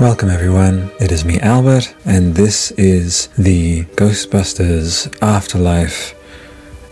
Welcome, everyone. It is me, Albert, and this is the Ghostbusters Afterlife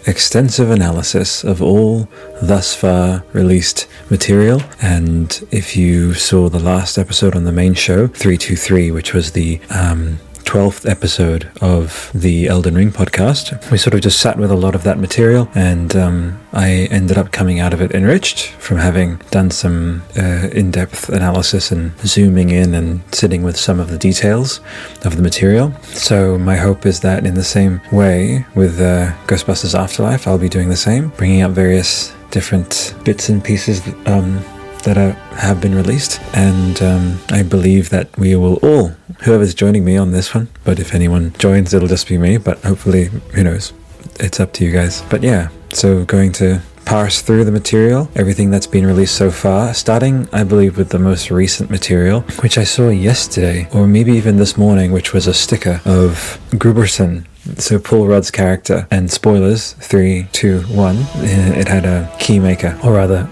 extensive analysis of all thus far released material. And if you saw the last episode on the main show, 323, which was the um, 12th episode of the Elden Ring podcast. We sort of just sat with a lot of that material, and um, I ended up coming out of it enriched from having done some uh, in depth analysis and zooming in and sitting with some of the details of the material. So, my hope is that in the same way with uh, Ghostbusters Afterlife, I'll be doing the same, bringing up various different bits and pieces. Um, that are, have been released, and um, I believe that we will all, whoever's joining me on this one, but if anyone joins, it'll just be me, but hopefully, who knows, it's up to you guys. But yeah, so going to parse through the material, everything that's been released so far, starting, I believe, with the most recent material, which I saw yesterday, or maybe even this morning, which was a sticker of Grooberson. so Paul Rudd's character, and spoilers, three, two, one, it had a keymaker, or rather,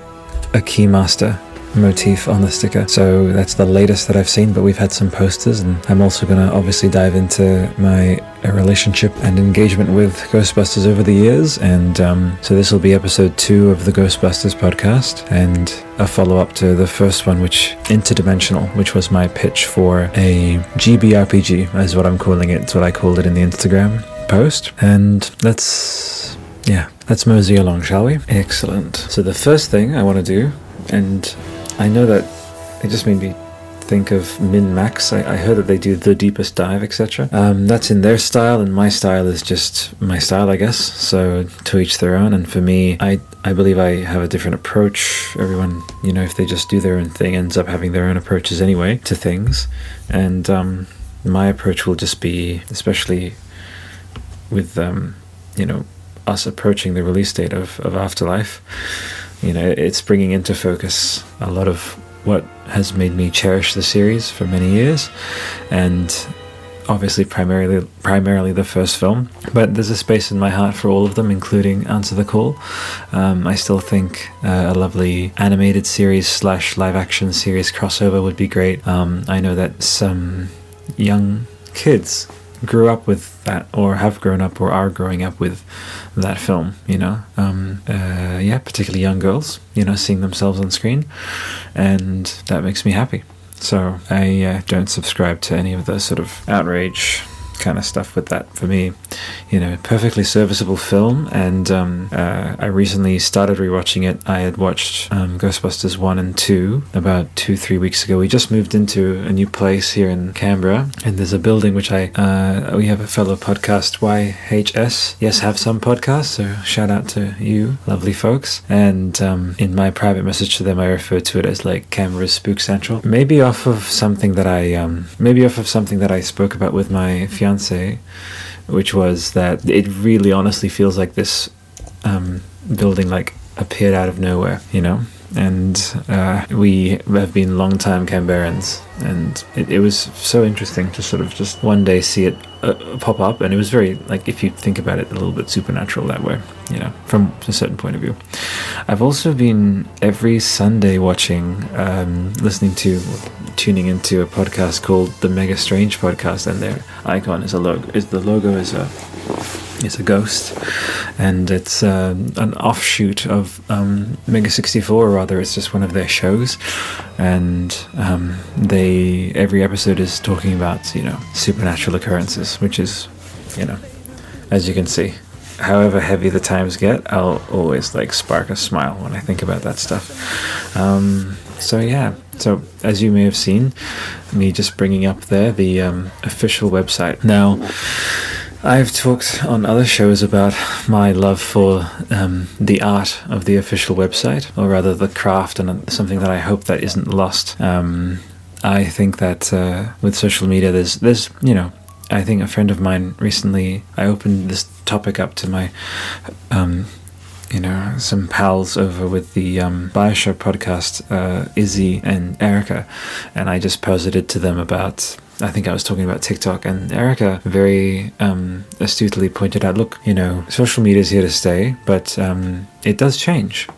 a keymaster motif on the sticker. So that's the latest that I've seen, but we've had some posters, and I'm also going to obviously dive into my relationship and engagement with Ghostbusters over the years. And um, so this will be episode two of the Ghostbusters podcast and a follow up to the first one, which Interdimensional, which was my pitch for a GBRPG, is what I'm calling it. It's what I called it in the Instagram post. And let's, yeah, let's mosey along, shall we? Excellent. So the first thing I want to do, and I know that it just made me think of Min Max. I, I heard that they do the deepest dive, etc. Um, that's in their style, and my style is just my style, I guess. So to each their own. And for me, I I believe I have a different approach. Everyone, you know, if they just do their own thing, ends up having their own approaches anyway to things. And um, my approach will just be, especially with um, you know us approaching the release date of, of Afterlife you know, it's bringing into focus a lot of what has made me cherish the series for many years, and obviously primarily primarily the first film. But there's a space in my heart for all of them, including Answer the Call. Um, I still think uh, a lovely animated series slash live action series crossover would be great. Um, I know that some young kids grew up with that or have grown up or are growing up with that film you know? Um, uh, yeah particularly young girls you know seeing themselves on screen. And that makes me happy. So i uh, don't subscribe to any of the sort of outrage kind of stuff with that for me. You know, perfectly serviceable film, and um, uh, I recently started rewatching it. I had watched um, Ghostbusters 1 and 2 about two, three weeks ago. We just moved into a new place here in Canberra, and there's a building which I, uh, we have a fellow podcast, YHS, Yes Have Some podcast, so shout out to you, lovely folks. And um, in my private message to them, I refer to it as like Canberra's Spook Central. Maybe off of something that I, um, maybe off of something that I spoke about with my fiance fiance, which was that it really honestly feels like this um, building like appeared out of nowhere, you know. And uh, we have been long-time Canberrans, and it, it, was so interesting to sort of just one day see it uh, pop up, and it was very like if you think about it, a little bit supernatural that way, you know, from a certain point of view. I've also been every Sunday watching, um, listening to tuning into a podcast called the Mega Strange Podcast, and their icon is a logo. Is the logo is a is a ghost, and it's uh, an offshoot of um, Mega sixty four, or rather, it's just one of their shows, and um, they every episode is talking about you know supernatural occurrences, which is you know as you can see however heavy the times get, I'll always like spark a smile when I think about that stuff. Um, so yeah, so as you may have seen, me just bringing up there the um, official website. Now, I've talked on other shows about my love for um, the art of the official website, or rather the craft, and something that I hope that isn't lost. Um, I think that uh, with social media, there's there's you know I think a friend of mine recently I opened this topic up to my um, you know, some pals over with the um, Bioshock podcast, uh, Izzy and Erica, and I just posited to them about. I think I was talking about TikTok, and Erica very um, astutely pointed out, "Look, you know, social media is here to stay, but um, it does change."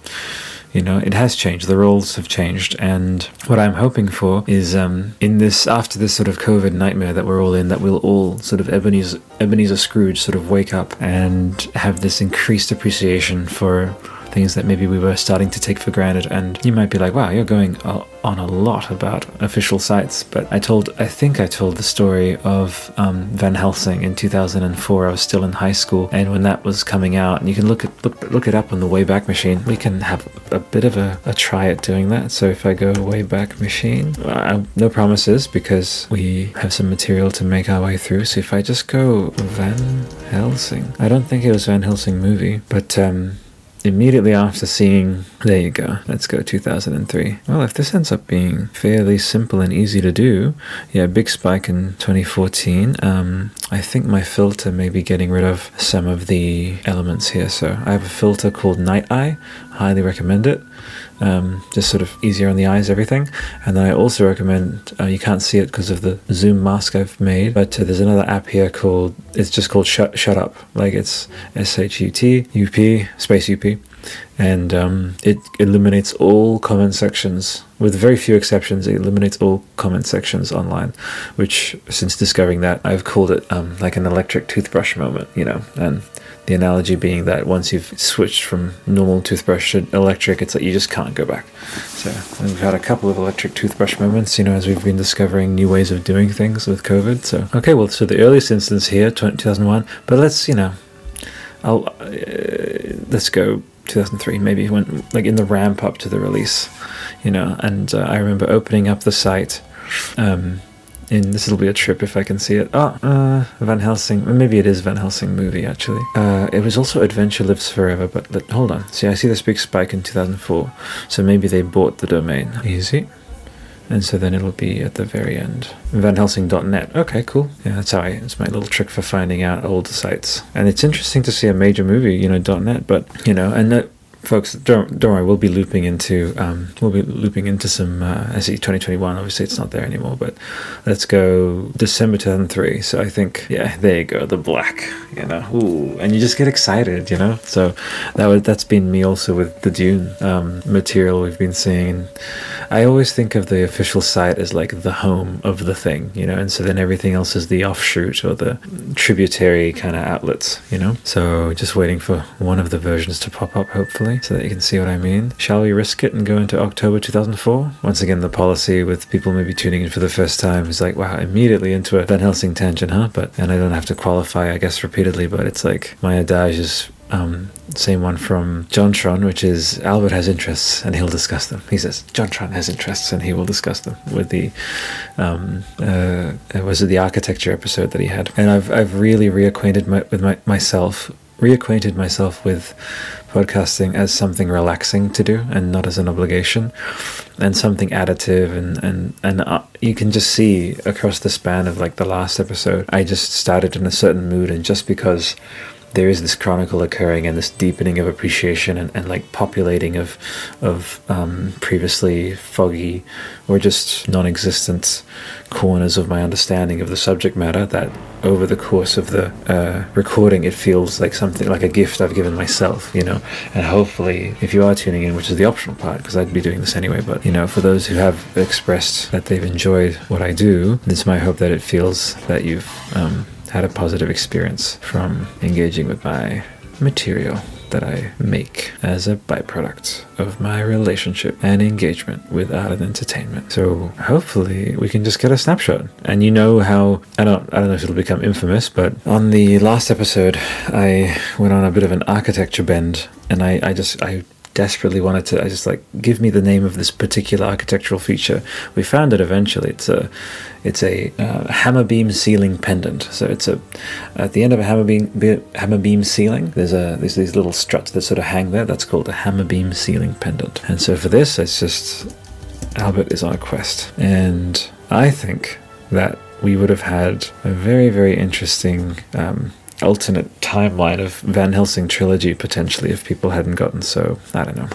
You know, it has changed. The roles have changed, and what I'm hoping for is um, in this after this sort of COVID nightmare that we're all in, that we'll all sort of Ebenezer, Ebenezer Scrooge sort of wake up and have this increased appreciation for things that maybe we were starting to take for granted. And you might be like, wow, you're going on a lot about official sites. But I told, I think I told the story of um, Van Helsing in 2004. I was still in high school, and when that was coming out, and you can look at look, look it up on the Wayback Machine. We can have a bit of a, a try at doing that. So if I go Wayback Machine, uh, no promises because we have some material to make our way through. So if I just go Van Helsing, I don't think it was Van Helsing movie, but um, immediately after seeing, there you go, let's go 2003. Well, if this ends up being fairly simple and easy to do, yeah, big spike in 2014. Um, I think my filter may be getting rid of some of the elements here. So I have a filter called Night Eye, highly recommend it. Um, just sort of easier on the eyes, everything. And then I also recommend, uh, you can't see it because of the zoom mask I've made, but uh, there's another app here called, it's just called Shut, Shut Up. Like it's S H U T U P, space U P. And um, it eliminates all comment sections, with very few exceptions. It eliminates all comment sections online, which, since discovering that, I've called it um, like an electric toothbrush moment, you know. And the analogy being that once you've switched from normal toothbrush to electric, it's like you just can't go back. So we've had a couple of electric toothbrush moments, you know, as we've been discovering new ways of doing things with COVID. So okay, well, so the earliest instance here, 2001, but let's you know, I'll uh, let's go 2003, maybe when like in the ramp up to the release, you know. And uh, I remember opening up the site. Um, in this will be a trip if I can see it. Oh, uh, Van Helsing. Maybe it is Van Helsing movie actually. Uh, it was also Adventure Lives Forever, but let, hold on. See, I see this big spike in 2004, so maybe they bought the domain. Easy. And so then it'll be at the very end. VanHelsing.net. Okay, cool. Yeah, that's how I. It's my little trick for finding out older sites. And it's interesting to see a major movie, you know, .net. But you know, and that folks, don't don't worry. We'll be looping into um, we'll be looping into some uh, SE 2021. Obviously, it's not there anymore. But let's go December 2003. So I think yeah, there you go, the black. You know, ooh, and you just get excited. You know, so that that's been me also with the Dune um, material we've been seeing. I always think of the official site as like the home of the thing. You know, and so then everything else is the offshoot or the tributary kind of outlets. You know, so just waiting for one of the versions to pop up, hopefully so that you can see what I mean. Shall we risk it and go into October 2004? Once again, the policy with people maybe tuning in for the first time is like, wow, immediately into a Van Helsing tangent, huh? But, and I don't have to qualify, I guess, repeatedly, but it's like my adage is um, same one from JonTron, which is Albert has interests and he'll discuss them. He says JonTron has interests and he will discuss them with the um, uh, was it the architecture episode that he had. And I've I've really reacquainted my, with my, myself, reacquainted myself with podcasting as something relaxing to do and not as an obligation and something additive and and and uh, you can just see across the span of like the last episode i just started in a certain mood and just because there is this chronicle occurring and this deepening of appreciation and, and like populating of of um, previously foggy or just non-existent corners of my understanding of the subject matter that over the course of the uh, recording it feels like something like a gift I've given myself you know? And hopefully if you are tuning in which is the optional part because I'd be doing this anyway but you know for those who have expressed that they've enjoyed what I do it's my hope that it feels that you've um, had a positive experience from engaging with my material that I make as a byproduct of my relationship and engagement with art and entertainment. So hopefully we can just get a snapshot. And you know how I don't I don't know if it'll become infamous, but on the last episode I went on a bit of an architecture bend and I, I just I desperately wanted to. I just like give me the name of this particular architectural feature. We found it eventually. It's a it's a uh, hammer beam ceiling pendant. So it's a at the end of a hammer beam hammer beam ceiling. There's a there's these little struts that sort of hang there. That's called a hammer beam ceiling pendant. And so for this, it's just Albert is on a quest, and I think that we would have had a very very interesting um, alternate timeline of Van Helsing trilogy potentially if people hadn't gotten so I don't know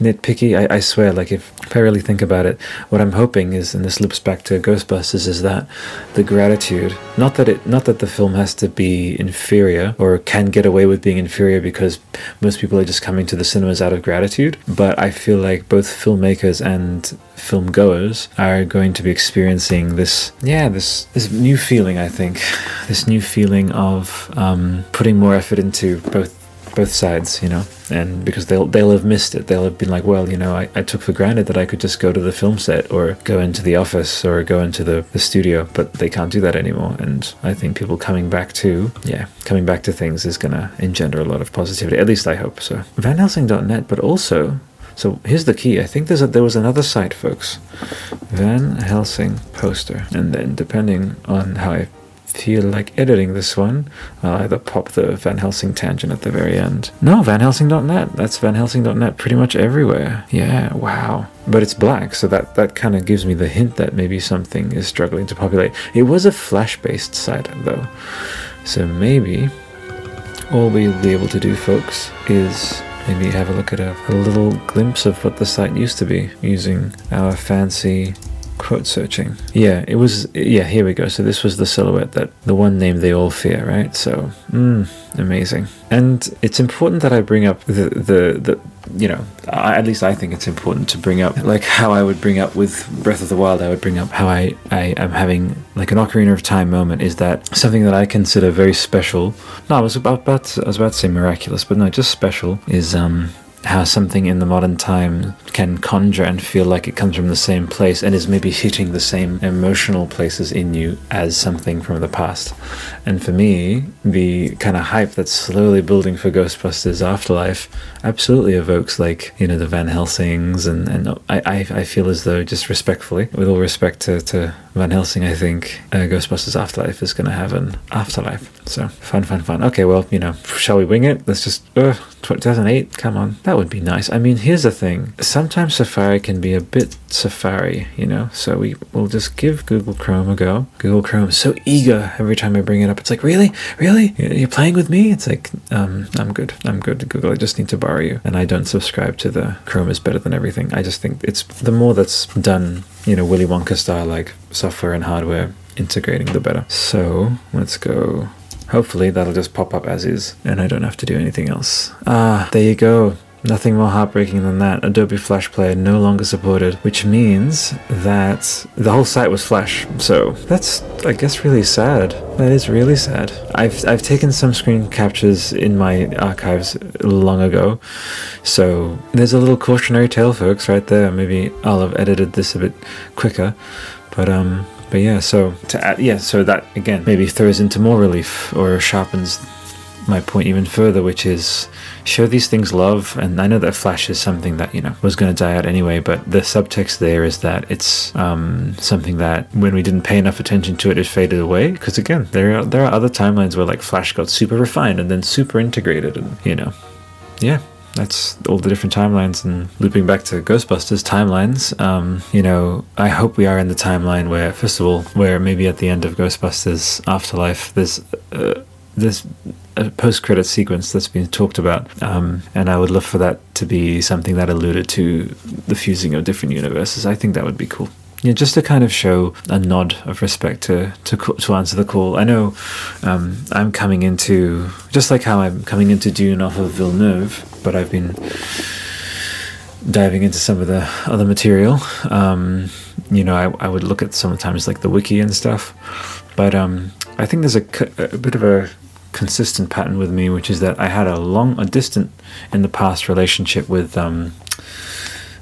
nitpicky. I, I swear, like if, if I really think about it, what I'm hoping is, and this loops back to Ghostbusters, is that the gratitude, not that it, not that the film has to be inferior or can get away with being inferior because most people are just coming to the cinemas out of gratitude, but I feel like both filmmakers and film goers are going to be experiencing this, yeah, this this new feeling. I think this new feeling of um, putting more effort into both both sides, you know, and because they'll they'll have missed it. They'll have been like, well, you know, I, I took for granted that I could just go to the film set or go into the office or go into the, the studio, but they can't do that anymore. And I think people coming back to yeah, coming back to things is gonna engender a lot of positivity. At least I hope so. Van Helsing.net, but also so here's the key. I think there's a, there was another site, folks. Van Helsing poster. And then depending on how I feel like editing this one, uh, I'll either pop the Van Helsing tangent at the very end. No, vanhelsing.net. That's vanhelsing.net pretty much everywhere. Yeah, wow. But it's black, so that, that kind of gives me the hint that maybe something is struggling to populate. It was a Flash based site, though. So maybe all we'll be able to do, folks, is maybe have a look at a, a little glimpse of what the site used to be using our fancy quote searching. Yeah, it was. Yeah, here we go. So this was the silhouette that the one name they all fear, right? So, mm, amazing. And it's important that I bring up the the the. You know, I, at least I think it's important to bring up like how I would bring up with Breath of the Wild. I would bring up how I I am having like an Ocarina of Time moment. Is that something that I consider very special? No, I was about, about I was about to say miraculous, but no, just special is um how something in the modern time can conjure and feel like it comes from the same place and is maybe hitting the same emotional places in you as something from the past. And for me, the kind of hype that's slowly building for Ghostbusters Afterlife absolutely evokes like, you know, the Van Helsings and, and I, I, feel as though just respectfully, with all respect to, to Van Helsing, I think uh, Ghostbusters Afterlife is going to have an afterlife. So fun, fun, fun. Okay, well, you know, shall we wing it? Let's just, uh, 2008, come on. That would be nice. I mean, here's the thing. Sometimes Safari can be a bit Safari, you know? So we will just give Google Chrome a go. Google Chrome is so eager every time I bring it up. It's like, really? Really? You're playing with me? It's like, um, I'm good. I'm good, Google. I just need to borrow you. And I don't subscribe to the Chrome is better than everything. I just think it's the more that's done you know, Willy Wonka style, like software and hardware integrating, the better. So let's go. Hopefully that'll just pop up as is and I don't have to do anything else. Ah, there you go. Nothing more heartbreaking than that. Adobe Flash Player no longer supported, which means that the whole site was Flash. So that's, I guess, really sad. That is really sad. I've I've taken some screen captures in my archives long ago, so there's a little cautionary tale, folks, right there. Maybe I'll have edited this a bit quicker, but um. But yeah, so to add, yeah, so that again maybe throws into more relief or sharpens my point even further, which is show these things love. And I know that Flash is something that, you know, was going to die out anyway, but the subtext there is that it's um, something that when we didn't pay enough attention to it, it faded away. Because again, there are, there are other timelines where like Flash got super refined and then super integrated, and, you know, yeah, that's all the different timelines and looping back to ghostbusters timelines um, you know i hope we are in the timeline where first of all where maybe at the end of ghostbusters afterlife there's uh, there's a post-credit sequence that's been talked about, um, and I would love for that to be something that alluded to the fusing of different universes. I think that would be cool. Yeah, just to kind of show a nod of respect to to, to answer the call. I know um, I'm coming into just like how I'm coming into Dune off of Villeneuve, but I've been diving into some of the other material. Um, you know, I, I would look at sometimes like the wiki and stuff, but um, I think there's a, a bit of a consistent pattern with me, which is that I had a long, a distant in the past relationship with um,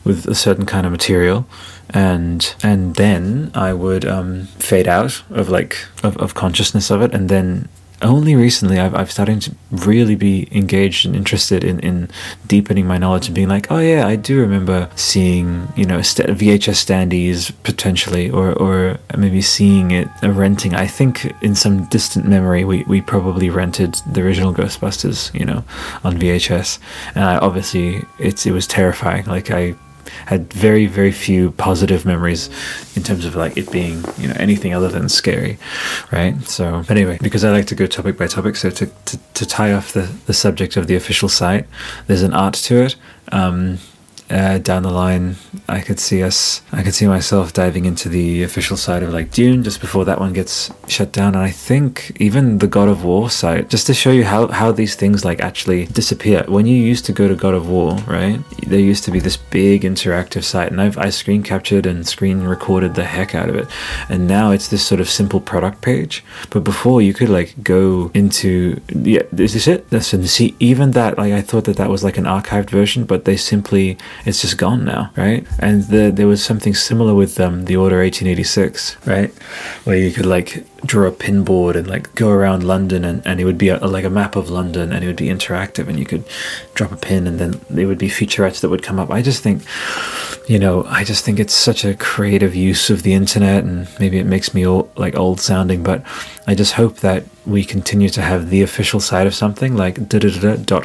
with a certain kind of material, and and then I would um, fade out of like of, of consciousness of it, and then only recently I've, I've started to really be engaged and interested in, in deepening my knowledge and being like, oh yeah, I do remember seeing, you know, VHS standees potentially, or, or maybe seeing it, uh, renting. I think in some distant memory, we, we probably rented the original Ghostbusters, you know, on VHS. And I, obviously it's, it was terrifying. Like I had very very few positive memories in terms of like it being you know anything other than scary right? So anyway because i like to go topic by topic so to, to, to tie off the, the subject of the official site there's an art to it. Um, uh, down the line, I could see us, I could see myself diving into the official side of like Dune just before that one gets shut down. And I think even the God of War site, just to show you how, how these things like actually disappear. When you used to go to God of War, right, there used to be this big interactive site, and I've I screen captured and screen recorded the heck out of it. And now it's this sort of simple product page. But before you could like go into, yeah, this is this it? Listen, see, even that, like I thought that that was like an archived version, but they simply it's just gone now, right? And the, there was something similar with um, the Order 1886, right, where you could like draw a pinboard and like go around London, and, and it would be a, like a map of London, and it would be interactive, and you could drop a pin, and then there would be featurettes that would come up. I just think, you know, I just think it's such a creative use of the internet, and maybe it makes me all, like old sounding, but I just hope that we continue to have the official side of something like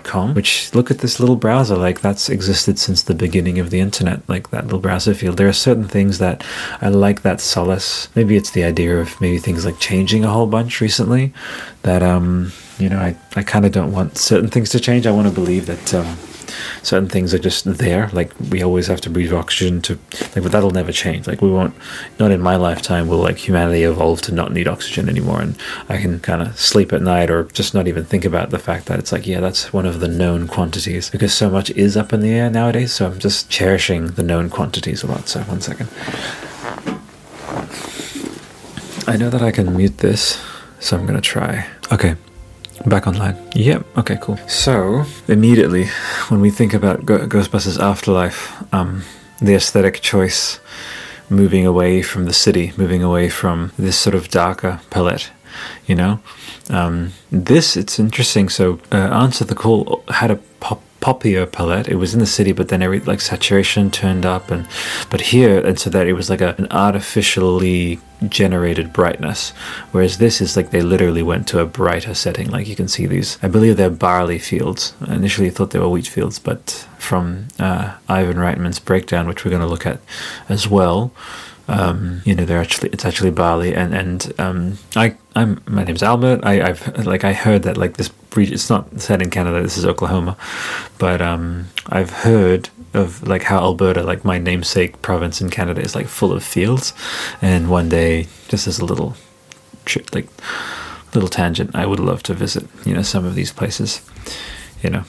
com, which look at this little browser, like that's existed since the beginning of the internet, like that little browser field. There are certain things that I like that solace. Maybe it's the idea of maybe things like changing a whole bunch recently that, um, you know, I, I kind of don't want certain things to change. I want to believe that, um, certain things are just there. Like we always have to breathe oxygen to like, but that'll never change. Like we won't, not in my lifetime, will like humanity evolve to not need oxygen anymore. And I can kind of sleep at night or just not even think about the fact that it's like, yeah, that's one of the known quantities because so much is up in the air nowadays. So I'm just cherishing the known quantities a lot. So one second. I know that I can mute this, so I'm gonna try. Okay, Back online. Yep. Okay. Cool. So immediately, when we think about Ghostbusters Afterlife, um, the aesthetic choice, moving away from the city, moving away from this sort of darker palette, you know, um, this it's interesting. So, uh, Answer the Call had a pop poppier palette. It was in the city, but then every like saturation turned up, and but here and so that it was like a, an artificially generated brightness. Whereas this is like they literally went to a brighter setting. Like you can see these. I believe they're barley fields. I initially thought they were wheat fields, but from uh, Ivan Reitman's breakdown, which we're going to look at as well. Um, you know, they're actually it's actually barley, and and um, I I'm my name's Albert. I, I've like I heard that like this. It's not set in Canada. This is Oklahoma, but um, I've heard of like how Alberta, like my namesake province in Canada, is like full of fields. And one day, just as a little, like little tangent, I would love to visit. You know, some of these places. You know,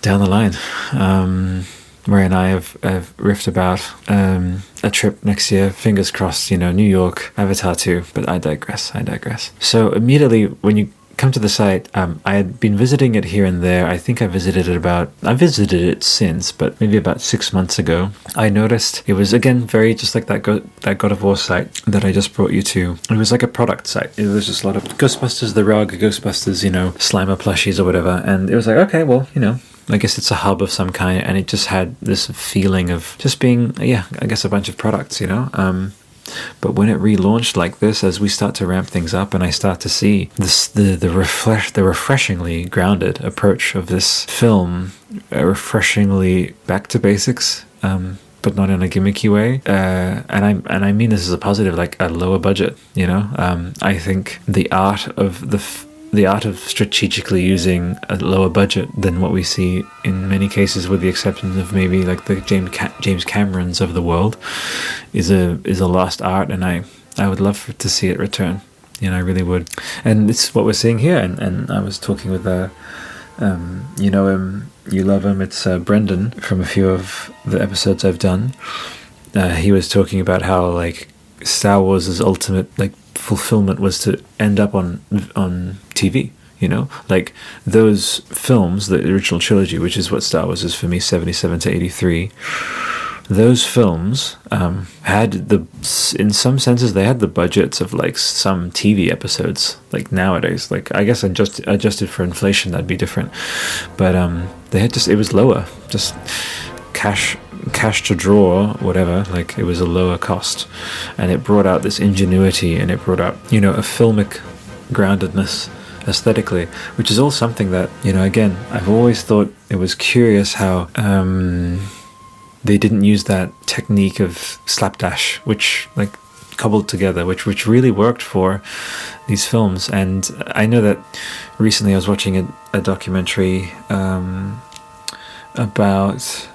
down the line. Um, Maria and I have, have riffed about um, a trip next year. Fingers crossed, you know, New York, Avatar 2. But I digress. I digress. So immediately when you come to the site, um, I had been visiting it here and there. I think I visited it about, I visited it since, but maybe about six months ago. I noticed it was again very just like that Go, that God of War site that I just brought you to. It was like a product site. It was just a lot of Ghostbusters, the rug, Ghostbusters, you know, Slimer plushies or whatever. And it was like, okay, well, you know, I guess it's a hub of some kind, and it just had this feeling of just being, yeah, I guess a bunch of products, you know. Um, but when it relaunched like this, as we start to ramp things up, and I start to see this, the the refresh, the refreshingly grounded approach of this film, uh, refreshingly back to basics. Um, but not in a gimmicky way. Uh, and I and I mean this as a positive, like a lower budget. You know, um, I think the art of the f- the art of strategically using a lower budget than what we see in many cases, with the exception of maybe like the James Ca- James Camerons of the world, is a is a lost art, and I I would love to see it return. You know, I really would. And it's what we're seeing here. And, and I was talking with a, uh, um, you know him, you love him. It's uh, Brendan from a few of the episodes I've done. Uh, he was talking about how like Star Wars' ultimate like fulfillment was to end up on on TV. You know, like those films, the original trilogy, which is what Star Wars is for me, seventy-seven to eighty-three. Those films um, had the, in some senses, they had the budgets of like some TV episodes. Like nowadays, like I guess adjusted adjusted for inflation, that'd be different. But um, they had just it was lower, just cash cash to draw, whatever, like it was a lower cost. And it brought out this ingenuity and it brought out, you know, a filmic groundedness aesthetically, which is all something that, you know, again, I've always thought it was curious how um, they didn't use that technique of slapdash, which, like, cobbled together, which which really worked for these films. And I know that recently I was watching a, a documentary um, about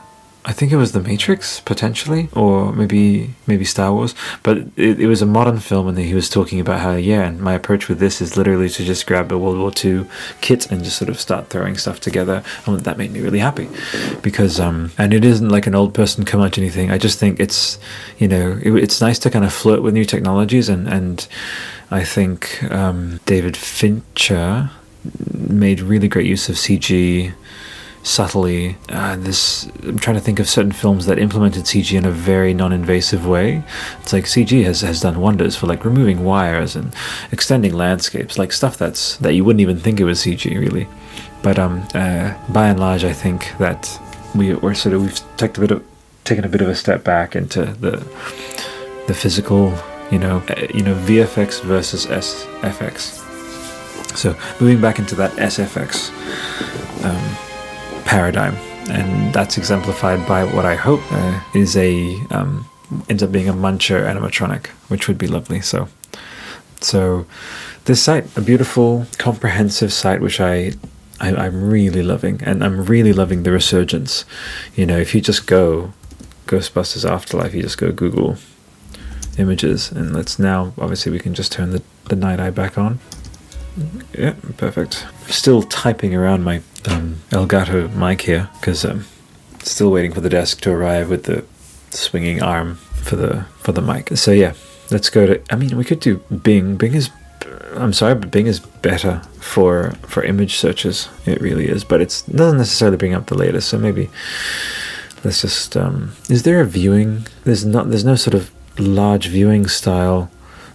I think it was The Matrix potentially, or maybe maybe Star Wars. But it, it was a modern film, and he was talking about how yeah, and my approach with this is literally to just grab a World War II kit and just sort of start throwing stuff together, and that made me really happy because um, and it isn't like an old person come out anything. I just think it's you know it, it's nice to kind of flirt with new technologies and and I think um, David Fincher made really great use of CG subtly. Uh, this I'm trying to think of certain films that implemented CG in a very non-invasive way. It's like CG has, has done wonders for like removing wires and extending landscapes, like stuff that's that you wouldn't even think it was CG really. But um, uh, by and large, I think that we we're sort of we've taken a bit of taken a bit of a step back into the the physical, you know, uh, you know VFX versus SFX. So moving back into that SFX. Um, paradigm, and that's exemplified by what I hope uh, is a um, ends up being a Muncher animatronic, which would be lovely. So, so this site, a beautiful, comprehensive site, which I, I am really loving, and I'm really loving the resurgence. You know, if you just go Ghostbusters Afterlife, you just go Google images, and let's now obviously we can just turn the the night eye back on. Yeah, perfect. Still typing around my um, Elgato mic here because I'm still waiting for the desk to arrive with the swinging arm for the for the mic. So yeah, let's go to. I mean, we could do Bing. Bing is. I'm sorry, but Bing is better for for image searches. It really is, but it doesn't necessarily bring up the latest. So maybe let's just. Um, is there a viewing? There's not. There's no sort of large viewing style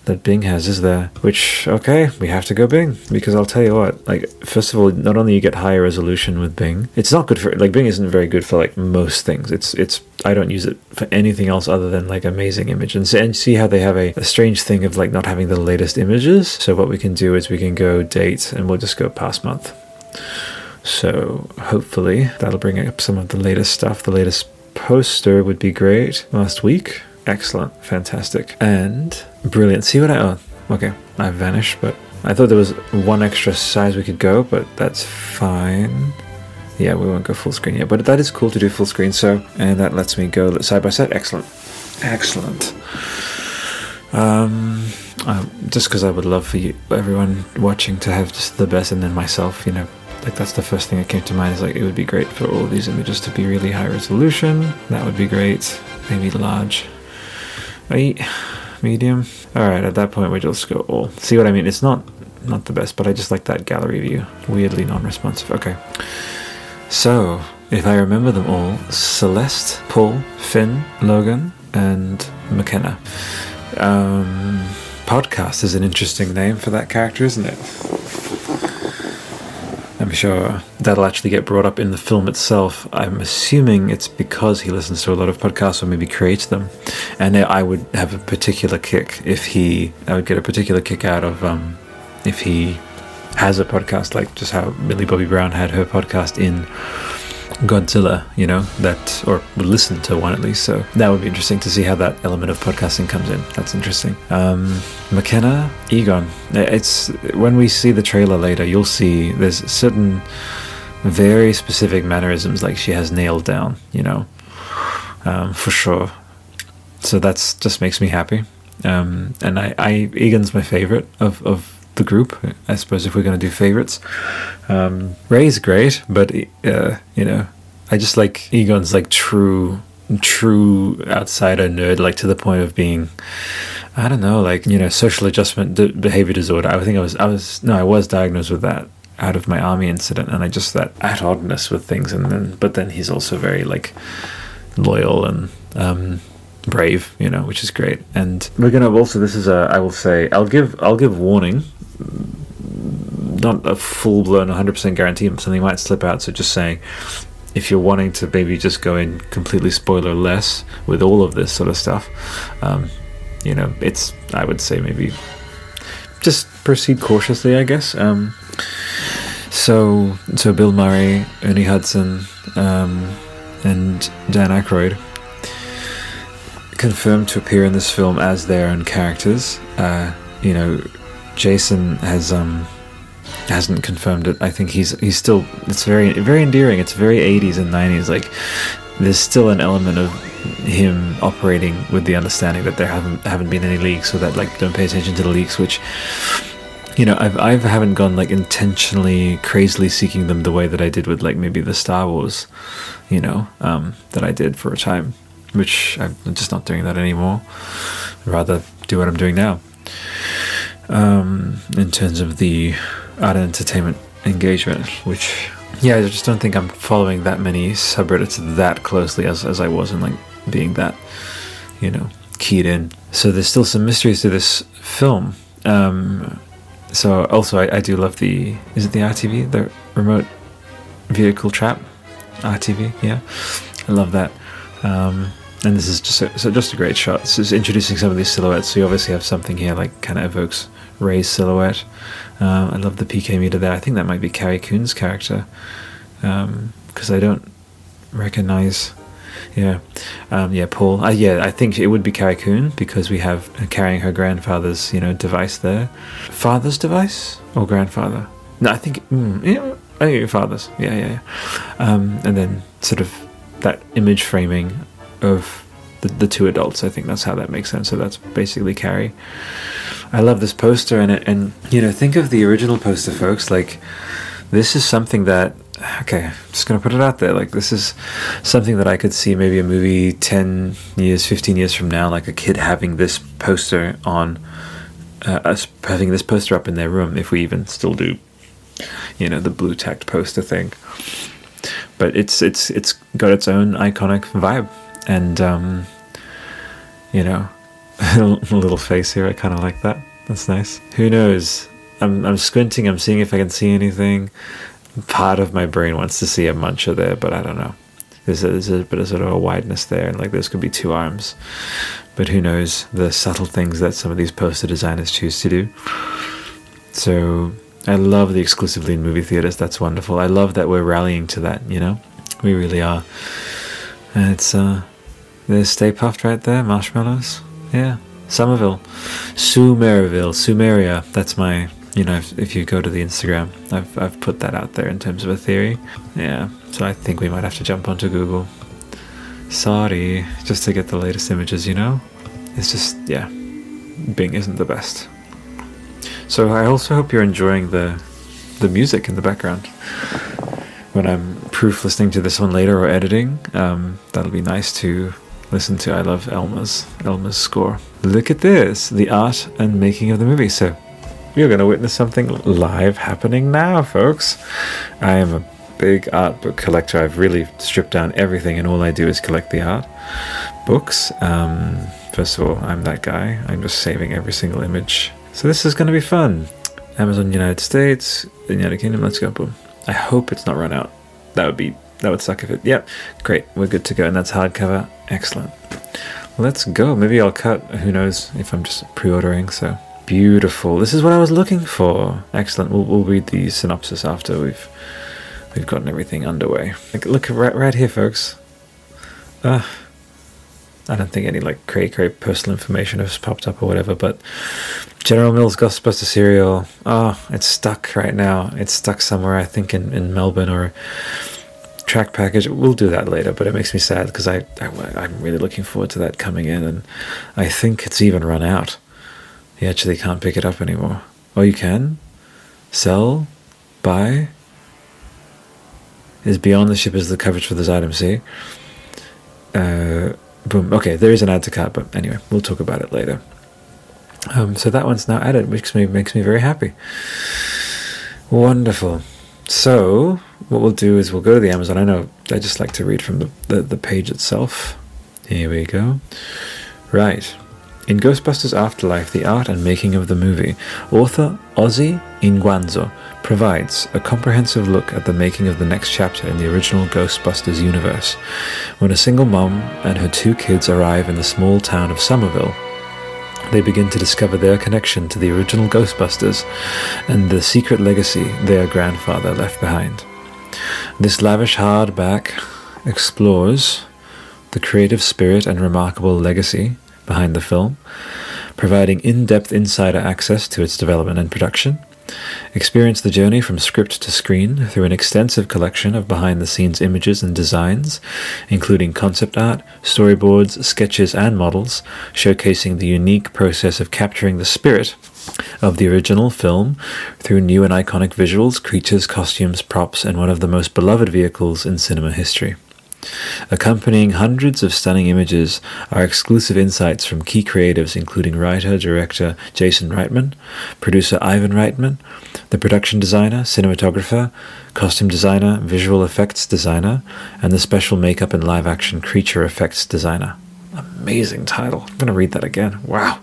that Bing has, is there? Which, okay, we have to go Bing. Because I'll tell you what, like, first of all, not only you get higher resolution with Bing, it's not good for, like, Bing isn't very good for, like, most things. It's, it's, I don't use it for anything else other than, like, amazing image. And, and see how they have a, a strange thing of, like, not having the latest images. So what we can do is we can go date and we'll just go past month. So hopefully that'll bring up some of the latest stuff. The latest poster would be great last week. Excellent, fantastic, and brilliant. See what I oh okay, I vanished, but I thought there was one extra size we could go, but that's fine. Yeah, we won't go full screen yet, but that is cool to do full screen. So, and that lets me go side by side. Excellent, excellent. Um, uh, just because I would love for you, everyone watching, to have just the best, and then myself, you know, like that's the first thing that came to mind. Is like it would be great for all these images to be really high resolution. That would be great. Maybe large. Eight, medium. All right, at that point we just go all. See what I mean? It's not not the best, but I just like that gallery view. Weirdly non-responsive. Okay. So if I remember them all, Celeste, Paul, Finn, Logan, and McKenna. Um, podcast is an interesting name for that character, isn't it? I'm sure that'll actually get brought up in the film itself. I'm assuming it's because he listens to a lot of podcasts or maybe creates them. And I would have a particular kick if he, I would get a particular kick out of um, if he has a podcast, like just how Millie Bobby Brown had her podcast in Godzilla, you know, that, or would listen to one at least. So that would be interesting to see how that element of podcasting comes in. That's interesting. Um, McKenna, Egon. It's when we see the trailer later, you'll see there's certain very specific mannerisms like she has nailed down, you know, um, for sure. So that's just makes me happy. Um, and I, I, Egon's my favorite of, of the group. I suppose if we're going to do favorites, um, Ray's great, but uh, you know, I just like Egon's like true, true outsider nerd, like to the point of being, I don't know, like you know, social adjustment behavior disorder. I think I was, I was, no, I was diagnosed with that out of my army incident, and I just that at oddness with things, and then, but then he's also very like loyal and. Um, brave you know which is great and we're gonna also this is a i will say i'll give i'll give warning not a full blown 100% guarantee, something might slip out. So just saying, if you're wanting to maybe just go in completely spoiler less with all of this sort of stuff, um, you know, it's I would say maybe just proceed cautiously, I guess. Um, so so Bill Murray, Ernie Hudson, um, and Dan Aykroyd confirmed to appear in this film as their own characters. Uh, you know, Jason has um hasn't confirmed it. I think he's he's still it's very very endearing. It's very 80s and 90s like there's still an element of him operating with the understanding that there haven't haven't been any leaks, so that like don't pay attention to the leaks, which you know I've I haven't gone like intentionally crazily seeking them the way that I did with like maybe the Star Wars, you know, um, that I did for a time, which I'm just not doing that anymore. I'd rather do what I'm doing now. Um, in terms of the art and entertainment engagement, which yeah, I just don't think I'm following that many subreddits that closely as, as I was in like being that, you know, keyed in. So there's still some mysteries to this film. Um, so also I, I do love the is it the RTV the remote vehicle trap RTV yeah I love that um, and this is just a, so just a great shot this is introducing some of these silhouettes so you obviously have something here like kind of evokes Ray's silhouette um, I love the PK meter there I think that might be Carrie Coon's character because um, I don't recognize yeah, um, yeah, Paul. Uh, yeah, I think it would be Carrie Coon because we have carrying her grandfather's, you know, device there. Father's device or grandfather? No, I think. Mm, yeah, I think your father's. Yeah, yeah, yeah. Um, and then sort of that image framing of the, the two adults. I think that's how that makes sense. So that's basically Carrie. I love this poster and it, and you know, think of the original poster, folks. Like, this is something that okay, I'm just gonna put it out there. Like this is something that I could see maybe a movie ten years, fifteen years from now, like a kid having this poster on, uh, us having this poster up in their room, if we even still do, you know, the blue tacked poster thing. But it's it's it's got its own iconic vibe, and um, you know, little face here. I kind of like that. That's nice. Who knows? I'm I'm squinting. I'm seeing if I can see anything part of my brain wants to see a muncher there, but I don't know. There's a, there's a bit of sort of a wideness there, and like this could be two arms. But who knows the subtle things that some of these poster designers choose to do. So I love the exclusively in movie theaters. That's wonderful. I love that we're rallying to that, you know? We really are. And it's, uh, there's Stay Puft right there, marshmallows. Yeah. Summerville. Sumerville, Sumeria. That's my you know, if, if, you go to the Instagram, I've, I've put that out there in terms of a theory. Yeah, so I think we might have to jump onto Google. Sorry, just to get the latest images, you know? It's just, yeah, Bing isn't the best. So I also hope you're enjoying the the music in the background. When I'm proof listening to this one later or editing, um, that'll be nice to listen to. I love Elmer's Elmer's score. Look at this, the art and making of the movie. So you're going to witness something live happening now, folks. I am a big art book collector. I've really stripped down everything, and all I do is collect the art books. Um, first of all, I'm that guy. I'm just saving every single image. So this is going to be fun. Amazon United States, the United Kingdom. Let's go. Boom. I hope it's not run out. That would be that would suck if it. Yep. Great. We're good to go, and that's hardcover. Excellent. Let's go. Maybe I'll cut. Who knows if I'm just pre-ordering. So Beautiful. This is what I was looking for. Excellent. We'll, we'll read the synopsis after we've we've gotten everything underway. Like, look right, right here, folks. Uh, I don't think any like cray cray personal information has popped up or whatever, but General Mills Ghostbuster cereal. Oh, it's stuck right now. It's stuck somewhere, I think, in, in Melbourne or track package. We'll do that later, but it makes me sad because I, I I'm really looking forward to that coming in, and I think it's even run out. You actually can't pick it up anymore. Oh, you can? Sell? Buy? Is beyond the ship is the coverage for this item, see? Uh, boom. Okay, there is an add to cart, but anyway, we'll talk about it later. Um, so that one's now added, which makes me, makes me very happy. Wonderful. So, what we'll do is we'll go to the Amazon. I know I just like to read from the, the, the page itself. Here we go. Right. In Ghostbusters Afterlife, the art and making of the movie, author Ozzy Inguanzo provides a comprehensive look at the making of the next chapter in the original Ghostbusters universe. When a single mom and her two kids arrive in the small town of Summerville, they begin to discover their connection to the original Ghostbusters and the secret legacy their grandfather left behind. This lavish hardback explores the creative spirit and remarkable legacy behind the film, providing in depth insider access to its development and production. Experience the journey from script to screen through an extensive collection of behind the scenes images and designs, including concept art, storyboards, sketches, and models, showcasing the unique process of capturing the spirit of the original film through new and iconic visuals, creatures, costumes, props, and one of the most beloved vehicles in cinema history. Accompanying hundreds of stunning images are exclusive insights from key creatives, including writer director Jason Reitman, producer Ivan Reitman, the production designer, cinematographer, costume designer, visual effects designer, and the special makeup and live action creature effects designer. Amazing title. I'm going to read that again. Wow.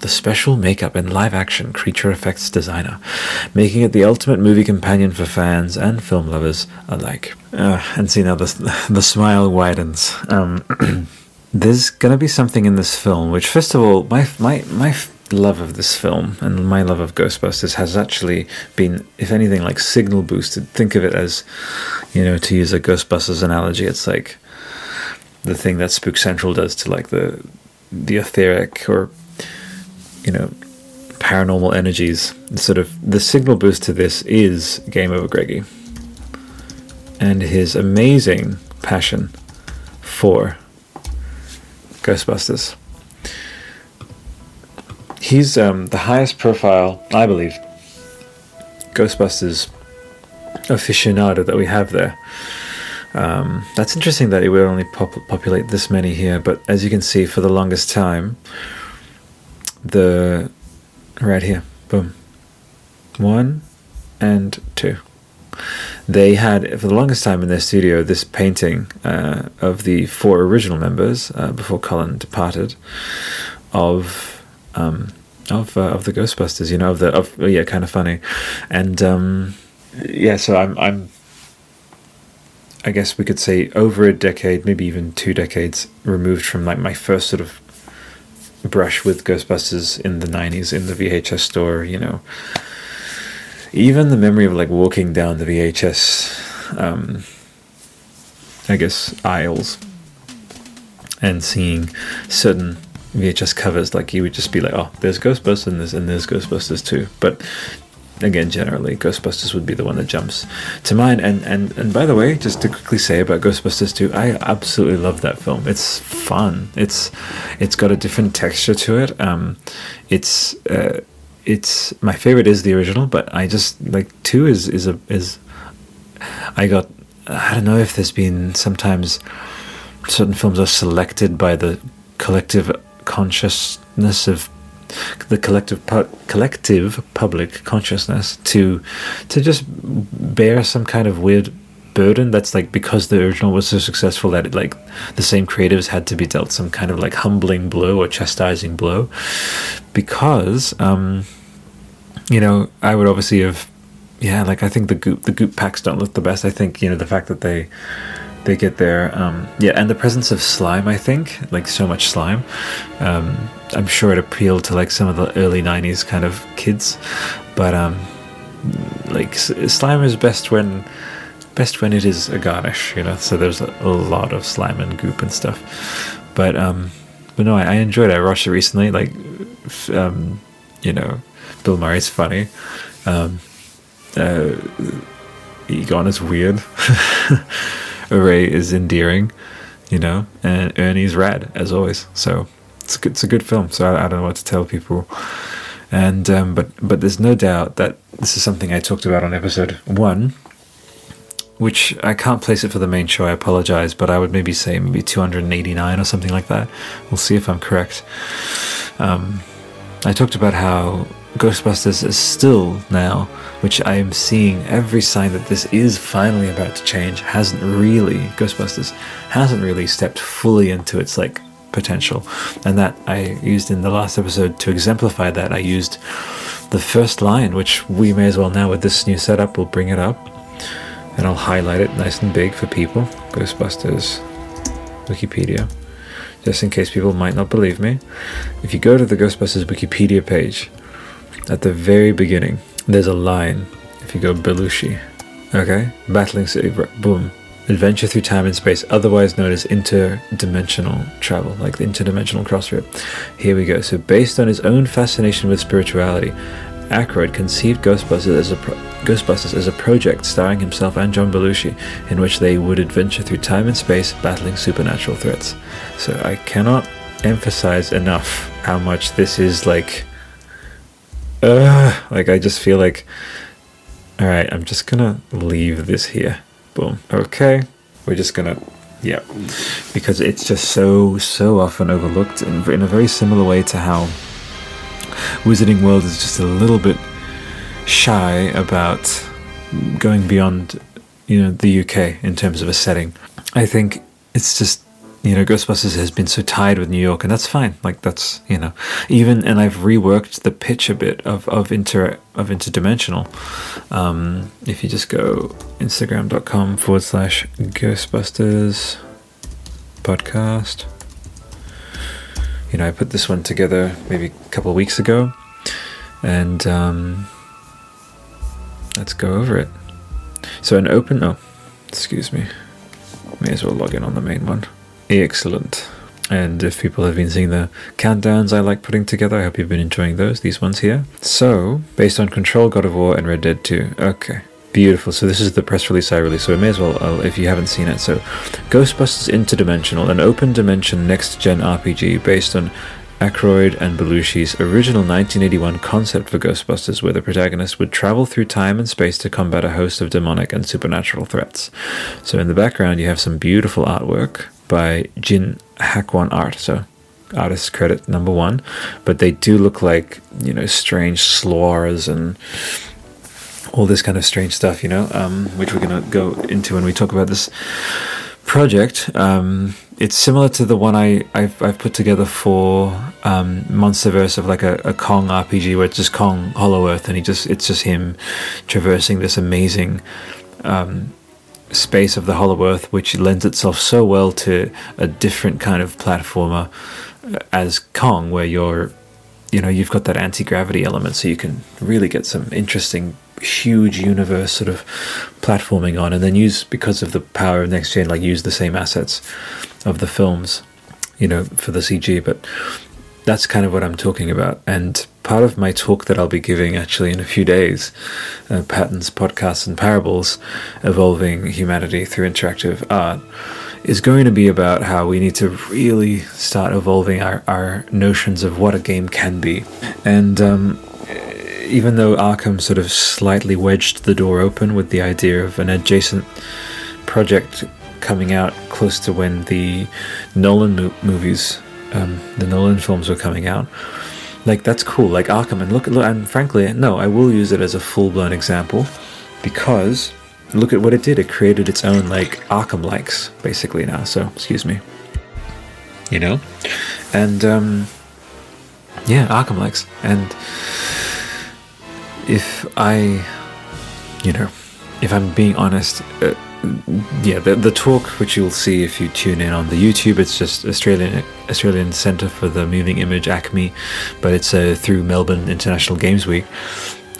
The special makeup and live action creature effects designer, making it the ultimate movie companion for fans and film lovers alike. Uh, and see now the, the smile widens. Um, there's going to be something in this film which, first of all, my, my, my love of this film and my love of Ghostbusters has actually been, if anything, like signal boosted. Think of it as, you know, to use a Ghostbusters analogy, it's like the thing that Spook Central does to like the the etheric or you know paranormal energies. Sort of the signal boost to this is Game Over Greggy and his amazing passion for Ghostbusters. He's um, the highest profile, I believe, Ghostbusters aficionado that we have there. Um, that's interesting that it would only pop- populate this many here, but as you can see, for the longest time, the right here, boom, one and two. They had for the longest time in their studio this painting uh, of the four original members uh, before Colin departed of um, of uh, of the Ghostbusters. You know, of the of yeah, kind of funny, and um, yeah. So I'm I'm I guess we could say over a decade, maybe even two decades removed from like my first sort of brush with Ghostbusters in the 90s in the VHS store, you know. Even the memory of like walking down the VHS, um, I guess, aisles and seeing certain VHS covers, like you would just be like, oh, there's Ghostbusters and there's, and there's Ghostbusters too. But again, generally, Ghostbusters would be the one that jumps to mind. And and and by the way, just to quickly say about Ghostbusters 2, I absolutely love that film. It's fun. It's it's got a different texture to it. Um, it's uh, it's my favorite is the original, but I just like two is is a is. I got. I don't know if there's been sometimes certain films are selected by the collective consciousness of the collective pu- collective public consciousness to to just bear some kind of weird burden that's like because the original was so successful that it like the same creatives had to be dealt some kind of like humbling blow or chastising blow. Because um you know i would obviously have yeah like i think the goop the goop packs don't look the best. I think you know the fact that they they get there um yeah and the presence of slime i think like so much slime um I'm sure it appealed to like some of the early '90s kind of kids, but um, like slime is best when best when it is a garnish, you know. So there's a, a lot of slime and goop and stuff, but um, but no, I, I enjoyed it. I watched it recently. Like, um, you know, Bill Murray's funny. Um, uh, Egon is weird. Ray is endearing, you know, and Ernie's rad as always. So it's a good, it's a good film. So I, I don't know what to tell people. And um, but but there's no doubt that this is something I talked about on episode one, which I can't place it for the main show. I apologize, but I would maybe say maybe 289 or something like that. We'll see if I'm correct. Um, I talked about how Ghostbusters is still now, which I am seeing every sign that this is finally about to change, hasn't really, Ghostbusters hasn't really stepped fully into its like potential. And that I used in the last episode to exemplify that. I used the first line, which we may as well now with this new setup, we'll bring it up and I'll highlight it nice and big for people. Ghostbusters Wikipedia. Just in case people might not believe me. If you go to the Ghostbusters Wikipedia page, at the very beginning, there's a line. If you go Belushi, okay? Battling City, boom. Adventure through time and space, otherwise known as interdimensional travel, like the interdimensional crossrip. Here we go. So, based on his own fascination with spirituality, Aykroyd conceived Ghostbusters as a pro- Ghostbusters as a project starring himself and John Belushi, in which they would adventure through time and space, battling supernatural threats. So I cannot emphasize enough how much this is like. Uh, like I just feel like. All right, I'm just gonna leave this here. Boom. Okay, we're just gonna yeah, because it's just so so often overlooked in, in a very similar way to how Wizarding World is just a little bit shy about going beyond, you know, the UK in terms of a setting. I think it's just you know, Ghostbusters has been so tied with New York, and that's fine. Like that's you know, even and I've reworked the pitch a bit of of inter of interdimensional. Um, if you just go Instagram.com forward slash Ghostbusters podcast, you know, I put this one together maybe a couple of weeks ago, and um, let's go over it. So an open. Oh, excuse me. May as well log in on the main one. Excellent. And if people have been seeing the countdowns I like putting together, I hope you've been enjoying those, these ones here. So, based on Control, God of War, and Red Dead 2. Okay. Beautiful. So this is the press release I released. So I may as well, uh, if you haven't seen it. So, Ghostbusters Interdimensional, an open dimension next gen RPG based on Aykroyd and Belushi's original 1981 concept for Ghostbusters, where the protagonist would travel through time and space to combat a host of demonic and supernatural threats. So in the background, you have some beautiful artwork by Jin Hakwan Art. So artist credit number one, but they do look like you know strange slurs and all this kind of strange stuff, you know, um, which we're gonna go into when we talk about this project. Um, it's similar to the one I I've, I've put together for um, Monsterverse of like a, a Kong RPG where it's just Kong Hollow Earth and he just it's just him traversing this amazing um, space of the Hollow Earth, which lends itself so well to a different kind of platformer uh, as Kong, where you're, you know, you've got that anti gravity element, so you can really get some interesting, huge universe sort of platforming on, and then use because of the power of next gen, like use the same assets of the films, you know, for the CG, but that's kind of what I'm talking about. And part of my talk that I'll be giving actually in a few days, uh, Patterns, Podcasts, and Parables Evolving Humanity Through Interactive Art, is going to be about how we need to really start evolving our, our notions of what a game can be. And um, even though Arkham sort of slightly wedged the door open with the idea of an adjacent project coming out close to when the Nolan mo- movies um, the Nolan films were coming out. Like that's cool. Like Arkham, and look, look, and frankly, no, I will use it as a full-blown example because look at what it did. It created its own like Arkham likes basically now. So excuse me. You know, and um, yeah, Arkham likes, and if I, you know, if I'm being honest. Uh, yeah, the, the talk which you'll see if you tune in on the YouTube, it's just Australian Australian Centre for the Moving Image ACMI, but it's uh, through Melbourne International Games Week.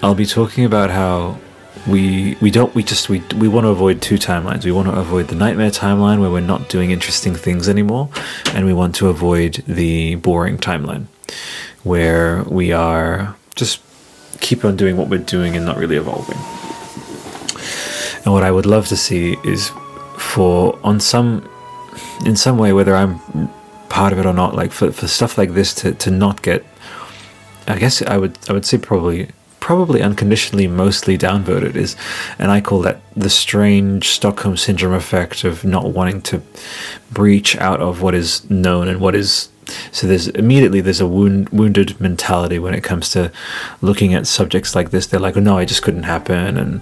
I'll be talking about how we we don't we just we we want to avoid two timelines. We want to avoid the nightmare timeline where we're not doing interesting things anymore, and we want to avoid the boring timeline where we are just keep on doing what we're doing and not really evolving. And what I would love to see is for on some in some way, whether I'm part of it or not, like for, for stuff like this to, to not get I guess I would I would say probably probably unconditionally mostly downvoted is and I call that the strange Stockholm syndrome effect of not wanting to breach out of what is known and what is so there's immediately there's a wound, wounded mentality when it comes to looking at subjects like this. They're like, oh, no, it just couldn't happen, and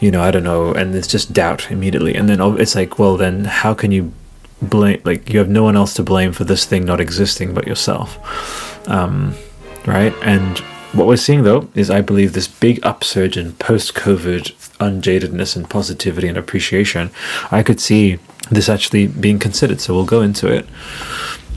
you know, I don't know, and it's just doubt immediately. And then it's like, well, then how can you blame? Like you have no one else to blame for this thing not existing but yourself, um, right? And what we're seeing though is, I believe, this big upsurge in post-COVID unjadedness and positivity and appreciation. I could see this actually being considered. So we'll go into it.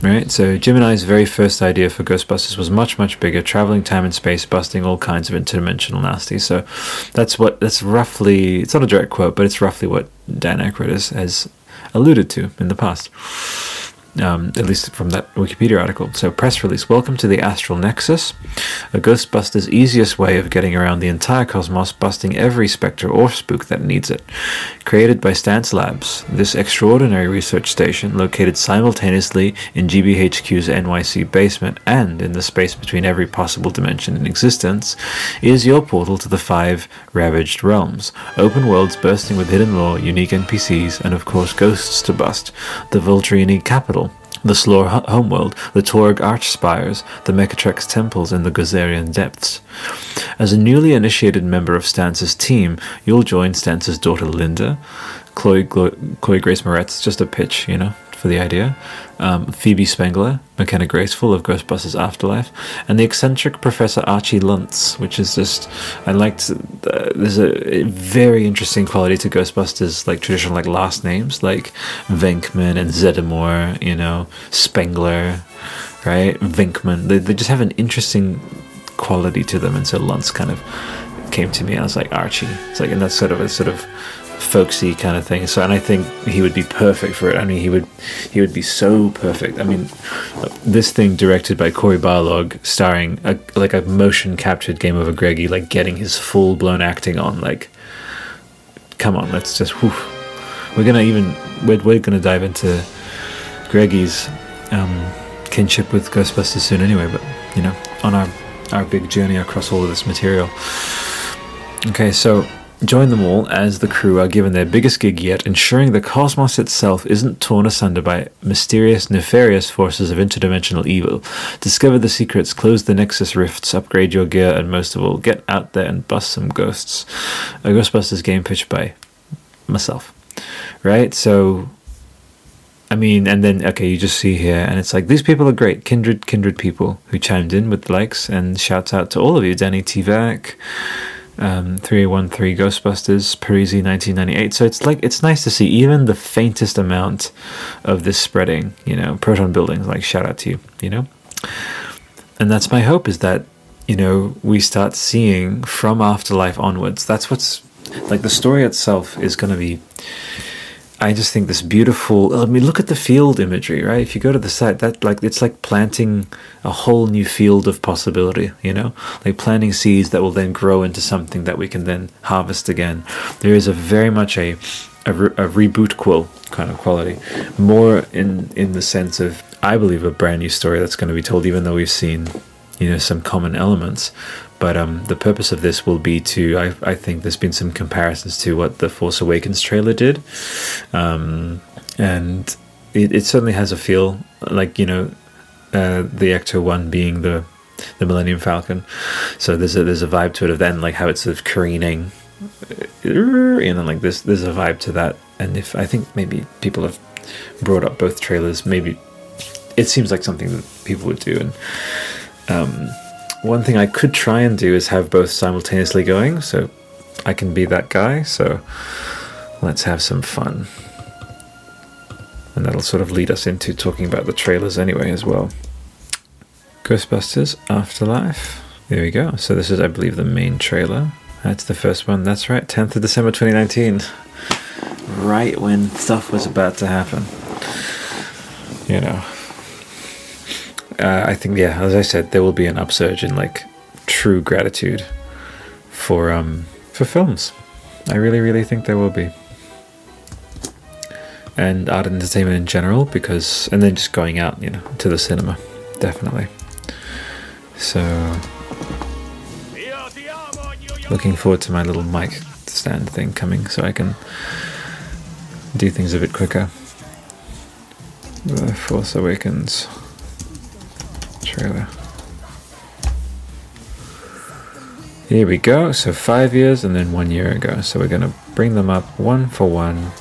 Right, so Gemini's very first idea for Ghostbusters was much, much bigger, traveling time and space, busting all kinds of interdimensional nasty. So that's what that's roughly. It's not a direct quote, but it's roughly what Dan Aykroyd has, has alluded to in the past um, at least from that Wikipedia article. So, press release Welcome to the Astral Nexus, a Ghostbusters' easiest way of getting around the entire cosmos, busting every specter or spook that needs it. Created by Stantz Labs, this extraordinary research station, located simultaneously in GBHQ's NYC basement and in the space between every possible dimension in existence, is your portal to the five ravaged realms. Open worlds bursting with hidden lore, unique NPCs, and of course ghosts to bust. The Vuldronaii capital the Slor homeworld, the Torg arch spires, the Mechatrex temples and the Gozerian depths. As a newly initiated member of Stantz's team, you'll join Stantz's daughter Linda, Chloe, Chloe Grace Moretz, just a pitch, you know, for the idea, um, Phoebe Spengler, McKenna Graceful of Ghostbusters Afterlife, and the eccentric Professor Archie Luntz, which is just I liked. Uh, there's a, a, very interesting quality to Ghostbusters, like traditional like last names, like Venkman and Zeddemore, you know, Spengler, right? Venkman. They they just have an interesting quality to them, and so Luntz kind of came to me. I was like Archie. It's like, and that's sort of a sort of folksy kind of thing. So, and I think he would be perfect for it. I mean, he would, he would be so perfect. I mean, this thing directed by Cory Barlog, starring a, like a motion captured Game Over Greggy, like getting his full blown acting on. Like, come on, let's just. Whew. We're gonna even we're, we're gonna dive into Greggy's um, kinship with Ghostbusters soon, anyway. But you know, on our our big journey across all of this material. Okay, so Join them all as the crew are given their biggest gig yet, ensuring the cosmos itself isn't torn asunder by mysterious, nefarious forces of interdimensional evil. Discover the secrets, close the Nexus rifts, upgrade your gear, and most of all, get out there and bust some ghosts. A Ghostbusters game pitched by myself. Right? So I mean, and then okay, you just see here, and it's like these people are great, kindred, kindred people who chimed in with likes and shouts out to all of you, Danny Tvak, um, 313 Ghostbusters, Parisi 1998. So it's like it's nice to see even the faintest amount of this spreading. You know, proton buildings. Like shout out to you. You know, and that's my hope is that you know we start seeing from afterlife onwards. That's what's like the story itself is going to be I just think this beautiful. I mean, look at the field imagery, right? If you go to the site, that like it's like planting a whole new field of possibility. You know, like planting seeds that will then grow into something that we can then harvest again. There is a very much a a, re- a reboot quill kind of quality, more in in the sense of I believe a brand new story that's going to be told, even though we've seen you know some common elements but um, the purpose of this will be to, I, I think there's been some comparisons to what the Force Awakens trailer did. Um, and it, it certainly has a feel like, you know, uh, the Ecto 1 being the the Millennium Falcon. So there's a there's a vibe to it of then like how it's sort of careening, and then like this there's a vibe to that. And if I think maybe people have brought up both trailers, maybe it seems like something that people would do. And um, one thing I could try and do is have both simultaneously going, so I can be that guy. So let's have some fun. And that'll sort of lead us into talking about the trailers anyway, as well. Ghostbusters Afterlife. There we go. So this is, I believe, the main trailer. That's the first one. That's right, 10th of December 2019. Right when stuff was about to happen. You know, uh, I think yeah, as I said, there will be an upsurge in like true gratitude for um for films. I really, really think there will be, and art and entertainment in general, because and then just going out, you know, to the cinema, definitely. So, looking forward to my little mic stand thing coming, so I can do things a bit quicker. The Force Awakens trailer. Here we go. So five years and then one year ago. So we're going to bring them up one for one.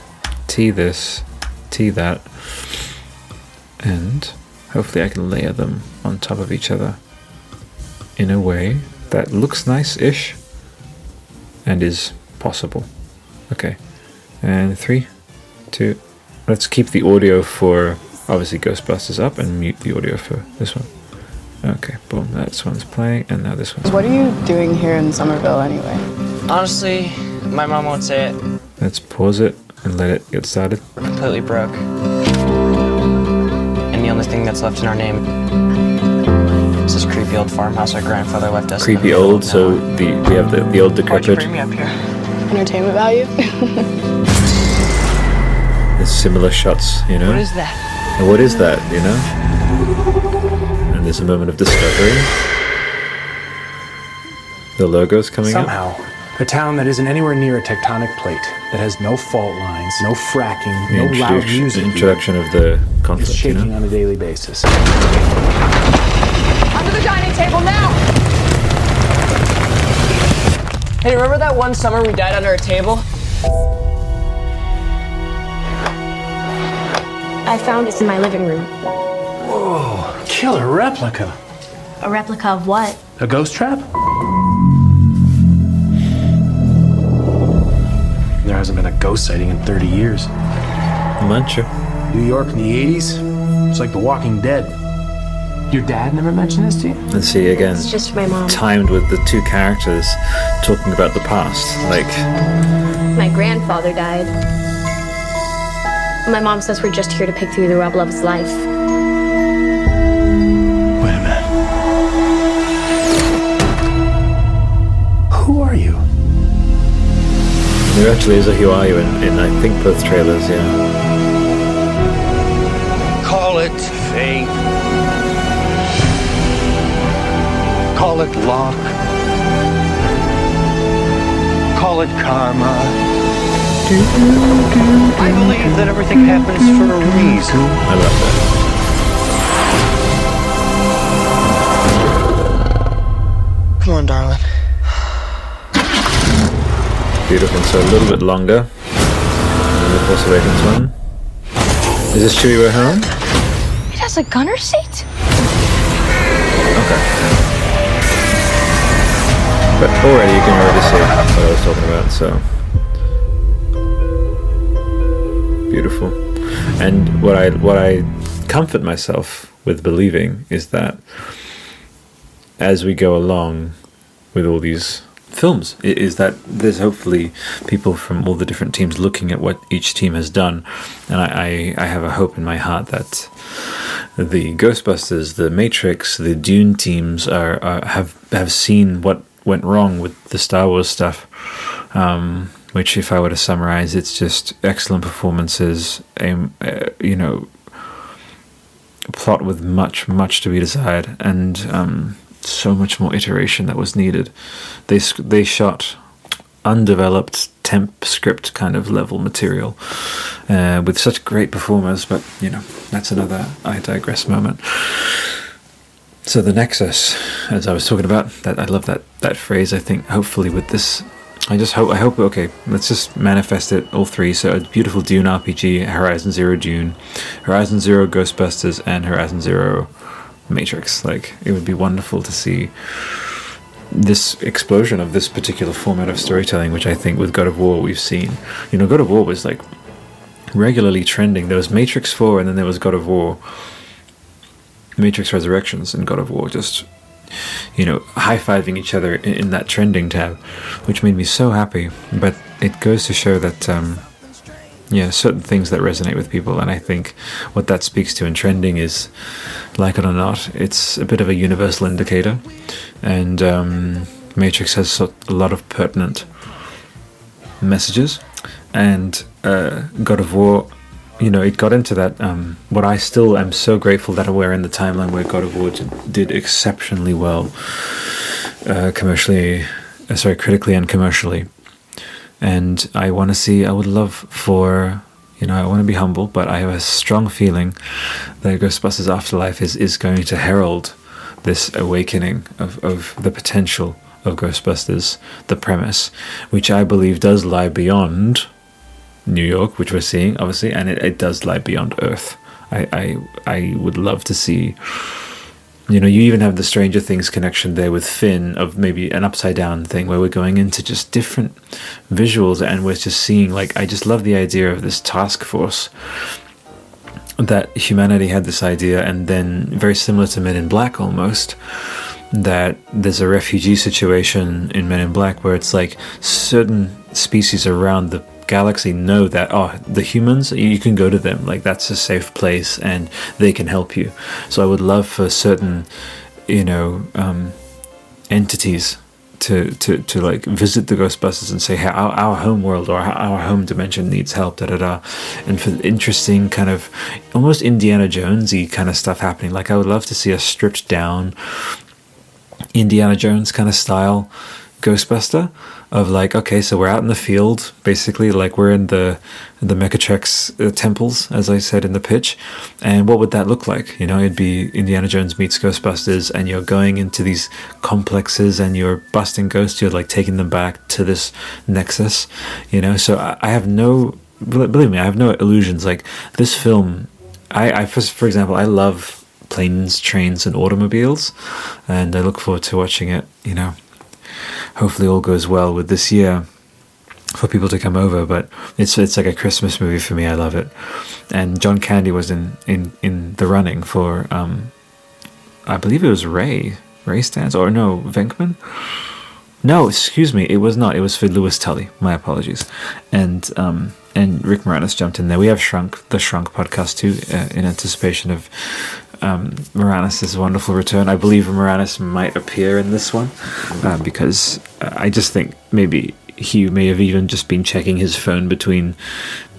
T this, T that. And hopefully I can layer them on top of each other in a way that looks nice-ish and is possible. Okay. And three, two, let's keep the audio for obviously Ghostbusters up and mute the audio for this one. Okay, boom, this one's playing, and now this one's What are you doing here in Summerville anyway? Honestly, my mom won't say it. Let's pause it. and let it get started. We're completely broke. And the only thing that's left in our name is this creepy old farmhouse our grandfather left us. Creepy old, of so the we have the, the old Why'd you decrepit. bring me up here? Entertainment value? There's similar shots, you know. What is that? And what is that, you know? And there's a moment of discovery. The logo's coming up. Somehow, a town that isn't anywhere near a tectonic plate, that has no fault lines, no fracking, The no loud introduction, music, introduction of the is conflict, you shaking know. on a daily basis. Under the dining table now! Hey, remember that one summer we died under a table? I found this in my living room. Killer replica. A replica of what? A ghost trap? There hasn't been a ghost sighting in 30 years. Mancha. New York in the 80s? It's like The Walking Dead. Your dad never mentioned this to you? Let's see again. It's just my mom. Timed with the two characters talking about the past. Like, My grandfather died. My mom says we're just here to pick through the rubble of his life. There actually is a Who Are You in, in I think both trailers, yeah. Call it fate. Call it luck. Call it karma. I believe that everything happens for a reason. I love that. Come on, darling. Beautiful. So a little bit longer. than the Force Awakens one. Is this Chewie we're home? It has a gunner seat? Okay. But already you can already see what I was talking about, so beautiful. And what I what I comfort myself with believing is that as we go along with all these films is that there's hopefully people from all the different teams looking at what each team has done and I, I, I have a hope in my heart that the Ghostbusters, the Matrix, the Dune teams are, are have have seen what went wrong with the Star Wars stuff. Um, which, if I were to summarize, it's just excellent performances. Um, uh, you know, plot with much, much to be desired, and um, so much more iteration that was needed. They they shot undeveloped temp script kind of level material uh, with such great performers, but you know that's another I digress moment. So the Nexus, as I was talking about, that I love that that phrase. I think hopefully with this, I just hope I hope okay. Let's just manifest it all three. So a beautiful Dune RPG, Horizon Zero Dune, Horizon Zero Ghostbusters, and Horizon Zero Matrix. Like it would be wonderful to see this explosion of this particular format of storytelling, which I think with God of War we've seen. You know, God of War was like regularly trending. There was Matrix 4 and then there was God of War. Matrix Resurrections and God of War just you know, high fiving each other in, in that trending tab, which made me so happy. But it goes to show that, um, yeah, certain things that resonate with people, and I think what that speaks to in trending is, like it or not, it's a bit of a universal indicator, and um, Matrix has a lot of pertinent messages, and uh, God of War you know, it got into that. Um, what I still am so grateful that we're in the timeline where God of War did, exceptionally well, uh, commercially, uh, sorry, critically and commercially. And I want to see. I would love for you know. I want to be humble, but I have a strong feeling that Ghostbusters Afterlife is is going to herald this awakening of of the potential of Ghostbusters, the premise, which I believe does lie beyond New York, which we're seeing, obviously, and it, it does lie beyond Earth. I, I I would love to see. You know, you even have the Stranger Things connection there with Finn of maybe an upside down thing where we're going into just different visuals and we're just seeing like I just love the idea of this task force that humanity had this idea and then very similar to Men in Black almost that there's a refugee situation in Men in Black where it's like certain species around the galaxy know that oh the humans you can go to them. Like that's a safe place and they can help you. So i would love for certain you know um, entities to, to, to like visit the Ghostbusters and say hey, our, our home world or our home dimension needs help, da da da, and for interesting kind of almost Indiana Jonesy kind of stuff happening. Like I would love to see a stripped down Indiana Jones kind of style Ghostbuster of like okay so we're out in the field basically like we're in the the Mechatrex uh, temples as I said in the pitch. And what would that look like? You know it'd be Indiana Jones meets Ghostbusters and you're going into these complexes and you're busting ghosts you're like taking them back to this nexus you know? So I, I have no believe me I have no illusions. Like this film I, I for, for example I love planes trains and automobiles and I look forward to watching it you know hopefully all goes well with this year for people to come over. But it's it's like a Christmas movie for me. I love it. And John Candy was in in in the running for um, I believe it was Ray Ray Stantz or no Venkman. No, excuse me, it was not. It was for Louis Tully. My apologies. And um, and Rick Moranis jumped in there. We have Shrunk, the Shrunk podcast too, uh, in anticipation of um, Moranis' wonderful return. I believe Moranis might appear in this one uh, because I just think maybe he may have even just been checking his phone between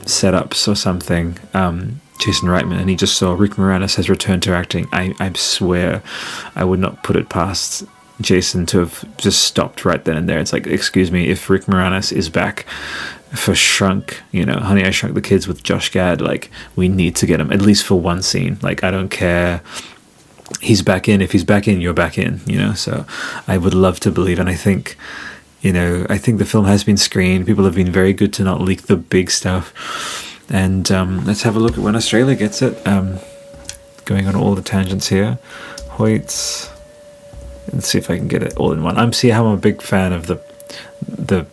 setups or something. Um, Jason Reitman, and he just saw Rick Moranis has returned to acting. I, I swear, I would not put it past Jason to have just stopped right then and there. It's like, excuse me, if Rick Moranis is back for Shrunk, you know, Honey, I Shrunk the Kids with Josh Gad, like, we need to get him at least for one scene. Like, I don't care. He's back in. If he's back in, you're back in, you know? So I would love to believe. And I think, you know, I think the film has been screened. People have been very good to not leak the big stuff. And um, let's have a look at when Australia gets it. Um, going on all the tangents here. Hoyts. Let's see if I can get it all in one. I'm see how I'm a big fan of the the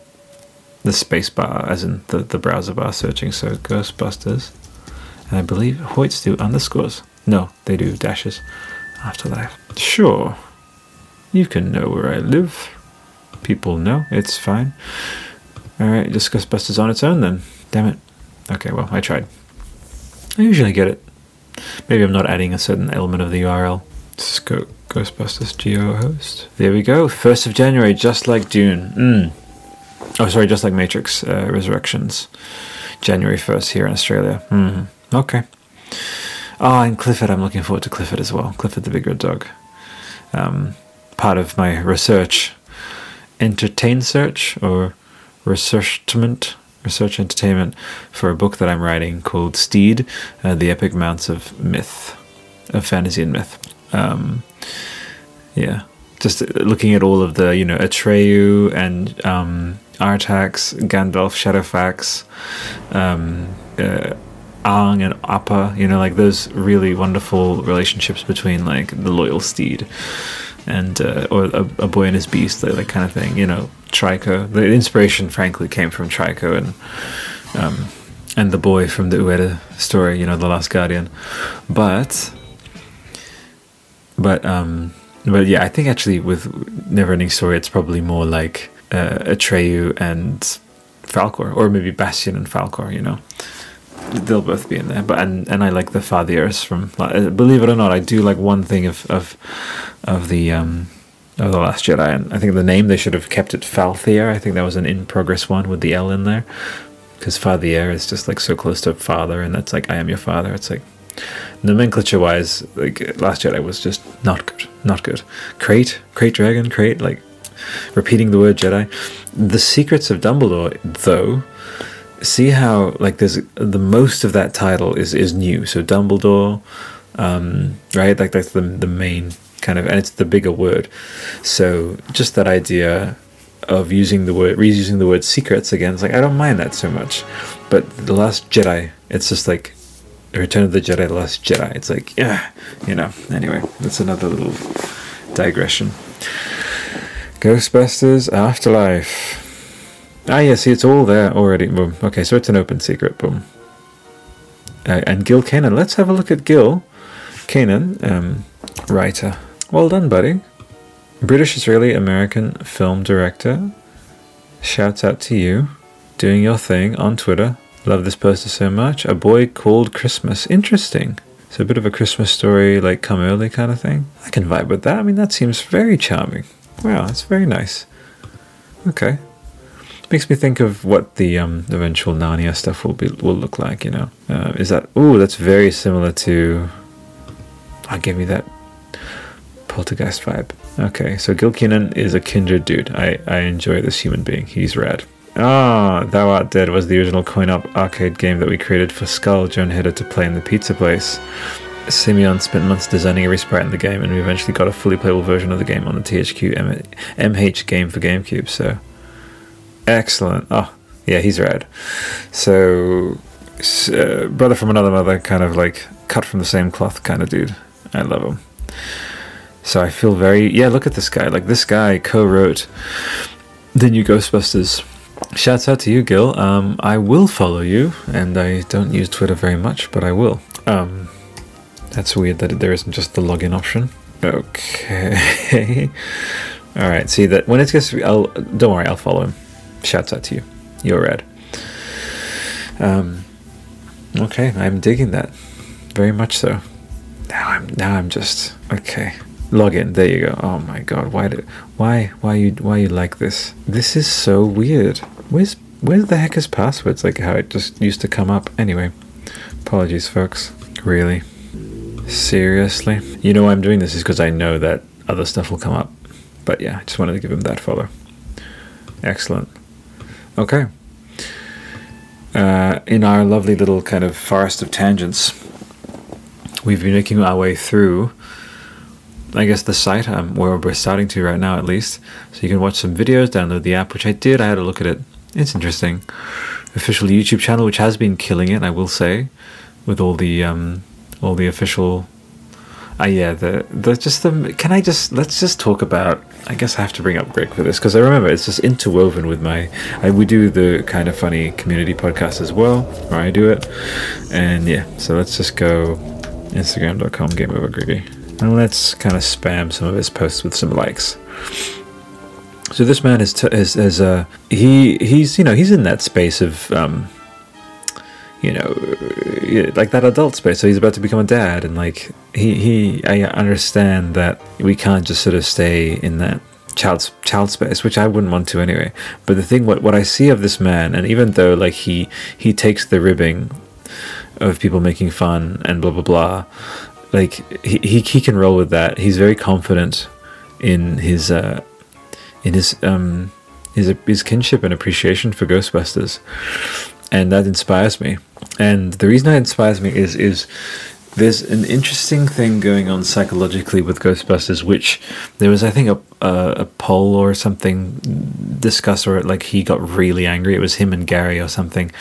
the space bar, as in the, the browser bar searching. So Ghostbusters, and I believe Hoyts do underscores. No, they do dashes. Afterlife. Sure, you can know where I live. People know it's fine. All right, just Ghostbusters on its own then. Damn it. Okay, well I tried. I usually get it. Maybe I'm not adding a certain element of the URL. Let's Ghostbusters Geo host. There we go. 1st of January, just like Dune. Mm. Oh, sorry, just like Matrix uh, Resurrections. January 1st here in Australia. Mm. Okay. Oh, and Clifford. I'm looking forward to Clifford as well. Clifford the Big Red Dog. Um, part of my research. Entertain search or researchment research entertainment for a book that I'm writing called Steed, uh, The Epic Mounts of Myth, of Fantasy and Myth. Um, yeah, just looking at all of the, you know, Atreyu and um, Artax, Gandalf, Shadowfax, um, uh, Aang and Appa, you know, like those really wonderful relationships between like the loyal steed and uh, or a, a, boy and his beast, like that kind of thing. You know, Trico. The inspiration, frankly, came from Trico and um, and the boy from the Ueda story. You know, the Last Guardian. But but um, but yeah, I think actually with Neverending Story, it's probably more like uh, Atreyu and Falkor, or maybe Bastian and Falkor. You know they'll both be in there. But and and I like the Fathiers from. Believe it or not, I do like one thing of of of the um of the Last Jedi, and I think the name they should have kept it Falthier. I think that was an in progress one with the L in there, because Fathier is just like so close to father, and that's like I am your father. It's like nomenclature wise, like Last Jedi was just not good, not good. Krayt, Krayt Dragon, Krayt, like repeating the word Jedi. The Secrets of Dumbledore, though, see how like there's the most of that title is is new. So Dumbledore, um, right? Like that's the the main kind of, and it's the bigger word. So just that idea of using the word reusing the word secrets again. It's like I don't mind that so much, but the Last Jedi, it's just like Return of the Jedi, the Last Jedi. It's like yeah, you know. Anyway, that's another little digression. Ghostbusters Afterlife. Ah, yeah, see, it's all there already. Boom. Okay, so it's an open secret. Boom. Uh, and Gil Kenan. Let's have a look at Gil Kenan, um, writer. Well done, buddy. British Israeli American film director. Shouts out to you. doing your thing on Twitter. Love this poster so much. A boy called Christmas. Interesting. So a bit of a Christmas story, like come early kind of thing. I can vibe with that. I mean, that seems very charming. Wow, that's very nice. Okay. Makes me think of what the um, eventual Narnia stuff will be will look like. You know, uh, is that? Oh, that's very similar to. I give me that poltergeist vibe. Okay, so Gil Kenan is a kindred dude. I, I enjoy this human being. He's rad. Ah, Thou Art Dead was the original coin op arcade game that we created for Skull Joan Heder to play in the pizza place. Simeon spent months designing every sprite in the game, and we eventually got a fully playable version of the game on the THQ M- MH game for GameCube. So, excellent. Oh, yeah, he's rad. So, uh, brother from another mother, kind of like cut from the same cloth kind of dude. I love him. So I feel very yeah. Look at this guy. Like this guy co-wrote the new Ghostbusters. Shouts out to you, Gil. Um, I will follow you, and I don't use Twitter very much, but I will. Um, that's weird that there isn't just the login option. Okay. All right. See that when it gets, I'll don't worry. I'll follow him. Shouts out to you. You're rad. Um, okay, I'm digging that very much so. Now I'm now I'm just okay. Login. There you go. Oh my god. Why did why why you why you like this? This is so weird. Where's where the heck is passwords? Like how it just used to come up. Anyway, apologies, folks. Really, seriously. You know why I'm doing this is because I know that other stuff will come up. But yeah, I just wanted to give him that follow. Excellent. Okay. Uh, in our lovely little kind of forest of tangents, we've been making our way through I guess the site um, where we're starting to right now, at least. So you can watch some videos, download the app, which I did. I had a look at it. It's interesting. Official YouTube channel, which has been killing it, I will say, with all the um, all the official. Uh, yeah, the the just the. Can I just let's just talk about? I guess I have to bring up Greg for this because I remember it's just interwoven with my. I, we do the kind of funny community podcast as well, where I do it, and yeah. So let's just go Instagram.com Game Over. And let's kind of spam some of his posts with some likes. So this man is t- is, is uh, he he's you know he's in that space of um, you know like that adult space. So he's about to become a dad, and like he he I understand that we can't just sort of stay in that child child space, which I wouldn't want to anyway. But the thing what what I see of this man, and even though like he he takes the ribbing of people making fun and blah blah blah like he, he, he can roll with that. He's very confident in his uh, in his um, his his kinship and appreciation for Ghostbusters, and that inspires me. And the reason it inspires me is is there's an interesting thing going on psychologically with Ghostbusters, which there was, I think, a, a, a poll or something discussed, or like he got really angry. It was him and Gary or something,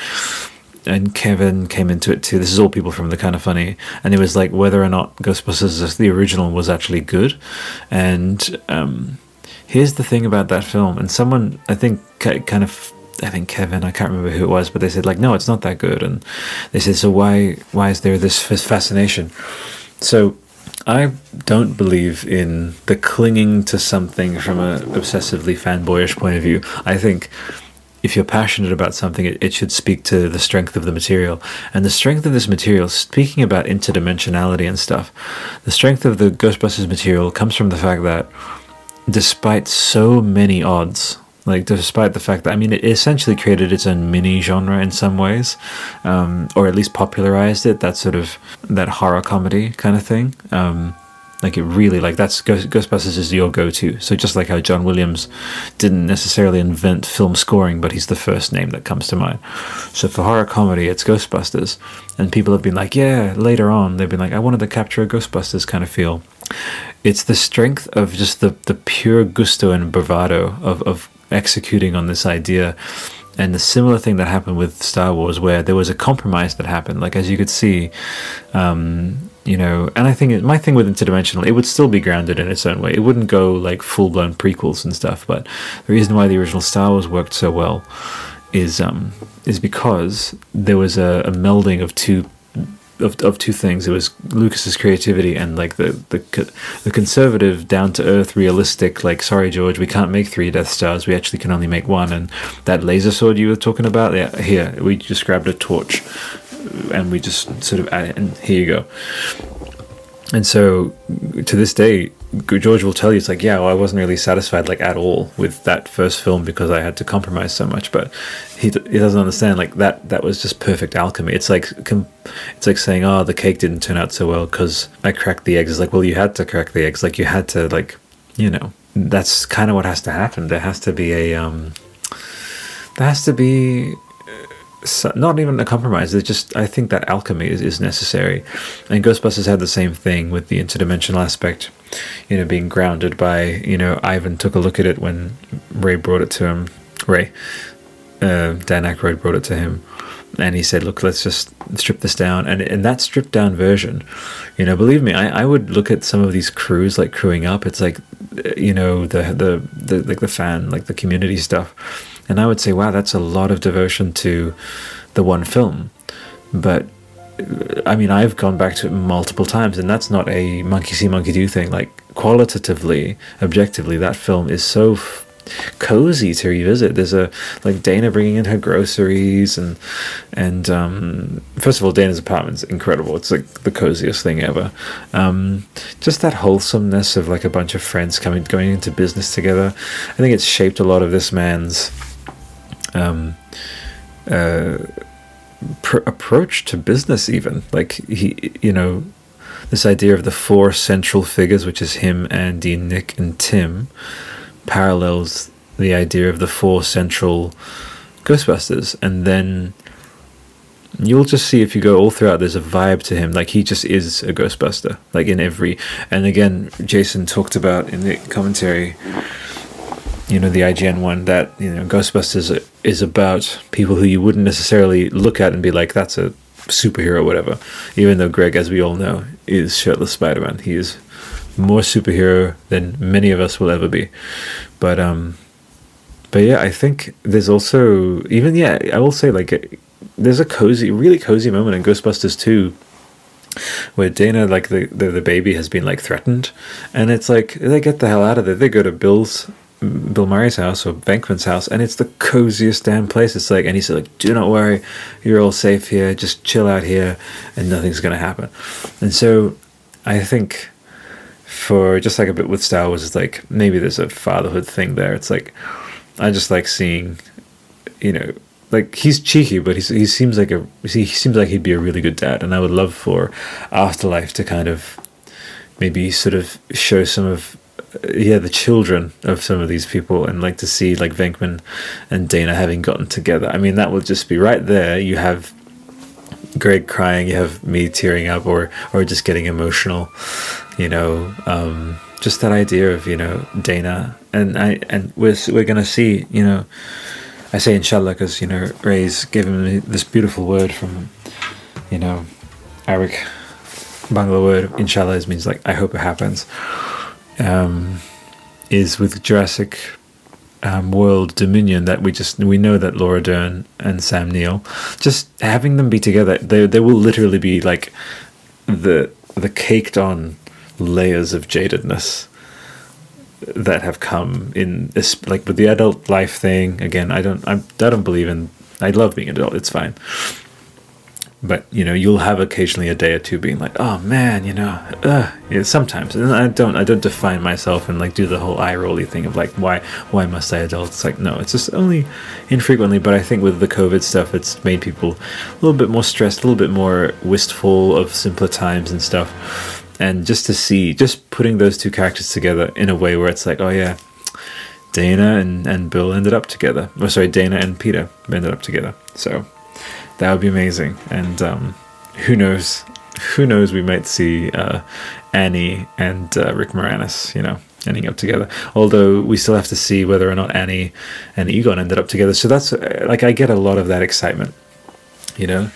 and Kevin came into it too. This is all people from the kind of funny, and it was like whether or not Ghostbusters the original was actually good. And um, here's the thing about that film, and someone I think kind of I think Kevin, I can't remember who it was, but they said like, no, it's not that good, and they said, so why why is there this fascination? So I don't believe in the clinging to something from an obsessively fanboyish point of view. I think if you're passionate about something, it, it should speak to the strength of the material. And the strength of this material, speaking about interdimensionality and stuff, the strength of the Ghostbusters material comes from the fact that despite so many odds, like despite the fact that I mean, it essentially created its own mini genre in some ways, um, or at least popularized it. That sort of that horror comedy kind of thing. Um, like it really like that's Ghostbusters is your go-to. So just like how John Williams didn't necessarily invent film scoring, but he's the first name that comes to mind. So for horror comedy, it's Ghostbusters, and people have been like, yeah. Later on, they've been like, I wanted to capture a Ghostbusters kind of feel. It's the strength of just the the pure gusto and bravado of of executing on this idea and the similar thing that happened with Star Wars, where there was a compromise that happened. Like as you could see, um, you know, and I think it, my thing with interdimensional, it would still be grounded in its own way. It wouldn't go like full blown prequels and stuff. But the reason why the original Star Wars worked so well is um, is because there was a, a melding of two of, of two things. It was Lucas's creativity and like the the the conservative, down to earth, realistic. Like, sorry, George, we can't make three Death Stars. We actually can only make one. And that laser sword you were talking about, yeah, here we just grabbed a torch uh, and we just sort of and here you go. And so, to this day, George will tell you, it's like, yeah, well, I wasn't really satisfied, like, at all with that first film because I had to compromise so much. But he, he doesn't understand, like, that that was just perfect alchemy. It's like, it's like saying, oh, the cake didn't turn out so well because I cracked the eggs. It's like, well, you had to crack the eggs. Like, you had to, like, you know, that's kind of what has to happen. There has to be a, um, there has to be so- not even a compromise. It's just I think that alchemy is, is necessary, and Ghostbusters had the same thing with the interdimensional aspect. You know, being grounded by you know Ivan took a look at it when Ray brought it to him. Ray, uh, Dan Aykroyd brought it to him, and he said, "Look, let's just strip this down." And in that stripped down version, you know, believe me, I, I would look at some of these crews like crewing up. It's like, uh, you know, the the the like the fan, like the community stuff, and I would say, wow, that's a lot of devotion to the one film. But uh, I mean, I've gone back to it multiple times, and that's not a monkey see, monkey do thing. Like qualitatively, objectively, that film is so f- cozy to revisit. There's a like Dana bringing in her groceries, and and um, first of all, Dana's apartment's incredible. It's like the coziest thing ever. Um, just that wholesomeness of like a bunch of friends coming going into business together. I think it's shaped a lot of this man's. Um, uh, pr- approach to business even. Like he you know this idea of the four central figures which is him andy nick and tim parallels the idea of the four central ghostbusters. And then you'll just see if you go all throughout there's a vibe to him. Like he just is a ghostbuster like in every and again jason talked about in the commentary you know the IGN one that you know Ghostbusters is about people who you wouldn't necessarily look at and be like that's a superhero whatever. Even though Greg, as we all know, is shirtless Spider-Man, he is more superhero than many of us will ever be. But um, but yeah, I think there's also even yeah, I will say like there's a cozy, really cozy moment in Ghostbusters 2 where Dana, like the, the the baby, has been like threatened, and it's like they get the hell out of there. They go to Bill's Bill Murray's house or Venkman's house, and it's the coziest damn place. It's like, and he's like, "Do not worry, you're all safe here. Just chill out here, and nothing's gonna happen." And so, I think for just like a bit with Star Wars, it's like maybe there's a fatherhood thing there. It's like I just like seeing, you know, like he's cheeky, but he's, he seems like a he seems like he'd be a really good dad, and I would love for Afterlife to kind of maybe sort of show some of yeah the children of some of these people and like to see like Venkman and Dana having gotten together. I mean that would just be right there. You have Greg crying, you have me tearing up or or just getting emotional, you know. Um, just that idea of you know Dana and I and we're we're gonna see you know. I say inshallah because you know Ray's given me this beautiful word from you know Arabic Bangla word inshallah means like I hope it happens um, is with Jurassic um, World Dominion that we just we know that Laura Dern and Sam Neill just having them be together they they will literally be like the the caked on layers of jadedness that have come in this like with the adult life thing again I don't I'm, I don't believe in I love being an adult it's fine but you know you'll have occasionally a day or two being like oh man you know uh, sometimes. And i don't i don't define myself and like do the whole eye rolly thing of like why why must i adult? It's like no it's just only infrequently but i think with the covid stuff it's made people a little bit more stressed a little bit more wistful of simpler times and stuff. And just to see just putting those two characters together in a way where it's like oh yeah dana and, and bill ended up together. Oh sorry dana and peter ended up together. So that would be amazing. And um, who knows? Who knows? We might see uh, Annie and uh, Rick Moranis, you know, ending up together. Although we still have to see whether or not Annie and Egon ended up together. So that's uh, like I get a lot of that excitement. You know,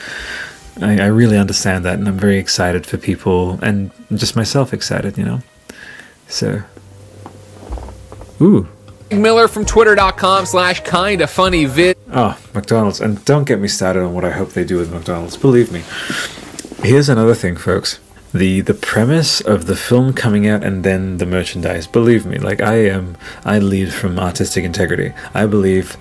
I, I really understand that, and I'm very excited for people and just myself excited. You know, so ooh. Miller from twitter.com slash kinda funny vid. Oh, McDonald's. And don't get me started on what I hope they do with McDonald's. Believe me. Here's another thing, folks. The the premise of the film coming out and then the merchandise. Believe me, like I am I lead from artistic integrity. I believe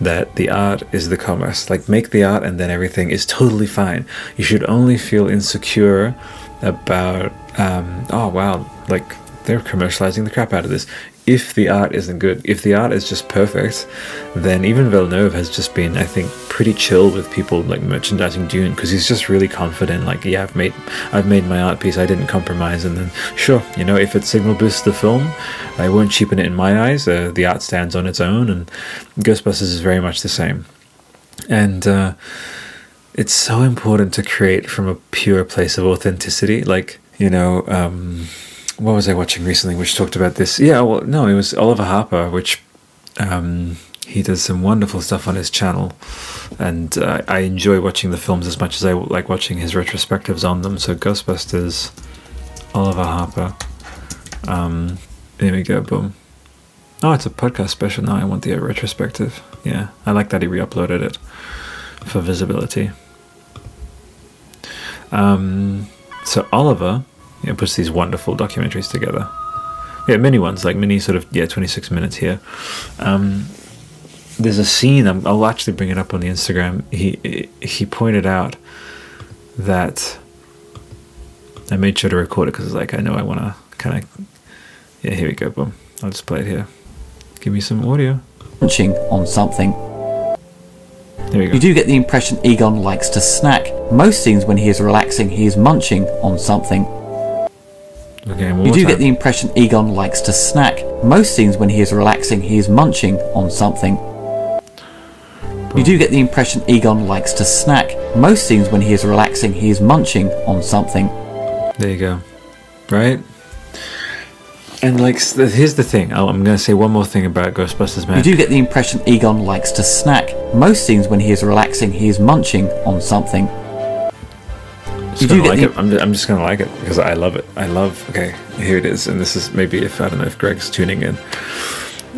that the art is the commerce. Like make the art and then everything is totally fine. You should only feel insecure about um, oh wow, like they're commercializing the crap out of this. If the art isn't good, if the art is just perfect, then even Villeneuve has just been, I think, pretty chill with people like merchandising Dune because he's just really confident. Like, yeah, I've made, I've made my art piece. I didn't compromise, and then sure, you know, if it signal boosts the film, I won't cheapen it in my eyes. Uh, the art stands on its own, and Ghostbusters is very much the same. And uh, it's so important to create from a pure place of authenticity. Like, you know, um, what was I watching recently which talked about this? Yeah, well, no, it was Oliver Harper, which um, he does some wonderful stuff on his channel, and uh, I enjoy watching the films as much as I like watching his retrospectives on them. So Ghostbusters, Oliver Harper. Um, there we go, boom. Oh, it's a podcast special now. I want the retrospective. Yeah, I like that he re-uploaded it for visibility. Um, so Oliver you know, puts these wonderful documentaries together. Yeah, mini ones, like mini sort of yeah, twenty six minutes here. Um, there's a scene. i will actually bring it up on the Instagram. He he pointed out that I made sure to record it because it's like I know I want to kind of. Yeah, here we go. Boom. I'll just play it here. Give me some audio. Munching on something. There we go. You do get the impression Egon likes to snack. Most scenes when he is relaxing, he is munching on something. Okay, you do get the impression Egon likes to snack. Most scenes when he is relaxing, he is munching on something. You do get the impression Egon likes to snack. Most scenes when he is relaxing, he is munching on something. There you go. Right? And like, here's the thing. I'm going to say one more thing about Ghostbusters, man. You do get the impression Egon likes to snack. Most scenes when he is relaxing, he is munching on something. You do like the... it. I'm, I'm just gonna like it because I love it. I love. Okay, here it is, and this is maybe if I don't know if Greg's tuning in.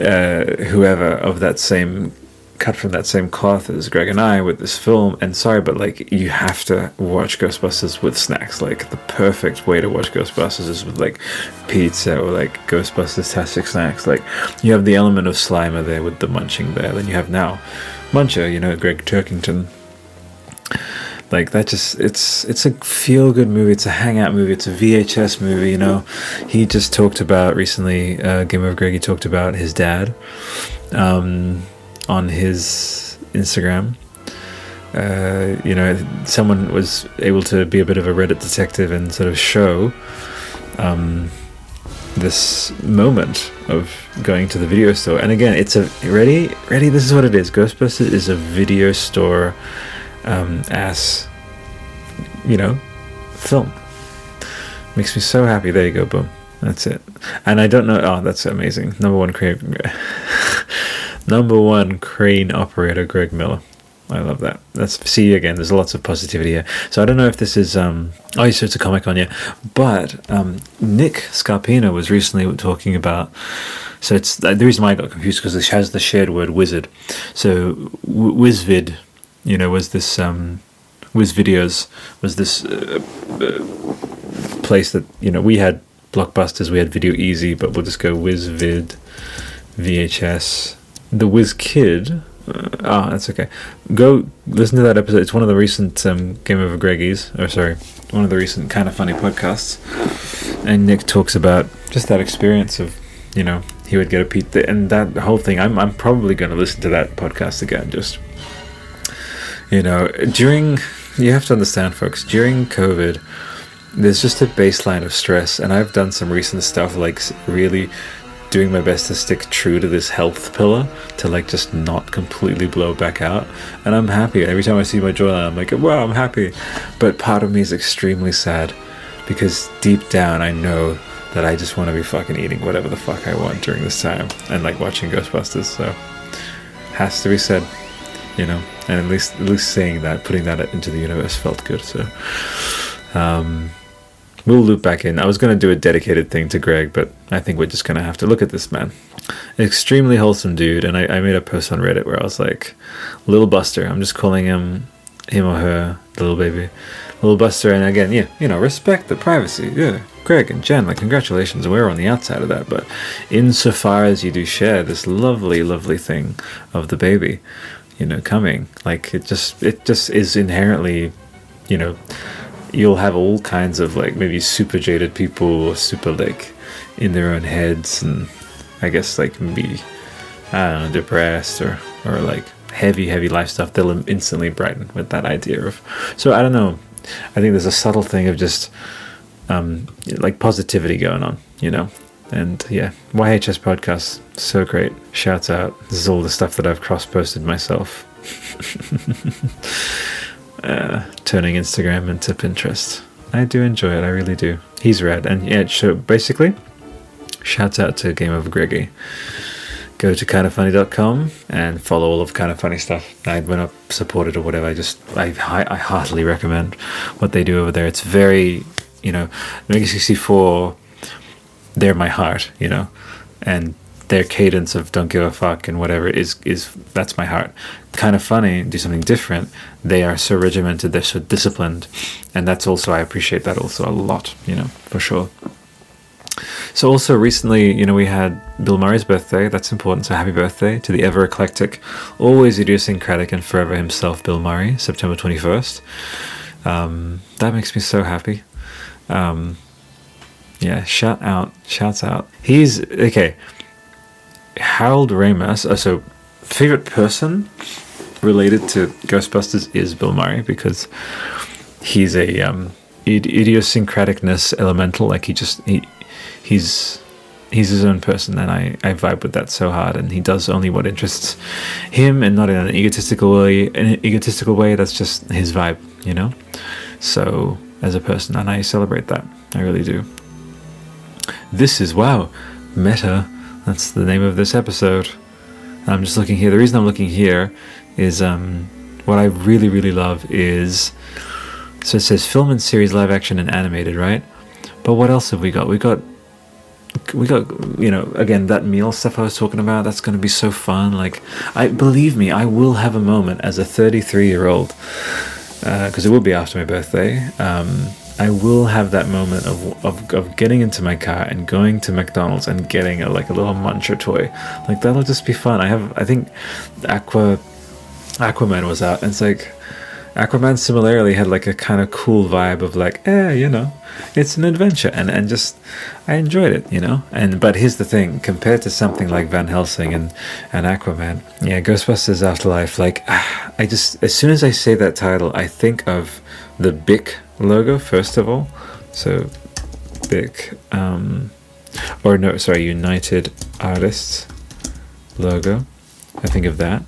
Uh, whoever of that same cut from that same cloth as Greg and I with this film. And sorry, but like you have to watch Ghostbusters with snacks. Like the perfect way to watch Ghostbusters is with like pizza or like Ghostbusters tastic snacks. Like you have the element of Slimer there with the munching there. Then you have now Muncher, you know, Greg Turkington. Like that just it's it's a feel good movie, it's a hangout movie, it's a VHS movie, you know. He just talked about recently, uh, Game Over Greg, he talked about his dad. Um, on his Instagram. Uh, you know, someone was able to be a bit of a Reddit detective and sort of show um, this moment of going to the video store. And again, it's a ready, ready. This is what it is. Ghostbusters is a video store um, ass, you know, film. Makes me so happy. There you go, boom. That's it. And I don't know. Oh, that's amazing. Number one creative. Number one crane operator, Greg Miller. I love that. Let's see again. There's lots of positivity here. So I don't know if this is um oh so it's a comic on yeah, but um Nick Scarpino was recently talking about. So it's the reason why I got confused because it has the shared word wizard. So Wizvid, you know, was this um Wiz Videos was this uh, uh, place that you know we had blockbusters, we had Video Easy, but we'll just go Wizvid, VHS, the Whiz Kid. Uh, ah, that's okay. Go listen to that episode. It's one of the recent um, Game Over Greggies, or sorry, one of the recent kind of funny podcasts. And Nick talks about just that experience of, you know, he would get a pizza and that whole thing. I'm I'm probably going to listen to that podcast again. Just, you know, during you have to understand, folks. During COVID, there's just a baseline of stress, and I've done some recent stuff like really doing my best to stick true to this health pillar to like just not completely blow back out. And I'm happy. Every time I see my jawline, I'm like, wow, I'm happy. But part of me is extremely sad because deep down I know that I just want to be fucking eating whatever the fuck I want during this time and like watching Ghostbusters. So has to be said, you know. And at least at least saying that, putting that into the universe felt good. So um We'll loop back in. I was going to do a dedicated thing to Greg, but I think we're just going to have to look at this man. Extremely wholesome dude. And I, I made a post on Reddit where I was like, Little Buster. I'm just calling him, him or her, the little baby. little Buster, and again, yeah, you know, respect the privacy. Yeah, Greg and Jen, like, congratulations. We're on the outside of that, but insofar as you do share this lovely, lovely thing of the baby, you know, coming, like, it just, it just is inherently, you know, you'll have all kinds of like maybe super jaded people or super like in their own heads and I guess like maybe I don't know depressed or or like heavy heavy life stuff they'll instantly brighten with that idea of so I don't know. I think there's a subtle thing of just um like positivity going on you know? And yeah. YHS podcast so great shouts out this is all the stuff that I've cross posted myself uh, turning Instagram into Pinterest. I do enjoy it. I really do. He's rad, and yeah. So basically, shouts out to Game Over Greggy. Go to kindafunny.com and follow all of kind of funny stuff. I when I support it or whatever, I just I I heartily recommend what they do over there. It's very you know, Mega sixty four. They're my heart, you know, and their cadence of don't give a fuck and whatever is is that's my heart. Kind of funny, do something different. They are so regimented, they're so disciplined, and that's also I appreciate that also a lot, you know, for sure. So also recently, you know, we had Bill Murray's birthday. That's important. So happy birthday to the ever eclectic, always idiosyncratic and forever himself, Bill Murray, September twenty first. Um, that makes me so happy. Um, yeah, shout out, shouts out. He's okay. Harold Ramis. Uh, so, favorite person related to Ghostbusters is Bill Murray because he's a um, idiosyncraticness elemental. Like he just he he's he's his own person, and I I vibe with that so hard. And he does only what interests him, and not in an egotistical way. An egotistical way. That's just his vibe, you know. So as a person, and I celebrate that. I really do. This is wow, meta that's the name of this episode. I'm just looking here. The reason I'm looking here is um, what I really, really love is so it says film and series, live action, and animated, right? But what else have we got? We got we got you know again that meal stuff I was talking about. That's going to be so fun. Like I believe me, I will have a moment as a 33 year old because uh, it will be after my birthday. Um, I will have that moment of, of, of getting into my car and going to McDonald's and getting a, like a little muncher toy. Like that'll just be fun. I have I think Aqua Aquaman was out and it's like Aquaman similarly had like a kind of cool vibe of like, eh, you know, it's an adventure and, and just I enjoyed it, you know? And but here's the thing, compared to something like Van Helsing and, and Aquaman, yeah, Ghostbusters Afterlife, like ah, I just as soon as I say that title, I think of the Bic logo first of all. So big, um, or no, sorry, United Artists logo. I think of that.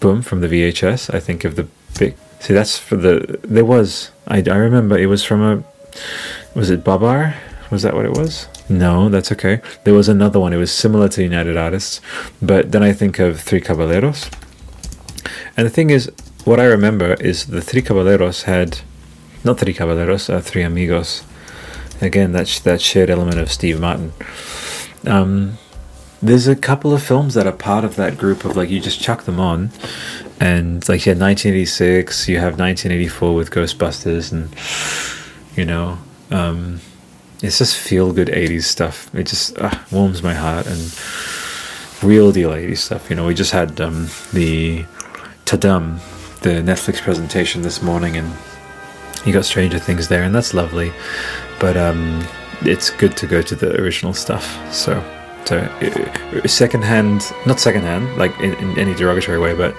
Boom from the VHS. I think of the big. See, that's for the. There was. I, I remember it was from a. Was it Babar? Was that what it was? No, that's okay. There was another one. It was similar to United Artists, but then I think of Three Caballeros. And the thing is, what I remember is the Three Caballeros had not Three Caballeros, uh, Three Amigos. Again, that sh- that shared element of Steve Martin. Um, there's a couple of films that are part of that group of like you just chuck them on, and like had 1986, you have 1984 with Ghostbusters, and you know, um, it's just feel good 80s stuff. It just uh, warms my heart and real deal 80s stuff. You know, we just had um, the Tudum, the Netflix presentation this morning, and you got Stranger Things there, and that's lovely. But um, it's good to go to the original stuff. So, so uh, secondhand, not secondhand, like in, in any derogatory way, but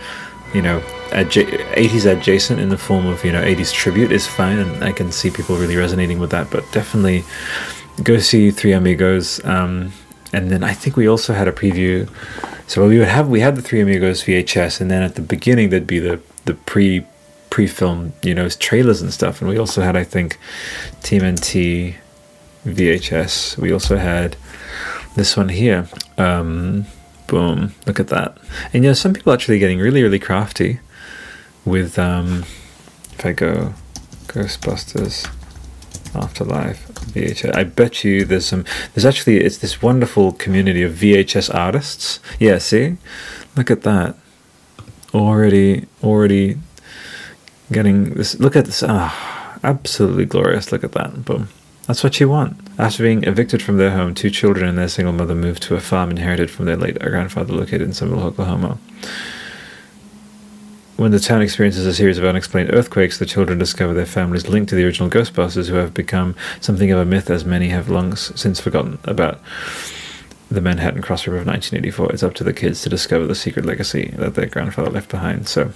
you know, adja- 80s adjacent in the form of you know 80s tribute is fine, and I can see people really resonating with that. But definitely go see Three Amigos. Um, and then I think we also had a preview. So we would have we had the Three Amigos VHS, and then at the beginning there'd be the the pre pre-film, you know, trailers and stuff. And we also had, I think, TMNT VHS. We also had this one here. Um, boom! Look at that. And you know, some people actually getting really, really crafty with. Um, if I go Ghostbusters Afterlife VHS, I bet you there's some. There's actually it's this wonderful community of VHS artists. Yeah, see, look at that. Already, already getting this. Look at this. Ah, absolutely glorious. Look at that. Boom. That's what you want. After being evicted from their home, two children and their single mother moved to a farm inherited from their late grandfather located in Summerville, Oklahoma. When the town experiences a series of unexplained earthquakes, the children discover their families linked to the original Ghostbusters, who have become something of a myth, as many have long since forgotten about the Manhattan crossover of 1984. It's up to the kids to discover the secret legacy that their grandfather left behind. So,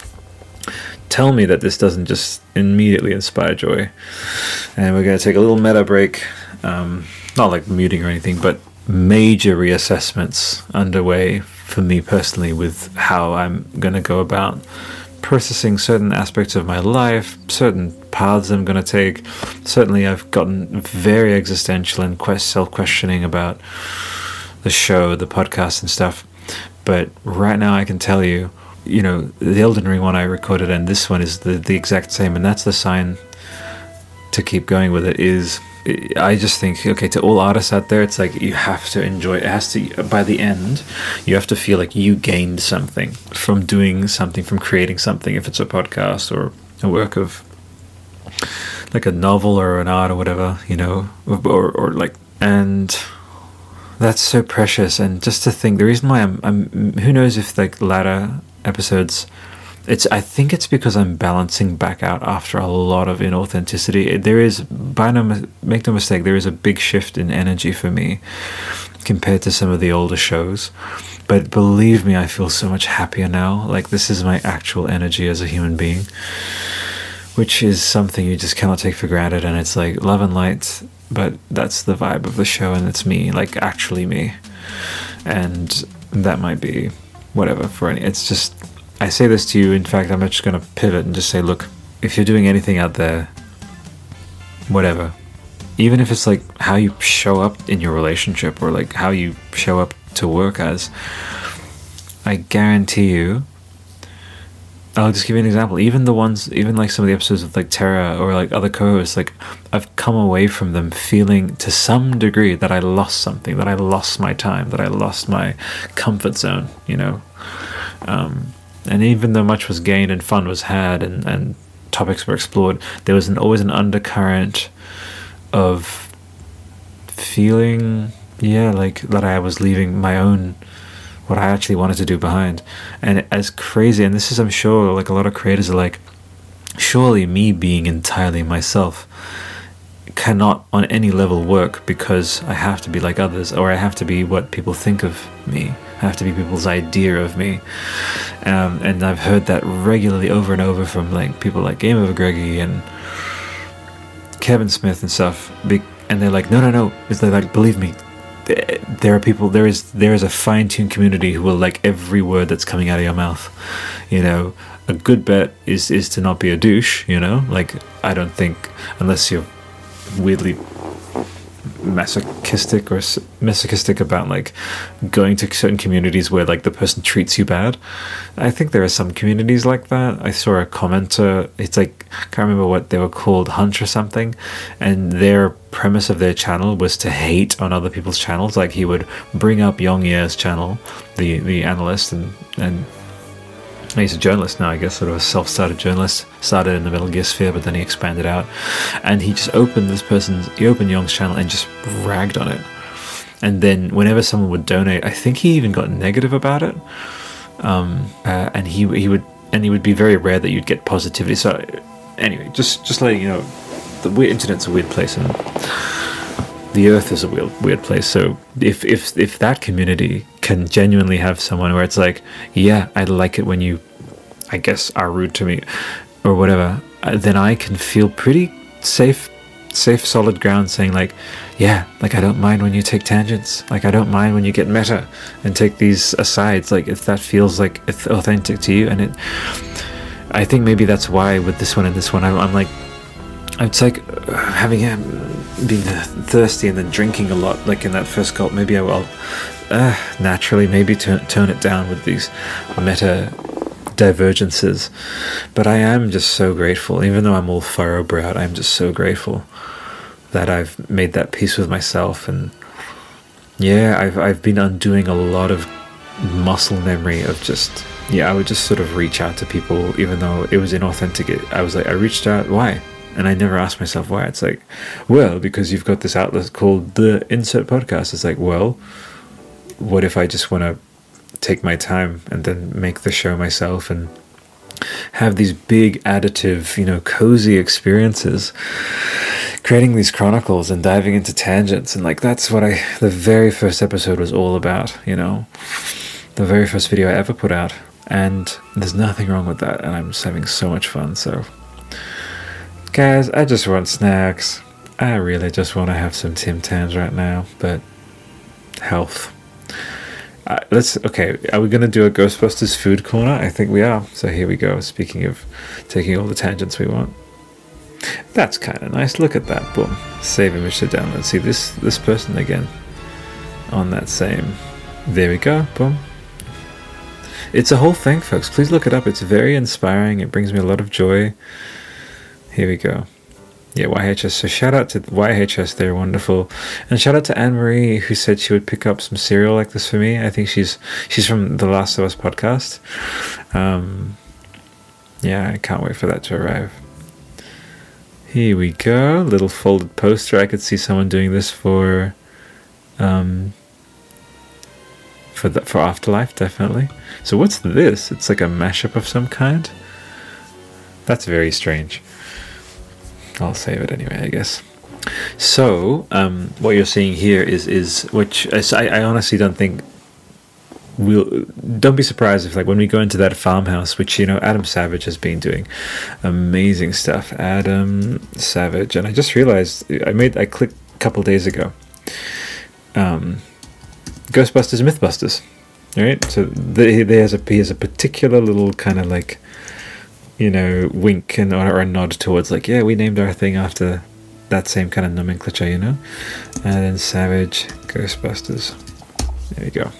tell me that this doesn't just immediately inspire joy. And we're going to take a little meta break. Um, not like muting or anything, but major reassessments underway for me personally with how I'm going to go about processing certain aspects of my life, certain paths I'm going to take. Certainly, I've gotten very existential and quest self questioning about the show, the podcast, and stuff. But right now, I can tell you, you know, the Elden Ring one I recorded and this one is the, the exact same, and that's the sign to keep going with it. Is I just think, okay, to all artists out there, it's like you have to enjoy. It has to by the end, you have to feel like you gained something from doing something, from creating something. If it's a podcast or a work of like a novel or an art or whatever, you know, or or like and that's so precious. And just to think, the reason why I'm, I'm who knows if like latter episodes, it's I think it's because I'm balancing back out after a lot of inauthenticity. There is, by no make no mistake, there is a big shift in energy for me compared to some of the older shows. But believe me, I feel so much happier now. Like this is my actual energy as a human being which is something you just cannot take for granted. And it's like love and light, but that's the vibe of the show, and it's me, like actually me. And that might be whatever for any. It's just, I say this to you. In fact, I'm just going to pivot and just say, look, if you're doing anything out there, whatever, even if it's like how you show up in your relationship or like how you show up to work as, I guarantee you I'll just give you an example. Even the ones, even like some of the episodes of like Tara or like other co-hosts, like I've come away from them feeling to some degree that I lost something, that I lost my time, that I lost my comfort zone. You know, um, and even though much was gained and fun was had and and topics were explored, there was an, always an undercurrent of feeling, yeah, like that I was leaving my own what I actually wanted to do behind. And as crazy, and this is, I'm sure, like a lot of creators are like, surely me being entirely myself cannot on any level work because I have to be like others, or I have to be what people think of me. I have to be people's idea of me. Um, and I've heard that regularly over and over from like people like Game Over Greggy and Kevin Smith and stuff. Be- and they're like, no, no, no. It's like, believe me, there are people there is there is a fine-tuned community who will like every word that's coming out of your mouth. You know a good bet is is to not be a douche you know? Like i don't think unless you're weirdly masochistic or masochistic about like going to certain communities where like the person treats you bad? I think there are some communities like that. I saw a commenter it's like i can't remember what they were called hunch or something and their premise of their channel was to hate on other people's channels. Like he would bring up Yong Yea's channel the the analyst and and he's a journalist now, I guess, sort of a self-started journalist. Started in the Metal Gear sphere, but then he expanded out, and he just opened this person's, he opened Young's channel and just ragged on it. And then whenever someone would donate, I think he even got negative about it. Um, uh, and he he would and he would be very rare that you'd get positivity. So anyway, just just letting you know, the weird internet's a weird place, and the earth is a weird, weird place. So if if if that community can genuinely have someone where it's like, yeah, I like it when you, I guess, are rude to me, or whatever, uh, then I can feel pretty safe, safe, solid ground, saying like, yeah, like I don't mind when you take tangents, like I don't mind when you get meta and take these asides, like if that feels like it's authentic to you, and it. I think maybe that's why with this one and this one, I'm, I'm like, it's like uh, having um, uh, thirsty and then drinking a lot, like in that first gulp. Maybe I will uh, naturally maybe turn it down with these meta divergences. But I am just so grateful, even though I'm all furrow browed. I'm just so grateful that I've made that peace with myself, and yeah, I've I've been undoing a lot of muscle memory of just yeah, I would just sort of reach out to people, even though it was inauthentic. I was like, I reached out, why? And I never asked myself why. It's like, well, because you've got this outlet called the Insert Podcast. It's like, well, what if I just want to take my time and then make the show myself and have these big additive, you know, cozy experiences, creating these chronicles and diving into tangents. And like, that's what I, the very first episode was all about, you know, the very first video I ever put out. And there's nothing wrong with that. And I'm just having so much fun. So, guys, I just want snacks. I really just want to have some Tim Tams right now, but health. Uh, let's okay. Are we gonna do a Ghostbusters food corner? I think we are. So here we go. Speaking of taking all the tangents we want, that's kind of nice. Look at that. Boom. Save image to download. See this this person again on that same. There we go. Boom. It's a whole thing, folks. Please look it up. It's very inspiring. It brings me a lot of joy. Here we go. Yeah, YHS. So shout out to YHS. They're wonderful, and shout out to Anne Marie who said she would pick up some cereal like this for me. I think she's she's from the Last of Us podcast. Um, yeah, I can't wait for that to arrive. Here we go. Little folded poster. I could see someone doing this for, um, for the, for Afterlife definitely. So what's this? It's like a mashup of some kind. That's very strange. I'll save it anyway, I guess. So, um, what you're seeing here is is which I, I honestly don't think we'll don't be surprised if like when we go into that farmhouse, which you know Adam Savage has been doing amazing stuff. Adam Savage, and I just realized I made I clicked a couple days ago. Um, Ghostbusters, MythBusters, right? So the, he has a he has a particular little kind of like you know, wink and or, a nod towards like, yeah, we named our thing after that same kind of nomenclature, you know. And then Savage Ghostbusters. There you go.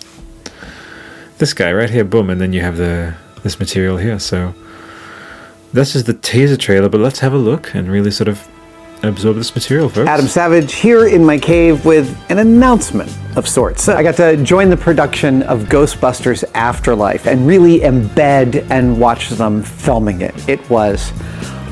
This guy right here, boom, and then you have the this material here. So this is the teaser trailer, but let's have a look and really sort of absorb this material, folks. Adam Savage here in my cave with an announcement of sorts. I got to join the production of Ghostbusters Afterlife and really embed and watch them filming it. It was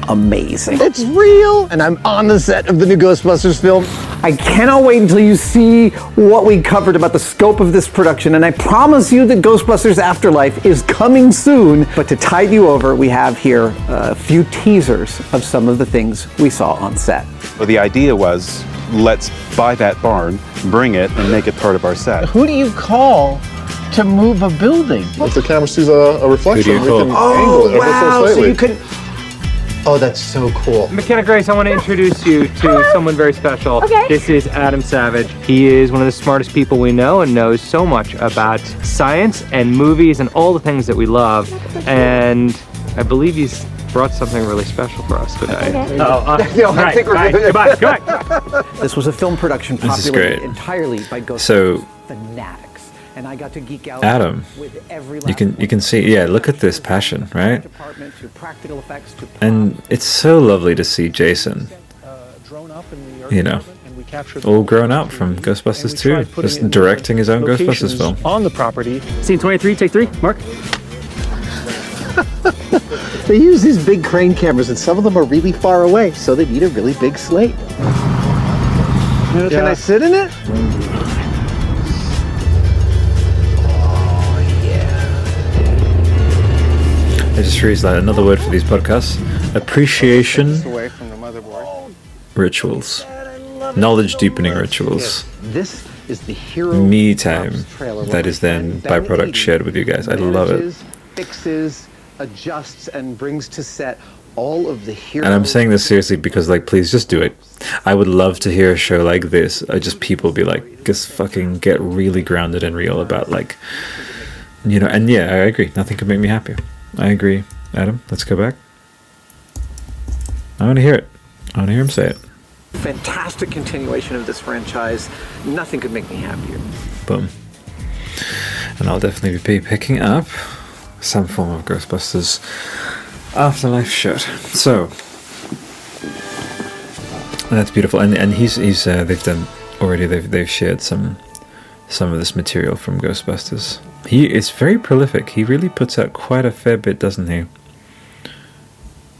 amazing. It's real, and I'm on the set of the new Ghostbusters film. I cannot wait until you see what we covered about the scope of this production, and I promise you that Ghostbusters Afterlife is coming soon. But to tide you over, we have here a few teasers of some of the things we saw on set. Well, the idea was let's buy that barn, bring it, and make it part of our set. Who do you call to move a building? If the camera sees a, a reflection, we can Oh, angle it ever oh, wow, so so slightly. you could. Oh, that's so cool. McKenna Grace, I want to introduce you to someone very special. Okay. This is Adam Savage. He is one of the smartest people we know and knows so much about science and movies and all the things that we love. And I believe he's brought something really special for us today. Okay. Oh, uh, No, I think we're right. good. Goodbye, goodbye. This was a film production This is populated great. entirely by ghost So- fanatics, and I got to geek out Adam, with every You can you can see yeah, look at this passion, right? Department to practical effects to And it's so lovely to see Jason, uh, you know, all grown up from Ghostbusters 2, just directing his own Ghostbusters film. On the property. Scene 23, take three. Mark. They use these big crane cameras, and some of them are really far away, so they need a really big slate. Can I sit in it? I just realized that another word for these podcasts appreciation Away from the motherboard. rituals, knowledge deepening rituals, This is the hero. me time that is then Back in the byproduct 80s, shared with you guys. I love it. Fixes, adjusts, and brings to set all of the hero. And I'm saying this seriously because, like, please just do it. I would love to hear a show like this. I just people be like, just fucking get really grounded and real about like, you know. And yeah, I agree. Nothing could make me happier. I agree, Adam. Let's go back. I want to hear it. I want to hear him say it. fantastic continuation of this franchise. Nothing could make me happier. Boom. And I'll definitely be picking up some form of Ghostbusters Afterlife shirt. So that's beautiful, and and he's he's uh, they've done already. They've they've shared some some of this material from Ghostbusters. He is very prolific. He really puts out quite a fair bit, doesn't he?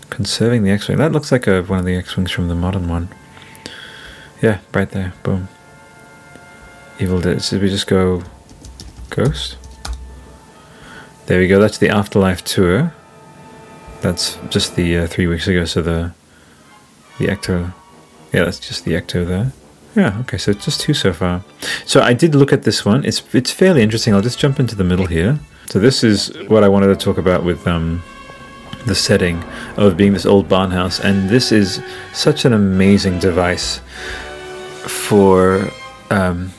Conserving the X-wing. That looks like a, one of the X-wings from the modern one. Yeah, right there. Boom. Evil. Should we just go Ghost? There we go. That's the Afterlife tour. That's just the uh, three weeks ago. So the the Ecto. Yeah, that's just the Ecto there. Yeah. Okay. So just two so far. So I did look at this one. It's it's fairly interesting. I'll just jump into the middle here. So this is what I wanted to talk about with um, the setting of being this old barn house, and this is such an amazing device for um,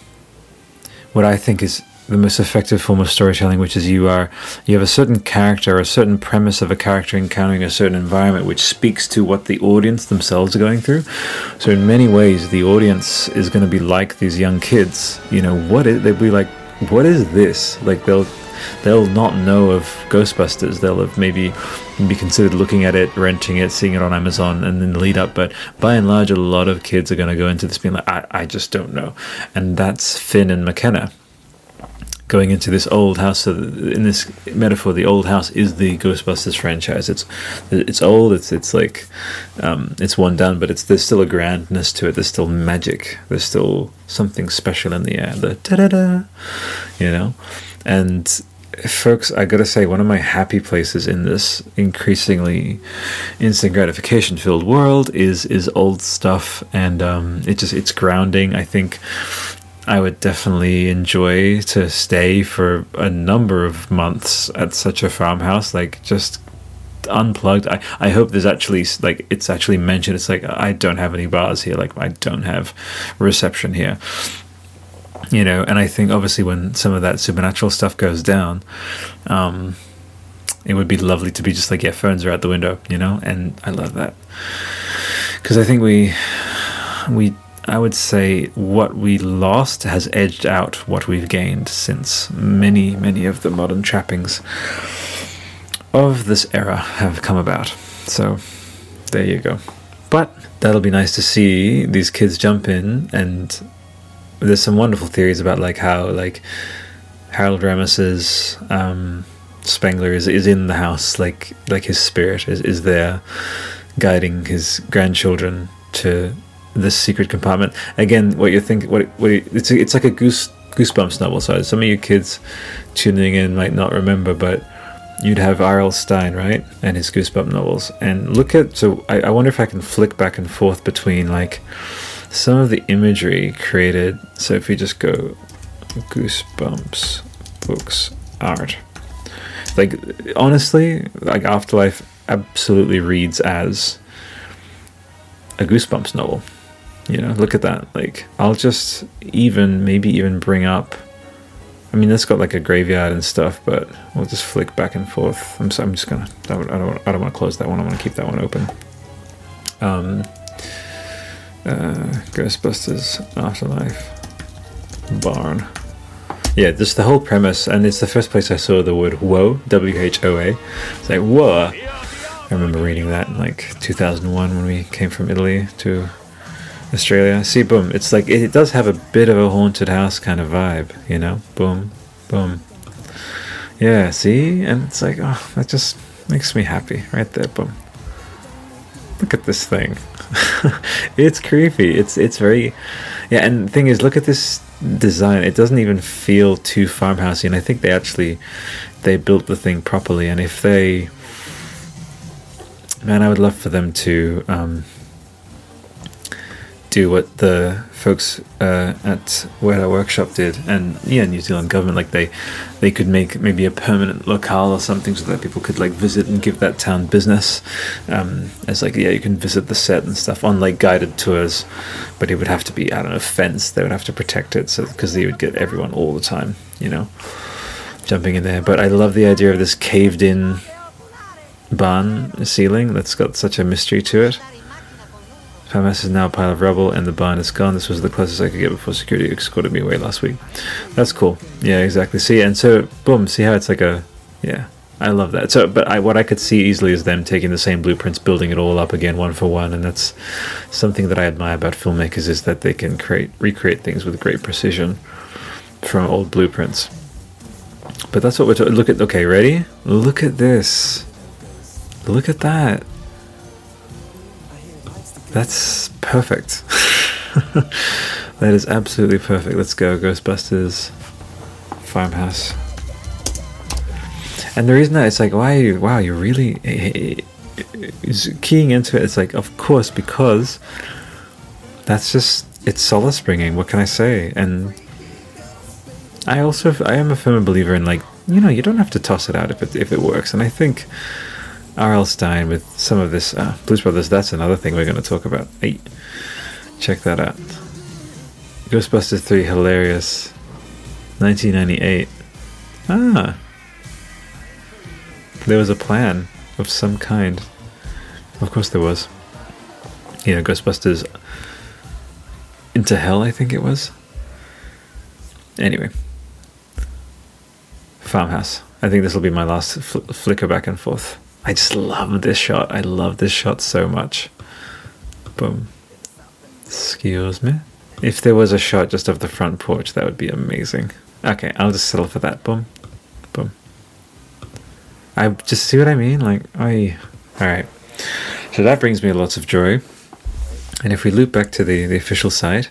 what I think is the most effective form of storytelling, which is you are you have a certain character, a certain premise of a character encountering a certain environment, which speaks to what the audience themselves are going through. So in many ways, the audience is going to be like these young kids. You know, what is they'll be like, what is this? Like they'll they'll not know of Ghostbusters. They'll have maybe be considered looking at it, renting it, seeing it on Amazon, and then lead up. But by and large, a lot of kids are going to go into this being like, I, I just don't know. And that's Finn and McKenna going into this old house. So in this metaphor, the old house is the Ghostbusters franchise. It's it's old. It's it's like um, it's one done, but it's there's still a grandness to it. There's still magic. There's still something special in the air. The da da da, you know, and folks, I gotta say, one of my happy places in this increasingly instant gratification filled world is is old stuff, and um, it just it's grounding. I think I would definitely enjoy to stay for a number of months at such a farmhouse, like just unplugged. I, I hope there's actually like it's actually mentioned. It's like I don't have any bars here, like I don't have reception here. You know, and I think obviously when some of that supernatural stuff goes down, um, it would be lovely to be just like yeah, phones are out the window, you know, and I love that because I think we we I would say what we lost has edged out what we've gained since many, many of the modern trappings of this era have come about. So there you go. But that'll be nice to see these kids jump in and there's some wonderful theories about like how like Harold Ramis's um, Spengler is, is in the house like like his spirit is, is there guiding his grandchildren to this secret compartment. Again, what you think, what, what it's it's like a goose goosebumps novel. So some of you kids tuning in might not remember, but you'd have R.L. Stine, right, and his goosebump novels. And look at so I, I wonder if I can flick back and forth between like some of the imagery created. So if we just go goosebumps books art, like honestly, like Afterlife absolutely reads as a goosebumps novel you know look at that. Like i'll just even maybe even bring up i mean that's got like a graveyard and stuff but we'll just flick back and forth. I'm, so, I'm just gonna i don't, I don't want to close that one. I want to keep that one open. Um uh ghostbusters afterlife. Barn. Yeah just the whole premise and it's the first place i saw the word whoa w-h-o-a it's like whoa. I remember reading that in like 2001 when we came from italy to Australia. See, boom. It's like it, does have a bit of a haunted house kind of vibe, you know. Boom, boom. Yeah. See, and it's like, oh, that just makes me happy right there. Boom. Look at this thing. it's creepy. It's it's very, yeah. And the thing is, look at this design. It doesn't even feel too farmhousey, and I think they actually they built the thing properly. And if they, man, I would love for them to. Um, do what the folks uh, at Weta Workshop did, and yeah, New Zealand government like they they could make maybe a permanent locale or something so that people could like visit and give that town business. Um, as like yeah, you can visit the set and stuff on like guided tours, but it would have to be I don't know fence. They would have to protect it so because they would get everyone all the time, you know, jumping in there. But I love the idea of this caved in barn ceiling that's got such a mystery to it. FAMAS is now a pile of rubble and the barn is gone. This was the closest I could get before security escorted me away last week. That's cool. Yeah, exactly. See, and so, boom, see how it's like a, yeah, I love that. So, but I, what I could see easily is them taking the same blueprints, building it all up again, one for one, and that's something that I admire about filmmakers is that they can create, recreate things with great precision from old blueprints. But that's what we're talking. Look at. Okay, ready? Look at this. Look at that. That's perfect. that is absolutely perfect. Let's go, Ghostbusters farmhouse. And the reason that it's like, why? You, wow, you're really eh, is keying into it. It's like, of course, because that's just it's solace bringing. What can I say? And I also I am a firm believer in like you know you don't have to toss it out if it if it works. And I think R.L. Stine with some of this uh, Blues Brothers. That's another thing we're going to talk about. Hey, check that out. Ghostbusters three hilarious. 1998. Ah. There was a plan of some kind. Of course there was. You know, Ghostbusters Into Hell, I think it was. Anyway. Farmhouse. I think this will be my last fl- flicker back and forth. I just love this shot. I love this shot so much. Boom. Excuse me. If there was a shot just of the front porch, that would be amazing. Okay, I'll just settle for that. Boom. Boom. I just see what I mean? Like, I. Alright. So that brings me lots of joy. And if we loop back to the, the official site,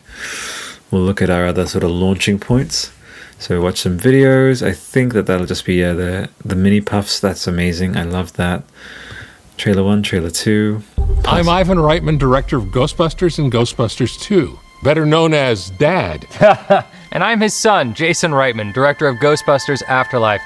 we'll look at our other sort of launching points. So watch some videos. I think that that'll just be yeah, the the mini puffs. That's amazing. I love that. Trailer one, trailer two. I'm Ivan Reitman, director of Ghostbusters and Ghostbusters 2, better known as Dad. and I'm his son, Jason Reitman, director of Ghostbusters Afterlife.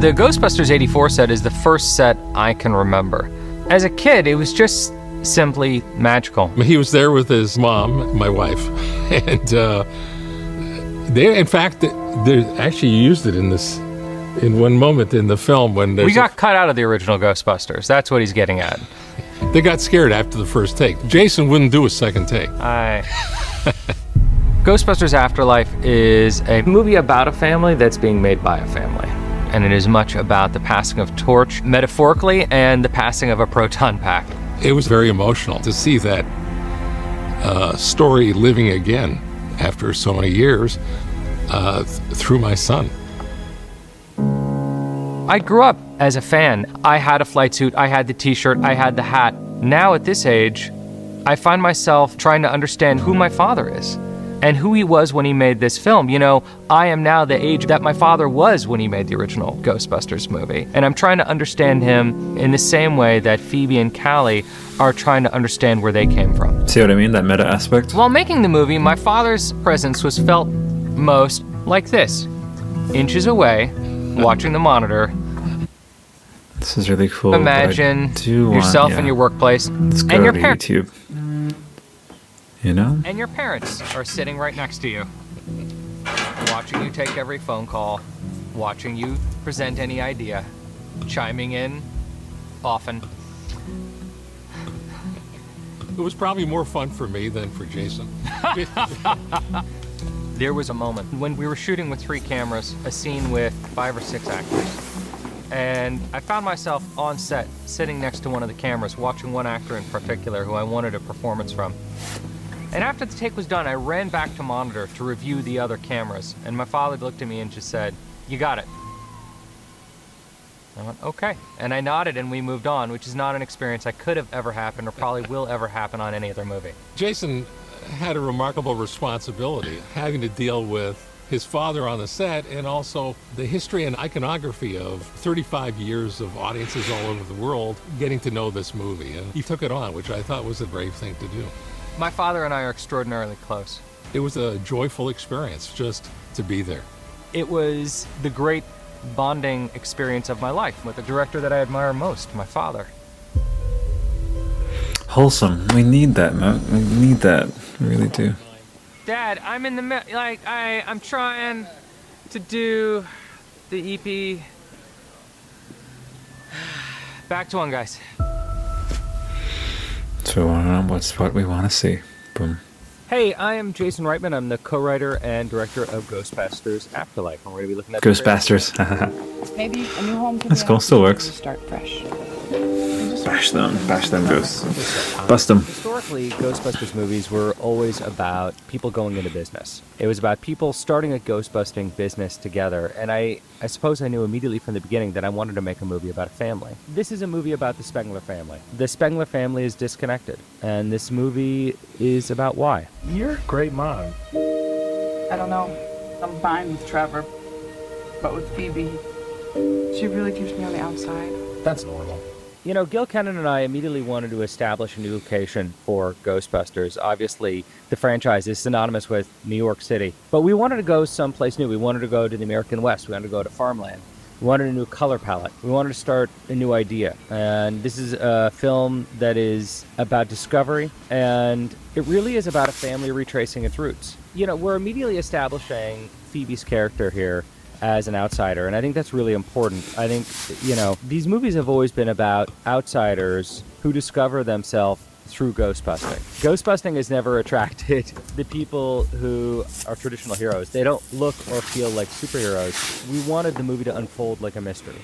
The Ghostbusters 84 set is the first set I can remember. As a kid, it was just simply magical. He was there with his mom, my wife, and uh, they, in fact, they actually used it in this, in one moment in the film when they We got cut out of the original Ghostbusters. That's what he's getting at. they got scared after the first take. Jason wouldn't do a second take. I. Ghostbusters Afterlife is a movie about a family that's being made by a family. And it is much about the passing of torch, metaphorically, and the passing of a proton pack. It was very emotional to see that uh, story living again after so many years uh, th- through my son. I grew up as a fan. I had a flight suit, I had the t shirt, I had the hat. Now, at this age, I find myself trying to understand who my father is and who he was when he made this film. You know, I am now the age that my father was when he made the original Ghostbusters movie. And I'm trying to understand him in the same way that Phoebe and Callie are trying to understand where they came from. See what I mean? That meta aspect? While making the movie, my father's presence was felt most like this inches away, watching the monitor. This is really cool. Imagine do want- yourself yeah. in your workplace and your parents. YouTube. You know? And your parents are sitting right next to you, watching you take every phone call, watching you present any idea, chiming in often. It was probably more fun for me than for Jason. There was a moment when we were shooting with three cameras, a scene with five or six actors. And I found myself on set, sitting next to one of the cameras, watching one actor in particular who I wanted a performance from. And after the take was done, I ran back to monitor to review the other cameras. And my father looked at me and just said, You got it. I went, Okay. And I nodded and we moved on, which is not an experience that could have ever happened or probably will ever happen on any other movie. Jason had a remarkable responsibility having to deal with his father on the set and also the history and iconography of 35 years of audiences all over the world getting to know this movie. And he took it on, which I thought was a brave thing to do. My father and I are extraordinarily close. It was a joyful experience just to be there. It was the great bonding experience of my life with the director that I admire most, my father. Wholesome. We need that, man. We need that. We really do. Dad, I'm in the mi- like I I'm trying to do the EP. Back to one, guys. So what's what we want to see? Boom. Hey, I am Jason Reitman. I'm the co-writer and director of Ghostbusters Afterlife. And we're gonna be looking at Ghostbusters. Maybe a new home could That's be cool, still works. Start fresh. Bash them, bash them ghosts. Bust them. Historically, Ghostbusters movies were always about people going into business. It was about people starting a ghostbusting business together, and I, I suppose I knew immediately from the beginning that I wanted to make a movie about a family. This is a movie about the Spengler family. The Spengler family is disconnected, and this movie is about why. You're a great mom. I don't know. I'm fine with Trevor, but with Phoebe, she really keeps me on the outside. That's normal. You know, Gil Kenan and I immediately wanted to establish a new location for Ghostbusters. Obviously, the franchise is synonymous with New York City, but we wanted to go someplace new. We wanted to go to the American West. We wanted to go to farmland. We wanted a new color palette. We wanted to start a new idea. And this is a film that is about discovery, and it really is about a family retracing its roots. You know, we're immediately establishing Phoebe's character here as an outsider, and I think that's really important. I think, you know, these movies have always been about outsiders who discover themselves through ghost busting. Ghost busting has never attracted the people who are traditional heroes. They don't look or feel like superheroes. We wanted the movie to unfold like a mystery.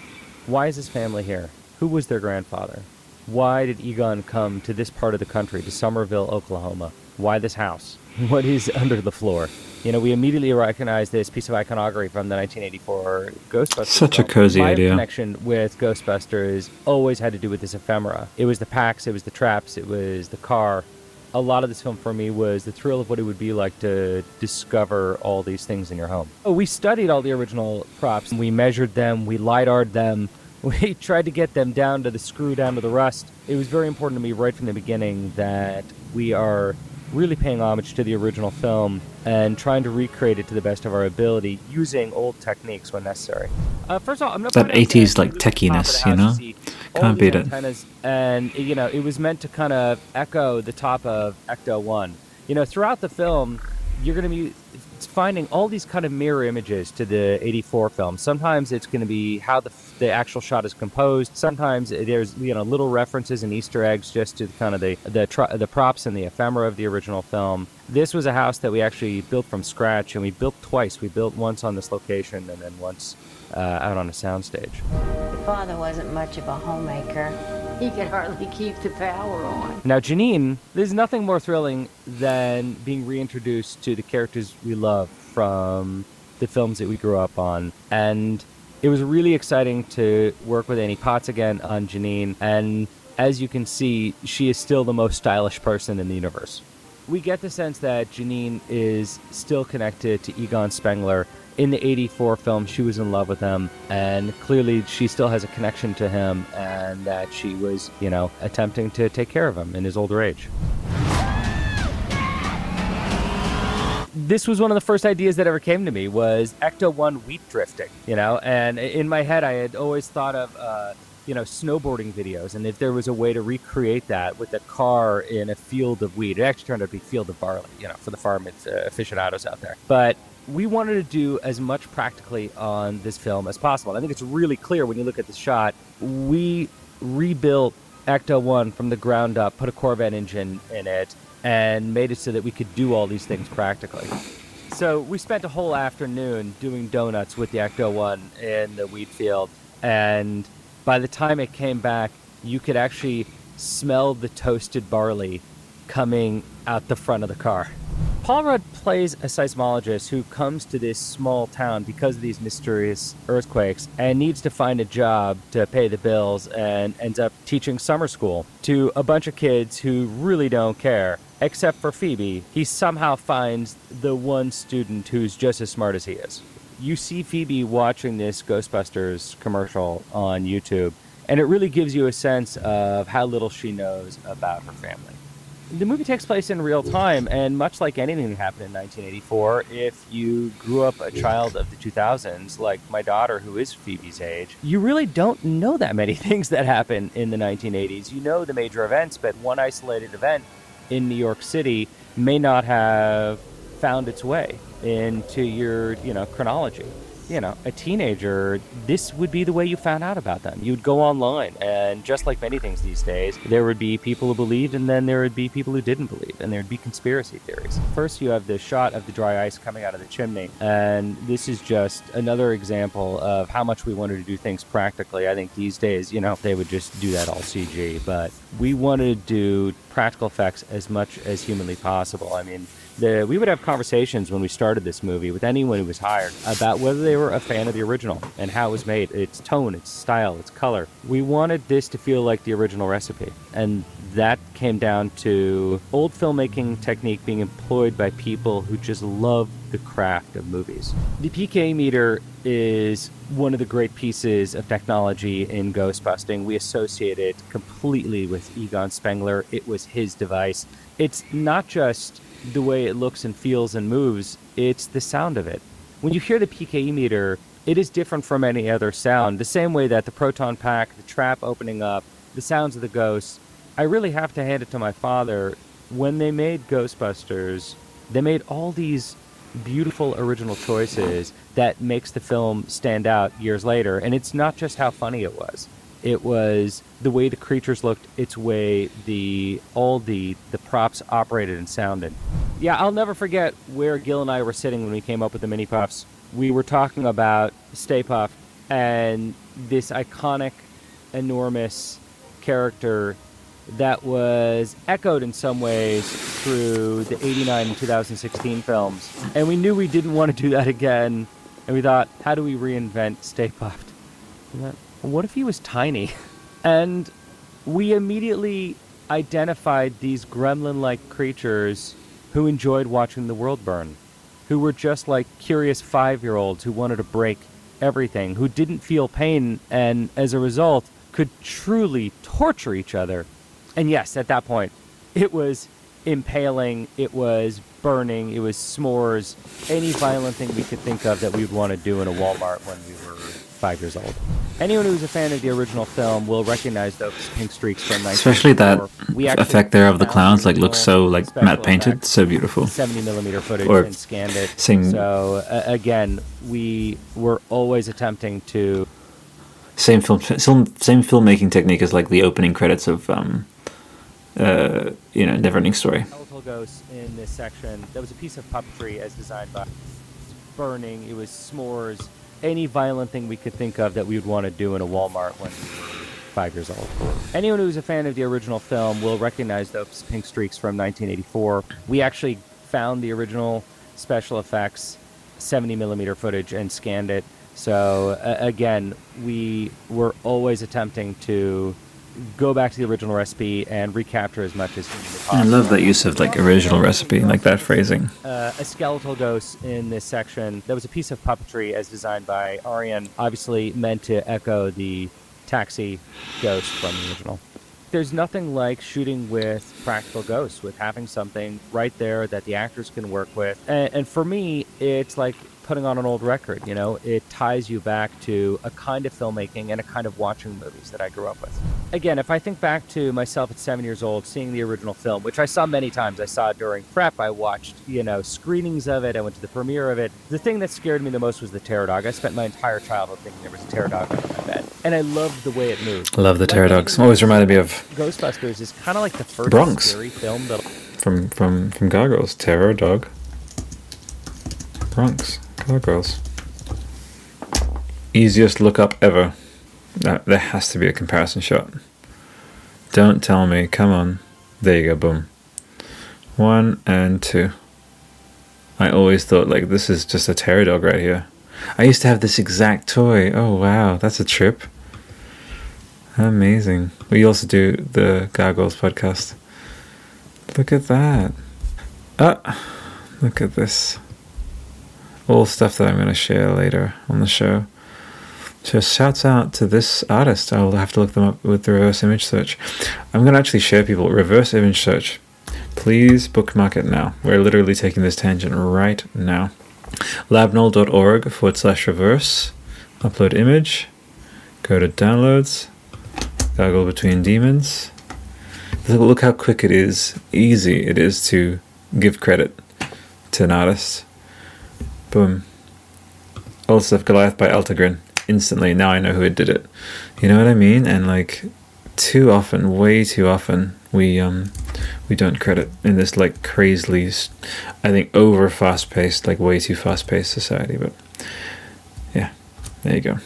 Why is this family here? Who was their grandfather? Why did Egon come to this part of the country, to Summerville, Oklahoma? Why this house? What is under the floor? You know, we immediately recognized this piece of iconography from the 1984 Ghostbusters. Such a film. cozy My idea. connection with Ghostbusters always had to do with this ephemera. It was the packs, it was the traps, it was the car. A lot of this film for me was the thrill of what it would be like to discover all these things in your home. Oh, we studied all the original props. We measured them, we lidar'd them, we tried to get them down to the screw, down to the rust. It was very important to me right from the beginning that we are really paying homage to the original film and trying to recreate it to the best of our ability using old techniques when necessary. Uh, first of all, I'm not That putting out 80s, like, the top of the techiness, you know? see all Can't beat it. And, you know, it was meant to kind of echo the top of Ecto 1. You know, throughout the film, you're going to be finding all these kind of mirror images to the 84 film. Sometimes it's going to be how the, the actual shot is composed. Sometimes there's, you know, little references and Easter eggs just to kind of the, the, the props and the ephemera of the original film. This was a house that we actually built from scratch, and we built twice. We built once on this location and then once uh, out on a soundstage. Your father wasn't much of a homemaker. He could hardly keep the power on. Now, Janine, there's nothing more thrilling than being reintroduced to the characters we love from the films that we grew up on. And it was really exciting to work with Annie Potts again on Janine. And as you can see, she is still the most stylish person in the universe. We get the sense that Janine is still connected to Egon Spengler. In the 84 film, she was in love with him, and clearly she still has a connection to him, and that she was, you know, attempting to take care of him in his older age. this was one of the first ideas that ever came to me was Ecto One wheat drifting. You know, and in my head I had always thought of uh, you know snowboarding videos, and if there was a way to recreate that with a car in a field of wheat, it actually turned out to be field of barley. You know, for the farm uh, aficionados out there, but. We wanted to do as much practically on this film as possible. I think it's really clear when you look at the shot. We rebuilt Ecto 1 from the ground up, put a Corvette engine in it, and made it so that we could do all these things practically. So we spent a whole afternoon doing donuts with the Ecto 1 in the wheat field, and by the time it came back, you could actually smell the toasted barley coming out the front of the car. Paul Rudd plays a seismologist who comes to this small town because of these mysterious earthquakes and needs to find a job to pay the bills and ends up teaching summer school to a bunch of kids who really don't care. Except for Phoebe, he somehow finds the one student who's just as smart as he is. You see Phoebe watching this Ghostbusters commercial on YouTube, and it really gives you a sense of how little she knows about her family the movie takes place in real time, and much like anything that happened in 1984, if you grew up a child of the 2000s, like my daughter, who is Phoebe's age, you really don't know that many things that happen in the 1980s. You know the major events, but one isolated event in New York City may not have found its way into your, you know, chronology. You know, a teenager, this would be the way you found out about them. You'd go online, and just like many things these days, there would be people who believed, and then there would be people who didn't believe, and there'd be conspiracy theories. First, you have the shot of the dry ice coming out of the chimney, and this is just another example of how much we wanted to do things practically. I think these days, you know, they would just do that all CG, but we wanted to do practical effects as much as humanly possible. I mean, the, we would have conversations when we started this movie with anyone who was hired about whether they were a fan of the original and how it was made, its tone, its style, its color. We wanted this to feel like the original recipe, and that came down to old filmmaking technique being employed by people who just love the craft of movies. The PKE meter is one of the great pieces of technology in Ghostbusting. We associate it completely with Egon Spengler. It was his device. It's not just the way it looks and feels and moves, it's the sound of it. When you hear the PKE meter, it is different from any other sound. The same way that the proton pack, the trap opening up, the sounds of the ghosts. I really have to hand it to my father. When they made Ghostbusters, they made all these beautiful original choices that makes the film stand out years later. And it's not just how funny it was. It was the way the creatures looked, its way the all the the props operated and sounded. Yeah, I'll never forget where Gil and I were sitting when we came up with the mini puffs. We were talking about Stay Puft and this iconic, enormous character that was echoed in some ways through the 89 and 2016 films. And we knew we didn't want to do that again. And we thought, how do we reinvent Stay Puft? What if he was tiny? And we immediately identified these gremlin like creatures who enjoyed watching the world burn, who were just like curious five year olds who wanted to break everything, who didn't feel pain, and as a result, could truly torture each other. And yes, at that point, it was impaling, it was burning, it was s'mores, any violent thing we could think of that we would want to do in a Walmart when we were five years old. Anyone who's a fan of the original film will recognize those pink streaks from Especially that We effect there of the clowns, like looks so like matte painted, so beautiful. 70 millimeter footage Or and scanned it. same- So uh, again, we were always attempting to Same film, film, same filmmaking technique as like the opening credits of, um, uh, you know, Neverending Story. ghosts in this section. That was a piece of puppetry as designed by burning. It was s'mores. Any violent thing we could think of that we would want to do in a Walmart when we were five years old. Anyone who's a fan of the original film will recognize those pink streaks from 1984. We actually found the original special effects 70 millimeter footage and scanned it. So uh, again, we were always attempting to go back to the original recipe and recapture as much as possible. I love that use of like original recipe, like that phrasing. Uh, a skeletal ghost in this section. That was a piece of puppetry as designed by Arjen, obviously meant to echo the taxi ghost from the original. There's nothing like shooting with practical ghosts, with having something right there that the actors can work with. And, and for me, it's like putting on an old record, you know? It ties you back to a kind of filmmaking and a kind of watching movies that I grew up with. Again, if I think back to myself at seven years old, seeing the original film, which I saw many times, I saw it during prep, I watched, you know, screenings of it, I went to the premiere of it. The thing that scared me the most was the terror dog. I spent my entire childhood thinking there was a terror dog under my bed. And I loved the way it moved. Love the Terror Dogs. Always reminded me of Ghostbusters is kind of like the first Bronx. scary film that from from from Gargoyles. Terror Dog. Bronx Gargoyles. Easiest look up ever. There has to be a comparison shot. Don't tell me. Come on. There you go. Boom. One and two. I always thought like this is just a terror dog right here. I used to have this exact toy. Oh wow, that's a trip. Amazing. We also do the Gargoyles podcast. Look at that. Ah, look at this. All stuff that I'm going to share later on the show. So shouts out to this artist. I'll have to look them up with the reverse image search. I'm going to actually share people reverse image search. Please bookmark it now. We're literally taking this tangent right now. labnol.org forward slash reverse. Upload image. Go to downloads. Gargle between demons. Look how quick it is, easy it is to give credit to an artist. Boom. Old Stuff Goliath by Eltegrin. Instantly, now I know who did it. You know what I mean? And like, too often, way too often, we um we don't credit in this like crazily, I think over fast paced, like way too fast paced society. But yeah, there you go.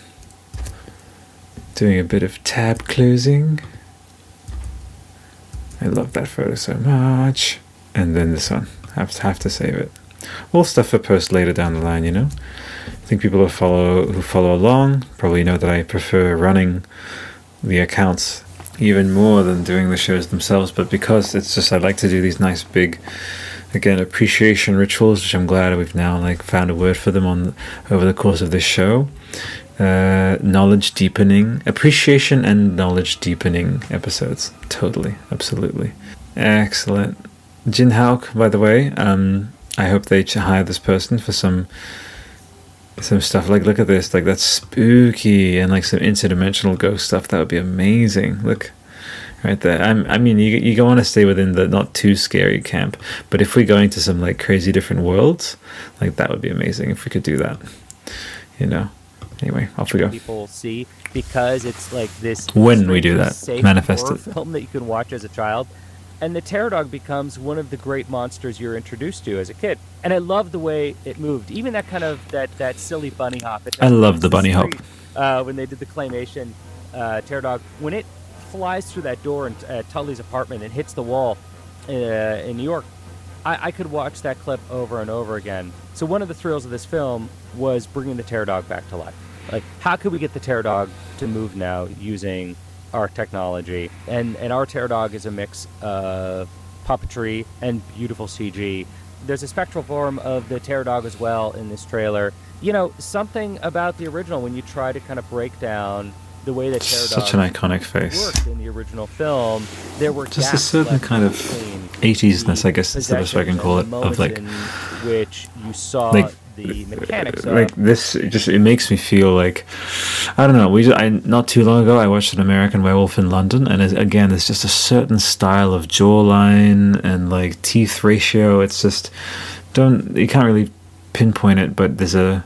Doing a bit of tab closing. I love that photo so much. And then this one, have to have to save it. All stuff for post later down the line, you know. I think people who follow who follow along probably know that I prefer running the accounts even more than doing the shows themselves. But because it's just I like to do these nice big, again appreciation rituals, which I'm glad we've now like found a word for them on over the course of this show. Uh, knowledge deepening, appreciation and knowledge deepening episodes. Totally, absolutely, excellent. Jin Hauk, by the way, um, I hope they hire this person for some some stuff. Like, look at this, like that's spooky and like some interdimensional ghost stuff. That would be amazing. Look, right there. I'm, I mean, you you go want to stay within the not too scary camp, but if we go into some like crazy different worlds, like that would be amazing if we could do that. You know. Anyway, off we go. people see because it's like this When we do that, manifest it. film that you can watch as a child and the terror dog becomes one of the great monsters you're introduced to as a kid and i love the way it moved even that kind of that that silly bunny hop I love the bunny hop. uh, when they did the claymation uh, terror dog when it flies through that door in uh, tully's apartment and hits the wall uh, in new york I, I could watch that clip over and over again. So one of the thrills of this film was bringing the terror dog back to life. Like, how could we get the terror dog to move now using our technology? And and our terror dog is a mix of puppetry and beautiful CG. There's a spectral form of the terror dog as well in this trailer. You know, something about the original when you try to kind of break down the way that terror Such an iconic face. worked in the original film. There were Just a certain kind of between 80s-ness, I guess, is the best way I can call it, of like which you saw like the mechanics of like this it just it makes me feel like I don't know we just, I not too long ago I watched an American Werewolf in London and it, again there's just a certain style of jawline and like teeth ratio. It's just don't you can't really pinpoint it but there's a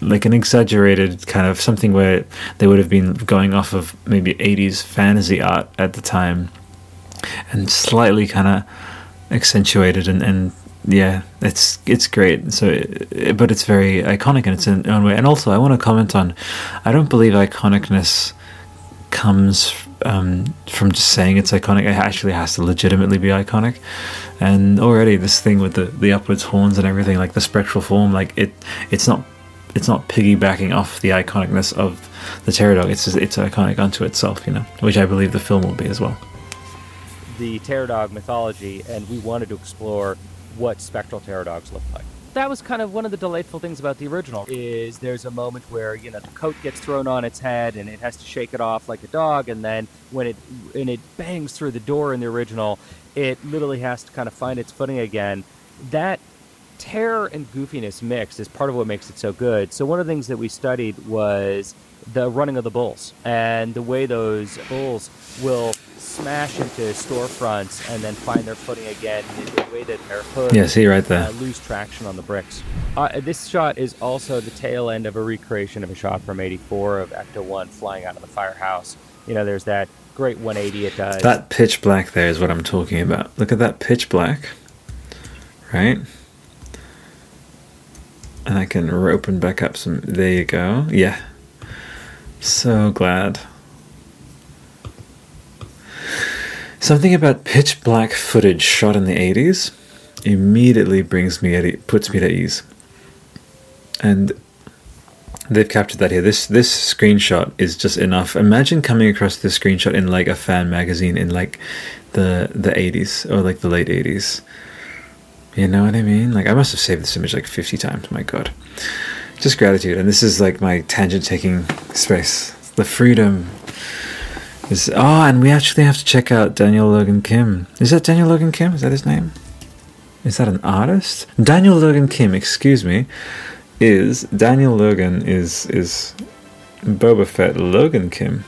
like an exaggerated kind of something where they would have been going off of maybe 80s fantasy art at the time and slightly kind of accentuated and, and yeah it's it's great. So but it's very iconic in its own way. And also i want to comment on i don't believe iconicness comes um, from just saying it's iconic. It actually has to legitimately be iconic. And already this thing with the the upwards horns and everything like the spectral form like it it's not it's not piggybacking off the iconicness of the terror dog. It's just, it's iconic unto itself you know which i believe the film will be as well. The terror dog mythology, and we wanted to explore what spectral terror dogs look like. That was kind of one of the delightful things about the original. Is there's a moment where you know the coat gets thrown on its head and it has to shake it off like a dog, and then when it and it bangs through the door in the original, it literally has to kind of find its footing again. That terror and goofiness mixed is part of what makes it so good. So one of the things that we studied was the running of the bulls and the way those bulls will smash into storefronts and then find their footing again in the way that their hoods Yeah, see right there. uh, lose traction on the bricks. Uh, this shot is also the tail end of a recreation of a shot from '84 of Ecto One flying out of the firehouse. You know, there's that great 180 it does. That pitch black there is what I'm talking about. Look at that pitch black. Right? And I can open back up some. There you go. Yeah. So glad. Something about pitch black footage shot in the 80s immediately brings me at puts me at ease. And they've captured that here. This this screenshot is just enough. Imagine coming across this screenshot in like a fan magazine in like the the 80s or like the late 80s. You know what I mean? Like I must have saved this image like 50 times. My god. Just gratitude. And this is like my tangent taking space. The freedom is Oh, and we actually have to check out Daniel Logan Kim. Is that Daniel Logan Kim? Is that his name? Is that an artist? Daniel Logan Kim, excuse me, is Daniel Logan is is Boba Fett Logan Kim.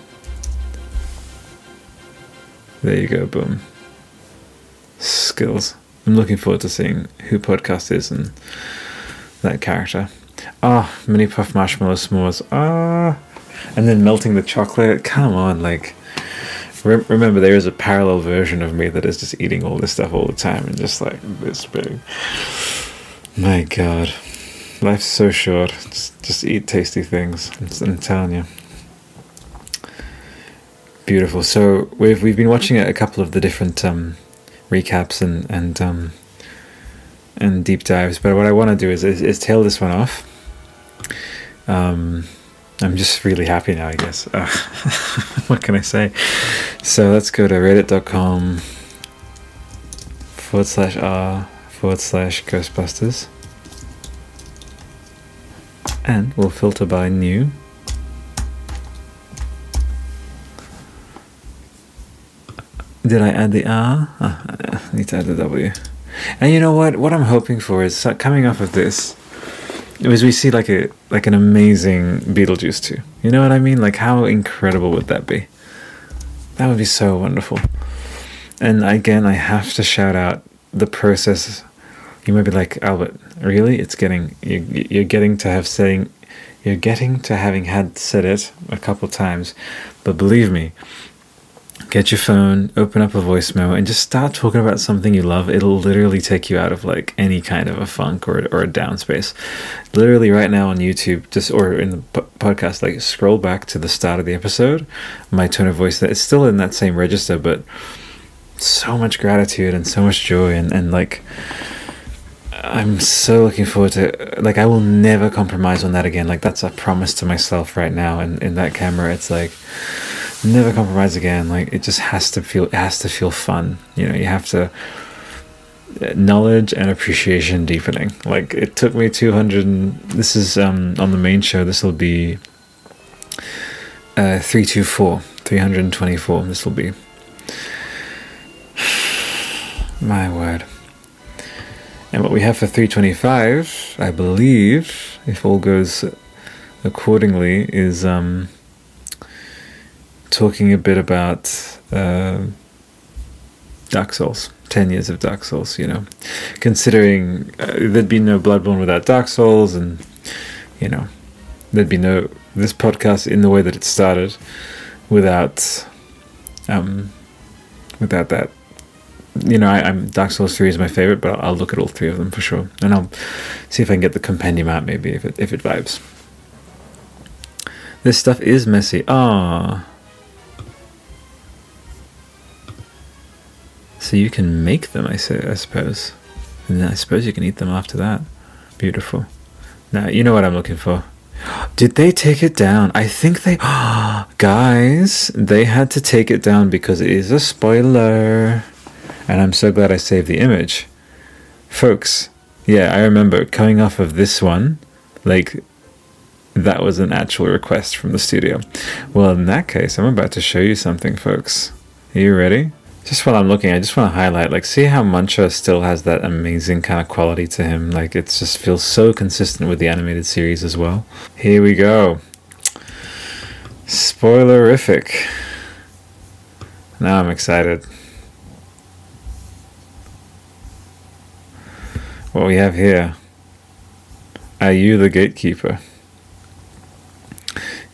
There you go, boom. Skills. I'm looking forward to seeing who podcast is and that character. Oh, mini puff marshmallow s'mores. Ah, and then melting the chocolate. Come on, like. Re- remember, there is a parallel version of me that is just eating all this stuff all the time and just like this big. My God, life's so short. Just, just eat tasty things. I'm, I'm telling you. Beautiful. So we've we've been watching a couple of the different um, recaps and and um, and deep dives, but what I want to do is, is is tail this one off. Um, I'm just really happy now, I guess. Uh, what can I say? So let's go to reddit.com forward slash r forward slash Ghostbusters, and we'll filter by new. Did I add the R? Oh, I need to add the W. And you know what? What I'm hoping for is coming off of this, is we see like a like an amazing Beetlejuice too. You know what I mean? Like how incredible would that be? That would be so wonderful. And again, I have to shout out the process. You might be like Albert, really? It's getting you, you're getting to have saying you're getting to having had said it a couple times, but believe me, get your phone, open up a voice memo, and just start talking about something you love. It'll literally take you out of like any kind of a funk or, or a down space. Literally, right now on YouTube, just or in the po- podcast, like scroll back to the start of the episode. My tone of voice that it's still in that same register, but so much gratitude and so much joy, and, and like I'm so looking forward to like I will never compromise on that again. Like that's a promise to myself right now. And in that camera, it's like never compromise again. Like it just has to feel it has to feel fun. You know you have to uh, knowledge and appreciation deepening. Like it took me 200 this is um on the main show. This will be uh 324 324 this will be. My word. And what we have for 325 i believe if all goes accordingly is um talking a bit about uh, Dark Souls, 10 years of Dark Souls, you know. Considering uh, there'd be no Bloodborne without Dark Souls, and, you know, there'd be no this podcast in the way that it started without um without that. You know I, am dark souls 3 is my favorite but I'll, I'll, look at all three of them for sure. And i'll see if i can get the compendium out maybe if it if it vibes. This stuff is messy. Ah So you can make them, I, say, I suppose. And I suppose you can eat them after that. Beautiful. Now, you know what I'm looking for. Did they take it down? I think they. Guys, they had to take it down because it is a spoiler. And I'm so glad I saved the image. Folks, yeah, I remember coming off of this one, like, that was an actual request from the studio. Well, in that case, I'm about to show you something, folks. Are you ready? Just while I'm looking, I just want to highlight, like, see how Muncher still has that amazing kind of quality to him. Like, it just feels so consistent with the animated series as well. Here we go. Spoilerific. Now I'm excited. What we have here. Are you the gatekeeper?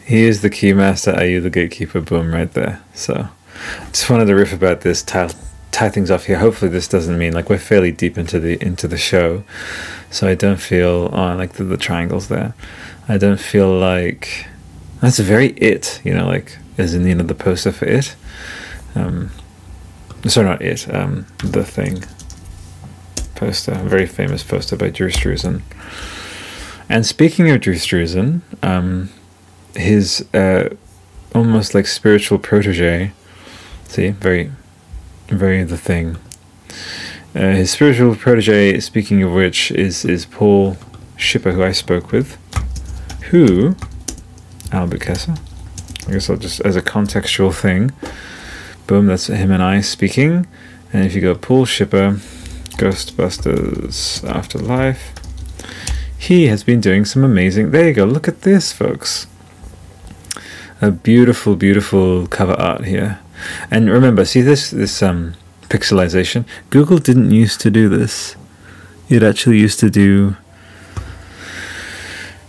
He is the keymaster. Are you the gatekeeper? Boom, right there. So. Just wanted to riff about this, tie, tie things off here. Hopefully, this doesn't mean like we're fairly deep into the into the show, so I don't feel oh, like the, the triangles there. I don't feel like that's a very it. You know, like as in the end of the poster for it. Um, sorry, not it. Um, the thing poster, a very famous poster by Drew Struzan. And speaking of Drew Struzan, um, his uh, almost like spiritual protege See, very, very the thing. Uh, his spiritual protege, speaking of which, is is Paul Shipper, who I spoke with, who Albert Kessler. I guess I'll just as a contextual thing. Boom, that's him and I speaking. And if you go Paul Shipper, Ghostbusters Afterlife, he has been doing some amazing. There you go. Look at this, folks. A beautiful, beautiful cover art here. And remember, see this this um, pixelization. Google didn't used to do this. It actually used to do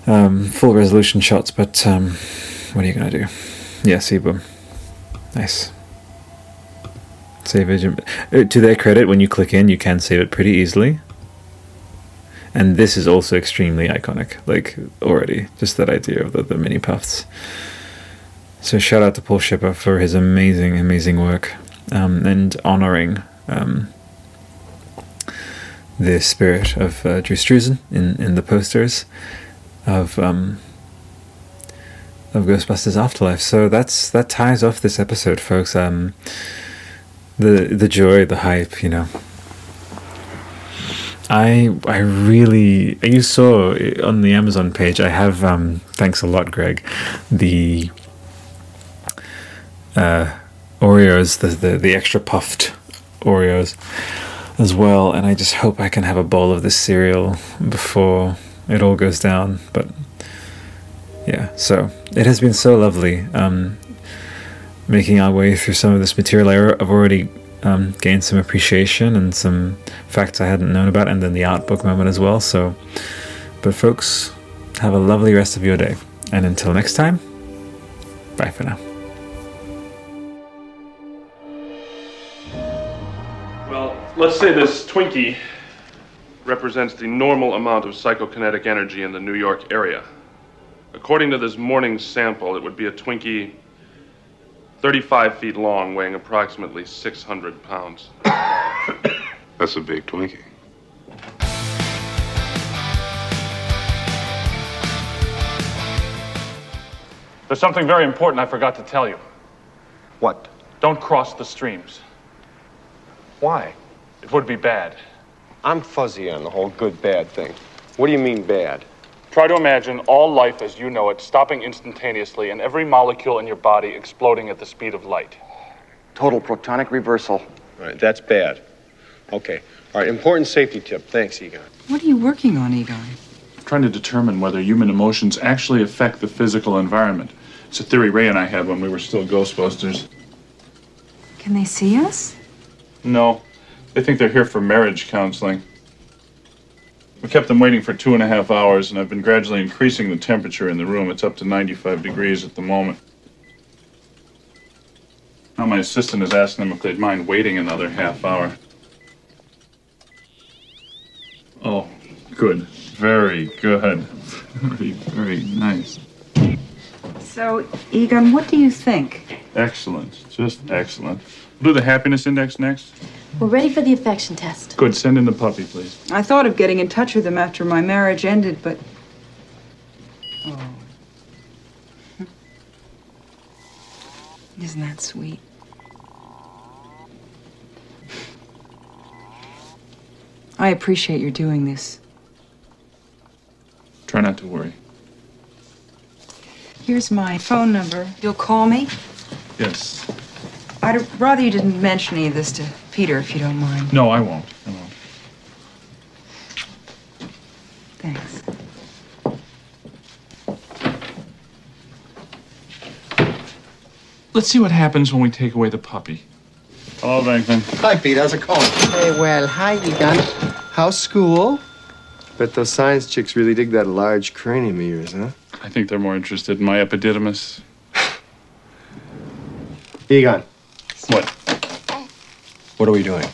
um, full resolution shots, but um, what are you gonna do? Yeah, see boom. Nice. Save agent. uh, To their credit, when you click in, you can save it pretty easily. And this is also extremely iconic, like already, just that idea of the, the mini puffs. So shout out to Paul Shipper for his amazing, amazing work um, and honoring um, the spirit of uh, Drew Struzan in, in the posters of um, of Ghostbusters Afterlife. So that's that ties off this episode, folks. Um, the the joy, the hype, you know. I I really you saw on the Amazon page. I have um, thanks a lot, Greg. The uh, Oreos, the, the the extra puffed Oreos as well, and I just hope I can have a bowl of this cereal before it all goes down. But yeah, so it has been so lovely um, making our way through some of this material. I've already um, gained some appreciation and some facts I hadn't known about, and then the art book moment as well. So, but folks, have a lovely rest of your day, and until next time, bye for now. Let's say this Twinkie represents the normal amount of psychokinetic energy in the New York area. According to this morning's sample, it would be a Twinkie 35 feet long, weighing approximately 600 pounds. That's a big Twinkie. There's something very important I forgot to tell you. What? Don't cross the streams. Why? It would be bad. I'm fuzzy on the whole good bad thing. What do you mean bad? Try to imagine all life as you know it stopping instantaneously and every molecule in your body exploding at the speed of light. Total protonic reversal. All right, that's bad. Okay. All right, important safety tip. Thanks, Egon. What are you working on, Egon? trying to determine whether human emotions actually affect the physical environment. It's a theory Ray and I had when we were still Ghostbusters. Can they see us? No, they think they're here for marriage counseling. We kept them waiting for two and a half hours, and I've been gradually increasing the temperature in the room. It's up to 95 degrees at the moment. Now my assistant is asking them if they'd mind waiting another half hour. Oh, good. Very good. Very, very nice. So, Egon, what do you think? Excellent. Just excellent. We'll do the happiness index next. We're ready for the affection test. Good. Send in the puppy, please. I thought of getting in touch with him after my marriage ended, but. Oh. Isn't that sweet? I appreciate your doing this. Try not to worry. Here's my phone number. You'll call me? Yes. I'd rather you didn't mention any of this to Peter, if you don't mind. No, I won't. I won't. Thanks. Let's see what happens when we take away the puppy. Hello, Venkman. Hi, Pete. How's it going? Hey, well, hi, Egon. How's school? Bet those science chicks really dig that large cranium of yours, huh? I think they're more interested in my epididymis. Egon. What? What are we doing?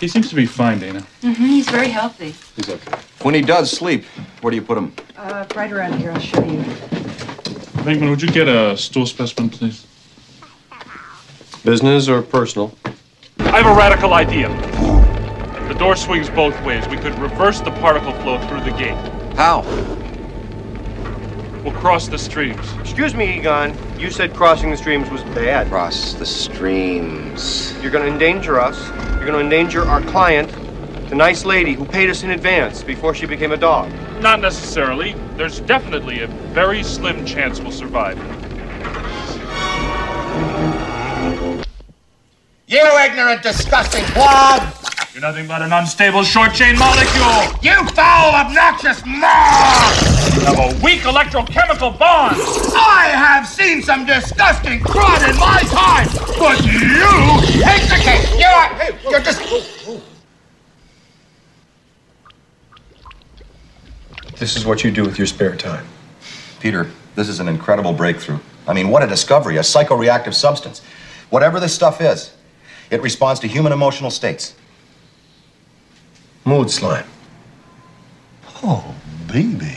He seems to be fine, Dana. Mm-hmm, he's very healthy. He's okay. When he does sleep, where do you put him? Uh, right around here, I'll show you. Venkman, would you get a stool specimen, please? Business or personal? I have a radical idea. The door swings both ways. We could reverse the particle flow through the gate. How? We'll cross the streams. Excuse me, Egon. You said crossing the streams was bad. Cross the streams. You're gonna endanger us. You're gonna endanger our client, the nice lady who paid us in advance before she became a dog. Not necessarily. There's definitely a very slim chance we'll survive. You ignorant, disgusting blob! You're nothing but an unstable short chain molecule! You foul, obnoxious moth! You have a weak electrochemical bond! I have seen some disgusting crud in my time, but you take the cake. You're, you're just. This is what you do with your spare time. Peter, this is an incredible breakthrough. I mean, what a discovery, a psychoreactive substance. Whatever this stuff is, it responds to human emotional states. Mood slime. Oh, baby.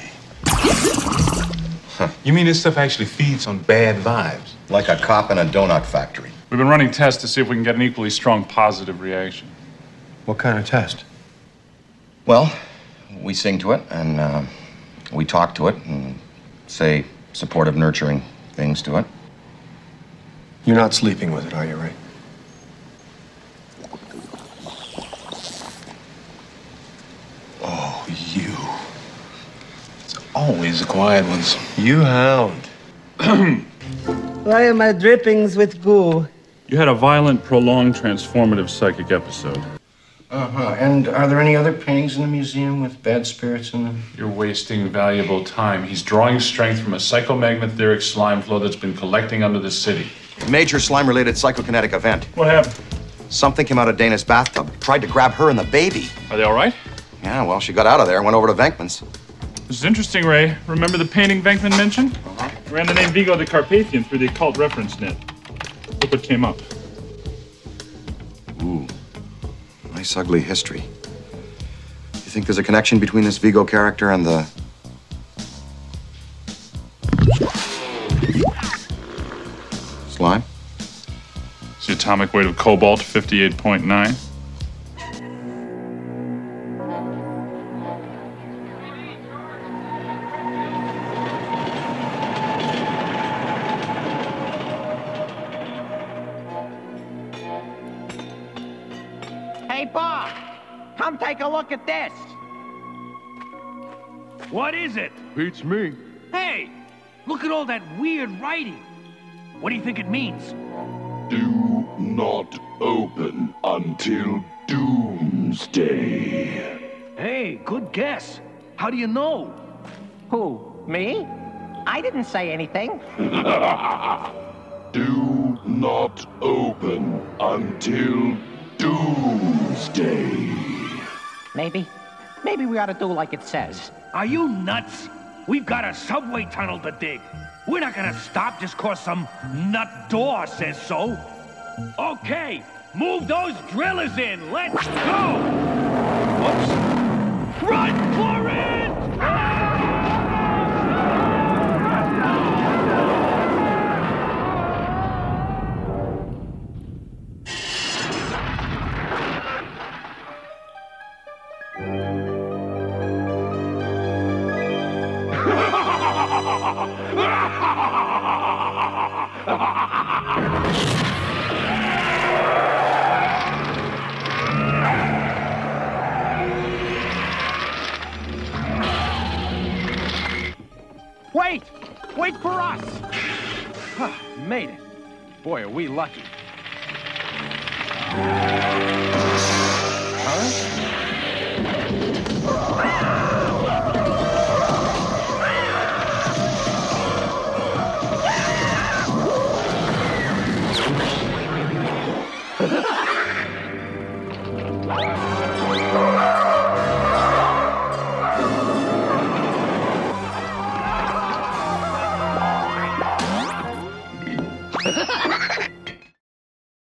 You mean this stuff actually feeds on bad vibes? Like a cop in a donut factory. We've been running tests to see if we can get an equally strong positive reaction. What kind of test? Well, we sing to it and uh, we talk to it and say supportive, nurturing things to it. You're not sleeping with it, are you, Ray? Oh, you. It's always the quiet ones. You hound. Why are my drippings with goo? You had a violent, prolonged, transformative psychic episode. Uh huh. And are there any other paintings in the museum with bad spirits in them? You're wasting valuable time. He's drawing strength from a psychomagnetheric slime flow that's been collecting under the city. Major slime related psychokinetic event. What happened? Something came out of Dana's bathtub, tried to grab her and the baby. Are they all right? Yeah, well, she got out of there and went over to Venkman's. This is interesting, Ray. Remember the painting Venkman mentioned? Uh-huh. Ran the name Vigo the Carpathian through the occult reference net. Look what came up. Ooh. Nice, ugly history. You think there's a connection between this Vigo character and the. Slime? It's the atomic weight of cobalt, 58.9. look at this. What is it? Beats me. Hey, look at all that weird writing. What do you think it means? Do not open until doomsday. Hey, good guess. How do you know? Who? Me? I didn't say anything. Do not open until doomsday. Maybe. Maybe we ought to do like it says. Are you nuts? We've got a subway tunnel to dig. We're not gonna stop just cause some nut door says so. Okay, move those drillers in. Let's go! Whoops. Run,